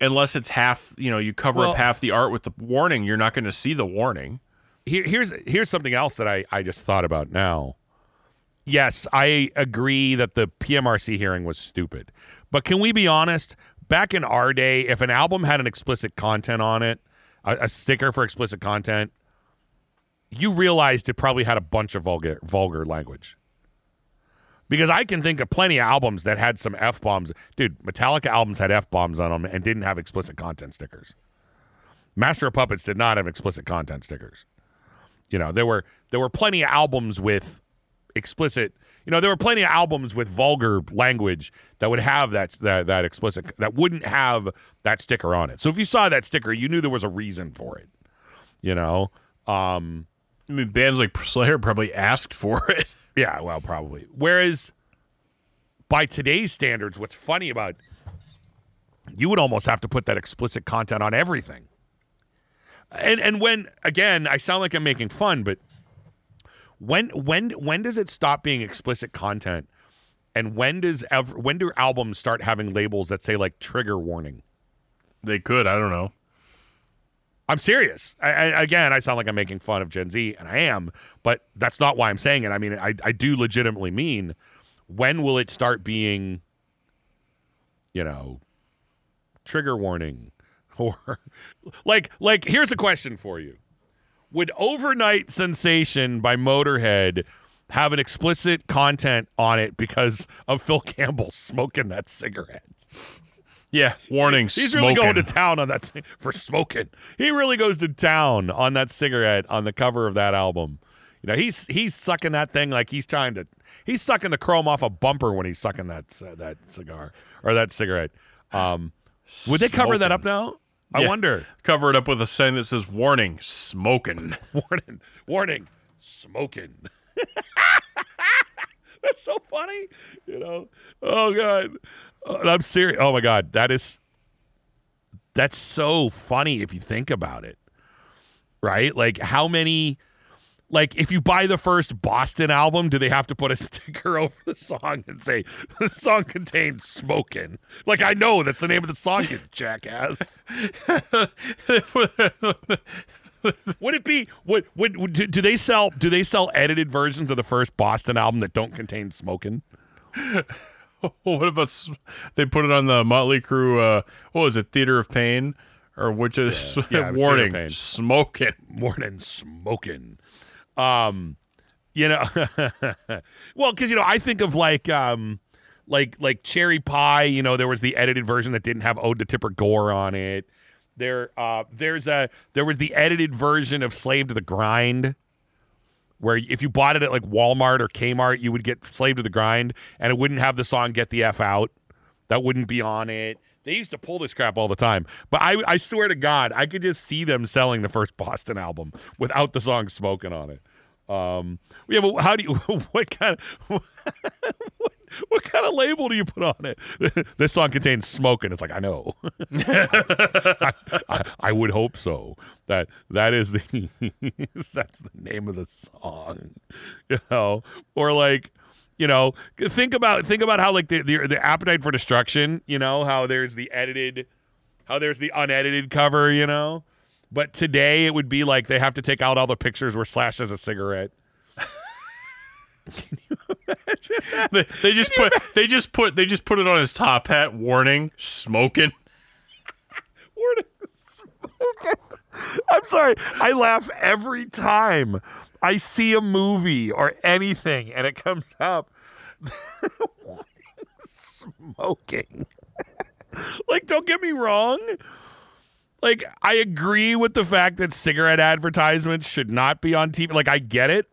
Unless it's half, you know, you cover Well- up half the art with the warning, you're not going to see the warning. Here, here's here's something else that I, I just thought about now. Yes, I agree that the PMRC hearing was stupid. But can we be honest? Back in our day, if an album had an explicit content on it, a, a sticker for explicit content, you realized it probably had a bunch of vulgar vulgar language. Because I can think of plenty of albums that had some F bombs. Dude, Metallica albums had F bombs on them and didn't have explicit content stickers. Master of Puppets did not have explicit content stickers. You know, there were there were plenty of albums with explicit. You know, there were plenty of albums with vulgar language that would have that that that explicit that wouldn't have that sticker on it. So if you saw that sticker, you knew there was a reason for it. You know, Um, I mean, bands like Slayer probably asked for it. yeah, well, probably. Whereas by today's standards, what's funny about you would almost have to put that explicit content on everything. And and when again, I sound like I'm making fun, but when when when does it stop being explicit content? And when does ever when do albums start having labels that say like trigger warning? They could. I don't know. I'm serious. I, I, again, I sound like I'm making fun of Gen Z, and I am, but that's not why I'm saying it. I mean, I, I do legitimately mean when will it start being, you know, trigger warning or like like here's a question for you. Would Overnight Sensation by Motorhead have an explicit content on it because of Phil Campbell smoking that cigarette? Yeah, warning. He's smoking. really going to town on that for smoking. He really goes to town on that cigarette on the cover of that album. You know, he's he's sucking that thing like he's trying to. He's sucking the chrome off a bumper when he's sucking that uh, that cigar or that cigarette. Um, would they cover that up now? I Yeah. wonder. Cover it up with a sign that says "Warning: Smoking." Warning! Warning! Smoking. That's so funny. You know. Oh god. Oh, and I'm serious. Oh my god. That is. That's so funny if you think about it. Right? Like how many. Like if you buy the first Boston album, do they have to put a sticker over the song and say the song contains smoking? Like I know that's the name of the song, you jackass. Would it be would, would would do they sell do they sell edited versions of the first Boston album that don't contain smoking? what about they put it on the Motley Crue? Uh, what was it? Theater of Pain, or which is Yeah, yeah, it was Theater of warning: Smoking. warning smoking. Um you know well cuz you know I think of like um like like cherry pie, you know, there was the edited version that didn't have Ode to Tipper Gore on it. There uh there's a there was the edited version of Slave to the Grind where if you bought it at like Walmart or Kmart, you would get Slave to the Grind and it wouldn't have the song Get the F Out. That wouldn't be on it. They used to pull this crap all the time. But I, I swear to God, I could just see them selling the first Boston album without the song Smoking on it. Um, yeah, but how do you, what kind of, what, what kind of label do you put on it? this song contains smoking. It's like, I know. I, I, I would hope so. That that is the that's the name of the song, you know, or like, you know, think about think about how like the the, the appetite for destruction, you know, how there's the edited, how there's the unedited cover, you know, but today it would be like they have to take out all the pictures where Slash has a cigarette. Can you They, they just put they just put they just put it on his top hat. Warning: Smoking. Word smoking. I'm sorry. I laugh every time I see a movie or anything and it comes up smoking. like, don't get me wrong. Like, I agree with the fact that cigarette advertisements should not be on TV. Like, I get it,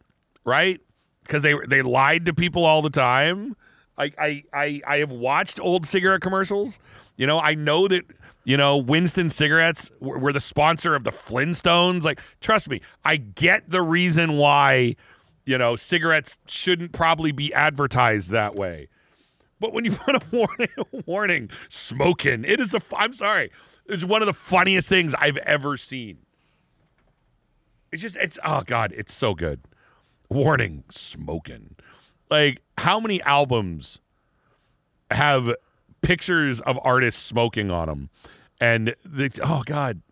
right? Because they they lied to people all the time. I, I I I have watched old cigarette commercials. You know, I know that you know Winston cigarettes were, were the sponsor of the Flintstones. Like, trust me, I get the reason why you know cigarettes shouldn't probably be advertised that way. But when you put a warning, warning, smoking, it is the. I'm sorry, it's one of the funniest things I've ever seen. It's just, it's oh god, it's so good. Warning, smoking. Like, how many albums have pictures of artists smoking on them? And oh god,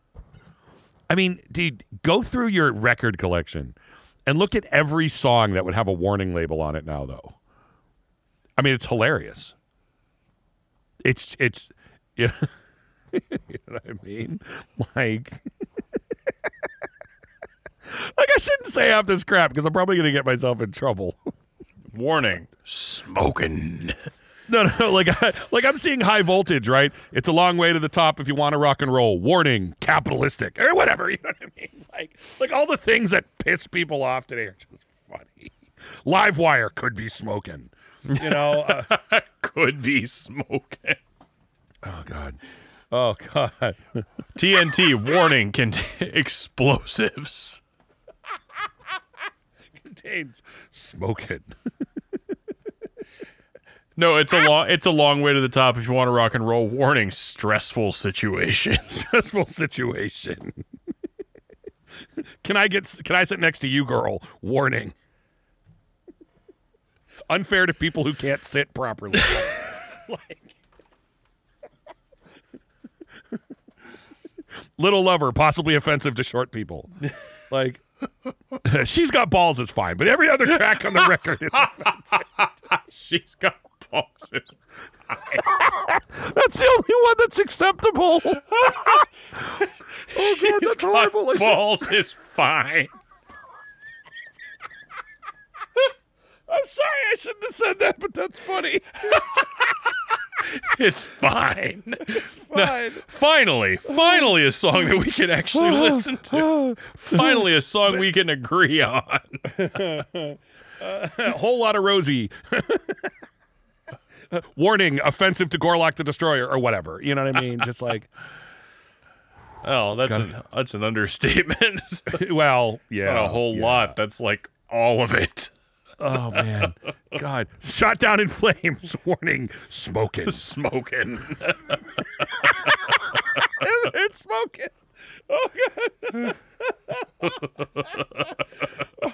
I mean, dude, go through your record collection and look at every song that would have a warning label on it now, though. I mean, it's hilarious. It's it's you know, what I mean? Like Like I shouldn't say half this crap because I'm probably gonna get myself in trouble. Warning: Smoking. No, no, no, like I, like I'm seeing high voltage, right? It's a long way to the top if you want to rock and roll. Warning, capitalistic or whatever. You know what I mean? Like, like all the things that piss people off today are just funny. Live wire could be smoking. You know? Uh, Could be smoking. oh God. Oh God. TNT warning: can explosives. contains smoking. No, it's a long it's a long way to the top if you want to rock and roll. Warning: stressful situation. Stressful situation. can I get? Can I sit next to you, girl? Warning. Unfair to people who can't sit properly. like, little lover, possibly offensive to short people. Like, she's got balls is fine, but every other track on the record is offensive. She's got balls. That's the only one that's acceptable. oh god, that's horrible. Balls is fine. I'm sorry, I shouldn't have said that, but that's funny. It's fine. Fine. Finally, finally, a song that we can actually listen to. Finally, a song we can agree on. A whole lot of Rosie. Warning, offensive to Gorlock the Destroyer or whatever. You know what I mean? Just like, Oh, that's an, that's an understatement. well, yeah. Not a whole yeah. lot. That's like all of it. Oh, man. God. Shot down in flames. Warning, smoking. Smoking. it's smoking. Oh, God.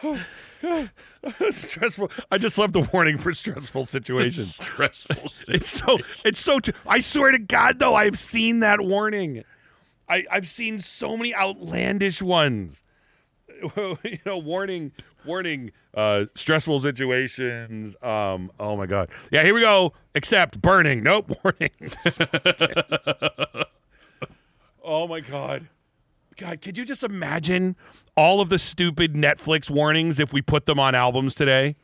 Oh, stressful. I just love the warning for stressful situations. Stressful. It's so. It's so. T- I swear to God, though, I've seen that warning. I I've seen so many outlandish ones. you know, warning, warning, uh, stressful situations. Um. Oh my God. Yeah. Here we go. Except burning. Nope. Warning. oh my God. God, could you just imagine all of the stupid Netflix warnings if we put them on albums today?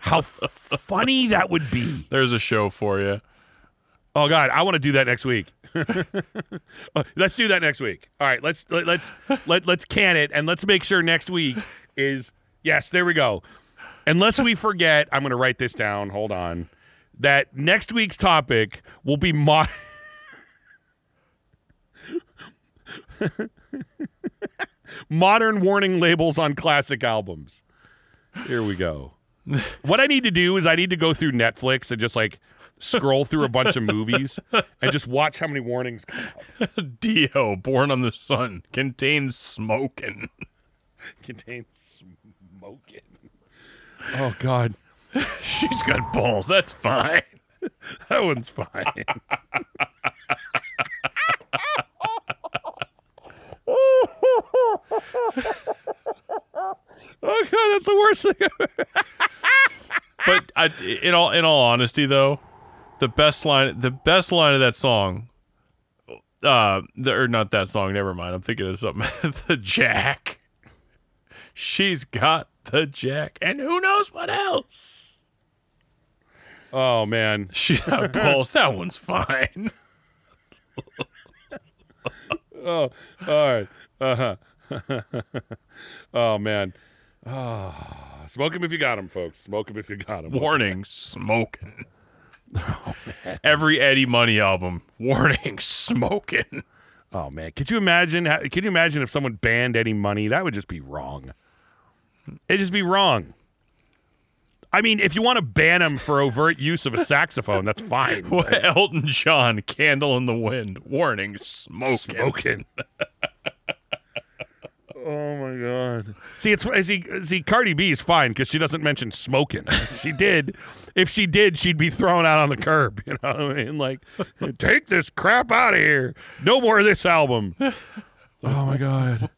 How f- funny that would be. There's a show for you. Oh God, I want to do that next week. Let's do that next week. All right, let's let, let's let let's can it and let's make sure next week is yes. There we go. Unless we forget, I'm going to write this down. Hold on. That next week's topic will be mo- modern warning labels on classic albums. Here we go. what I need to do is I need to go through Netflix and just like scroll through a bunch of movies and just watch how many warnings come out. Dio, Born on the Sun, contains smoking. contains smoking. Oh God, She's got balls. That's fine. that one's fine. oh God, that's the worst thing. ever. But I, in all in all honesty, though, the best line the best line of that song, uh, the, or not that song. Never mind. I'm thinking of something. the Jack. She's got the Jack, and who knows what else. Oh man, She got balls. That one's fine. All right. Uh huh. oh man. Oh, smoke him if you got him, folks. Smoke him if you got him. Warning, smoking. Every Eddie Money album, warning, smoking. Oh man, could you imagine? Could you imagine if someone banned Eddie Money? That would just be wrong. It'd just be wrong. I mean, if you want to ban him for overt use of a saxophone, that's fine. Elton John, Candle in the Wind, warning, smoking. Smoking. oh my god. See, it's see, see Cardi B is fine because she doesn't mention smoking. If she did, if she did, she'd be thrown out on the curb. You know what I mean? Like, take this crap out of here. No more of this album. Oh my god.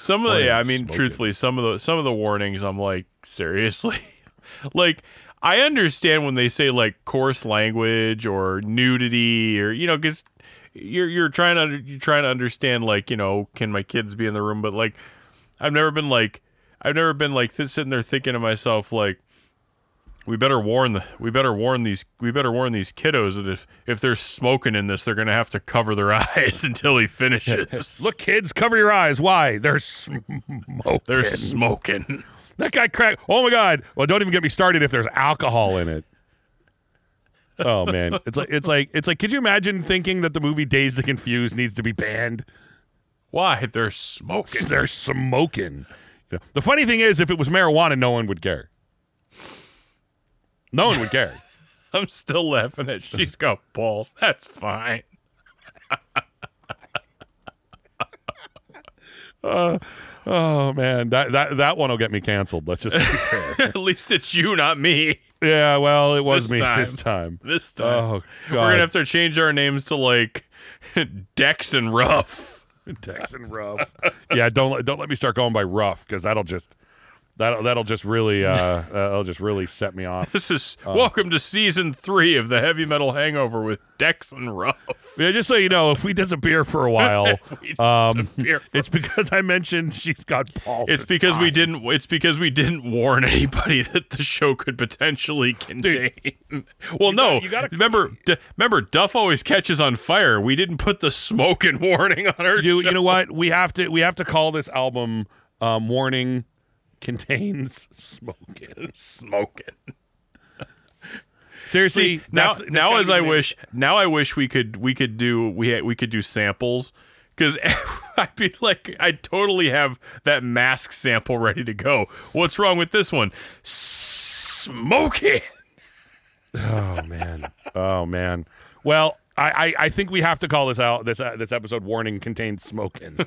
Some of the, yeah, I mean, smoking. truthfully, some of the some of the warnings, I'm like, seriously, like I understand when they say like coarse language or nudity or you know, because you're you're trying to you're trying to understand like you know, can my kids be in the room? But like, I've never been like, I've never been like th- sitting there thinking to myself like. We better warn the we better warn these we better warn these kiddos that if if they're smoking in this they're gonna have to cover their eyes until he finishes. Look, kids, cover your eyes. Why? They're smoking. they're smoking. That guy cracked. Oh my god! Well, don't even get me started if there's alcohol in it. Oh man, it's like it's like it's like. Could you imagine thinking that the movie Dazed and Confused needs to be banned? Why they're smoking? They're smoking. You know, the funny thing is, if it was marijuana, no one would care. No one would care. I'm still laughing at she's got balls. That's fine. Uh, oh man, that that that one will get me canceled. Let's just be fair. at least it's you, not me. yeah, well, it was This me time. this time. This time. Oh We're gonna have to change our names to like Dex and Ruff. Dex and Rough. yeah, don't don't let me start going by Rough because that'll just that'll that'll just really uh that'll just really set me off. This is Oh. welcome to season three of the Heavy Metal Hangover with Dex and Ruff. Yeah, just so you know, if we disappear for a while, um, it's because I mentioned she's got balls. It's because we didn't. It's because we didn't warn anybody that the show could potentially contain. well, no. you gotta- remember. D- remember, Duff always catches on fire. We didn't put the smoking warning on her. You show. you know what? We have to we have to call this album um, "Warning Contains Smoking." smoking. Seriously, now, that's- that's now as I wish, now I wish we could we could do we had, we could do samples because I'd be like I'd totally have that mask sample ready to go. What's wrong with this one? Smoking. Oh man. Oh man. Well, I, I, I think we have to call this out. This uh, this episode warning contains smoking.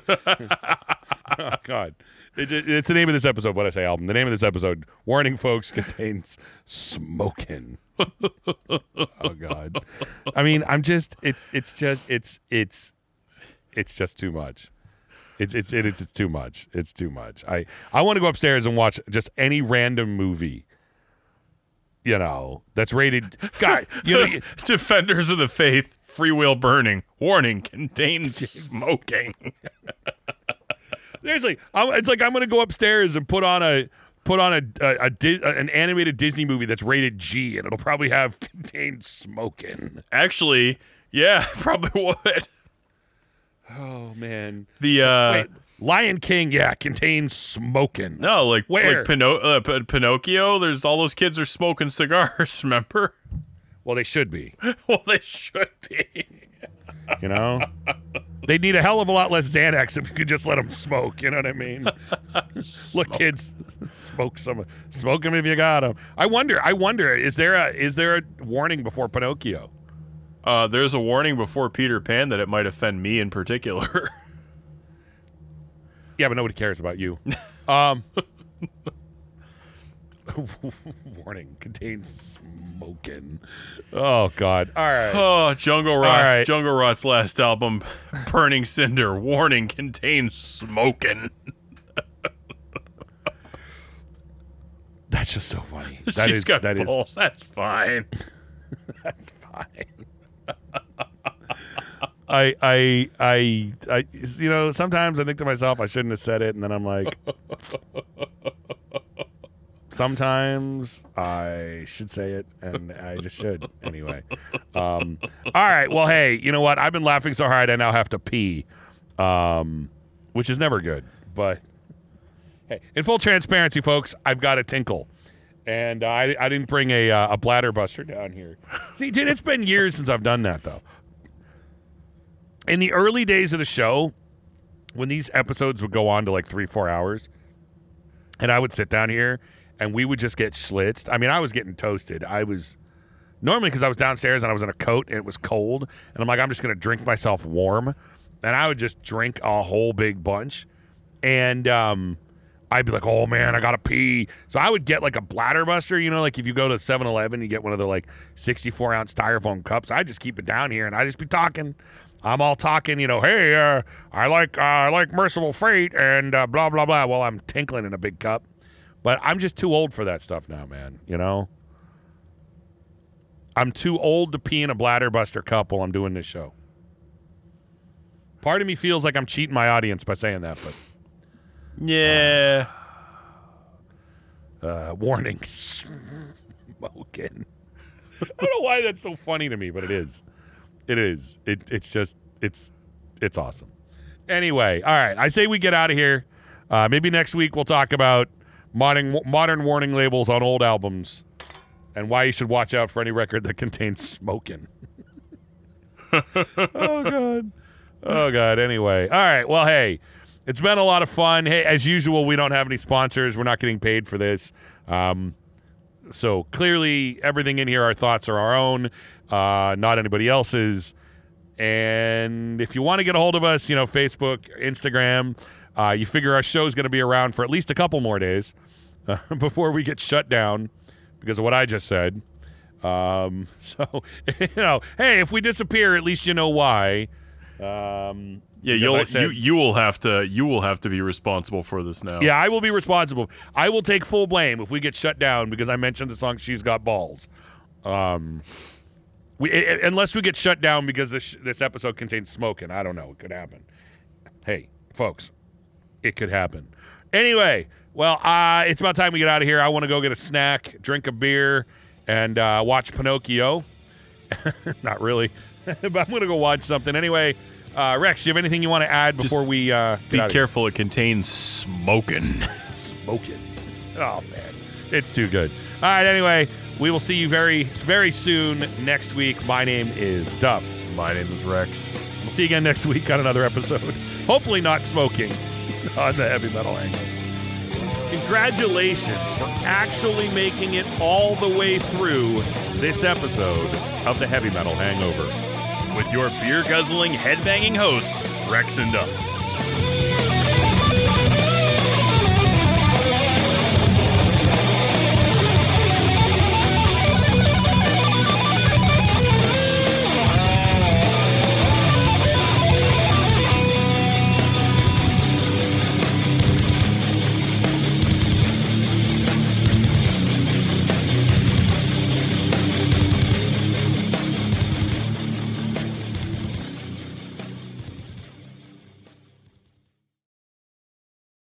oh God. It, it- it's the name of this episode. What I say, album. The name of this episode, warning, folks, contains smoking. oh God. I mean, I'm just. It's it's just it's it's it's just too much. It's it's it, it's it's too much. It's too much. I I want to go upstairs and watch just any random movie. You know that's rated. God, you know, Defenders of the Faith, Freewheel Burning. Warning contains smoking. Seriously, I'm, it's like I'm gonna go upstairs and put on a put on a, a, a an animated Disney movie that's rated G, and it'll probably have contained smoking. Actually, yeah, probably would. Oh man, The uh Wait, Lion King, yeah, contains smoking. no, like Where? like Pino- uh, P- Pinocchio. There's all those kids are smoking cigars. Remember? Well, they should be. well, they should be. You know, they need a hell of a lot less Xanax if you could just let them smoke. You know what I mean? Look, kids, smoke some, smoke them if you got them. I wonder. I wonder. Is there a is there a warning before Pinocchio? Uh, there's a warning before Peter Pan that it might offend me in particular. Yeah, but nobody cares about you. Um, warning contains smoking. Oh God! All right. oh, Jungle Rot. Right. Jungle Rot's last album, Burning Cinder. Warning contains smoking. That's just so funny. That She's is got that is balls. That's fine. that's fine. I I I I you know sometimes I think to myself I shouldn't have said it, and then I'm like. Sometimes I should say it, and I just should anyway. Um, all right. Well, hey, you know what? I've been laughing so hard I now have to pee, um, which is never good. But hey, in full transparency, folks, I've got a tinkle, and I I didn't bring a uh, a bladder buster down here. See, dude, it's been years since I've done that though. In the early days of the show, when these episodes would go on to like three four hours, and I would sit down here and we would just get schlitzed. I mean, I was getting toasted. I was normally because I was downstairs and I was in a coat and it was cold, and I'm like, I'm just gonna drink myself warm, and I would just drink a whole big bunch, and um, I'd be like, oh man, I gotta pee. So I would get like a bladder buster, you know, like if you go to 7-Eleven, you get one of the like 64 ounce styrofoam cups. I just keep it down here and I just be talking. I'm all talking, you know. Hey, uh, I like uh, I like Mercyful Fate and uh, blah blah blah. While I'm tinkling in a big cup, but I'm just too old for that stuff now, man. You know. I'm too old to pee in a bladder buster cup while I'm doing this show. Part of me feels like I'm cheating my audience by saying that, but Yeah. uh, warning, smoking. I don't know why that's so funny to me, but it is. It is. It, it's just it's it's awesome. Anyway, all right. I say we get out of here. Uh, maybe next week we'll talk about modern modern warning labels on old albums and why you should watch out for any record that contains smoking. oh god. Oh god. Anyway, all right. Well, hey, it's been a lot of fun. Hey, as usual, we don't have any sponsors. We're not getting paid for this. Um, so clearly, everything in here, our thoughts are our own, uh, not anybody else's. And if you want to get a hold of us, you know, Facebook, Instagram, uh, you figure our show's going to be around for at least a couple more days uh, before we get shut down because of what I just said. Um, so, you know, hey, if we disappear, at least you know why. Um, Yeah, you'll said- you you will have to you will have to be responsible for this now. yeah, I will be responsible. I will take full blame if we get shut down because I mentioned the song "She's Got Balls." Um, we i- i- unless we get shut down because this this episode contains smoking. I don't know. It could happen. Hey, folks, it could happen. Anyway, well, uh, it's about time we get out of here. I want to go get a snack, drink a beer, and uh, watch Pinocchio. Not really, but I'm gonna go watch something anyway. Uh, Rex, do you have anything you want to add before we uh, get Be out of here? careful, it contains smoking. smoking. Oh man, it's too good. All right. Anyway, we will see you very, very soon next week. My name is Duff. My name is Rex. We'll see you again next week on another episode. Hopefully, not smoking on the heavy metal angle. Congratulations for actually making it all the way through this episode of the Heavy Metal Hangover. With your beer guzzling, headbanging hosts, Rex and Duff.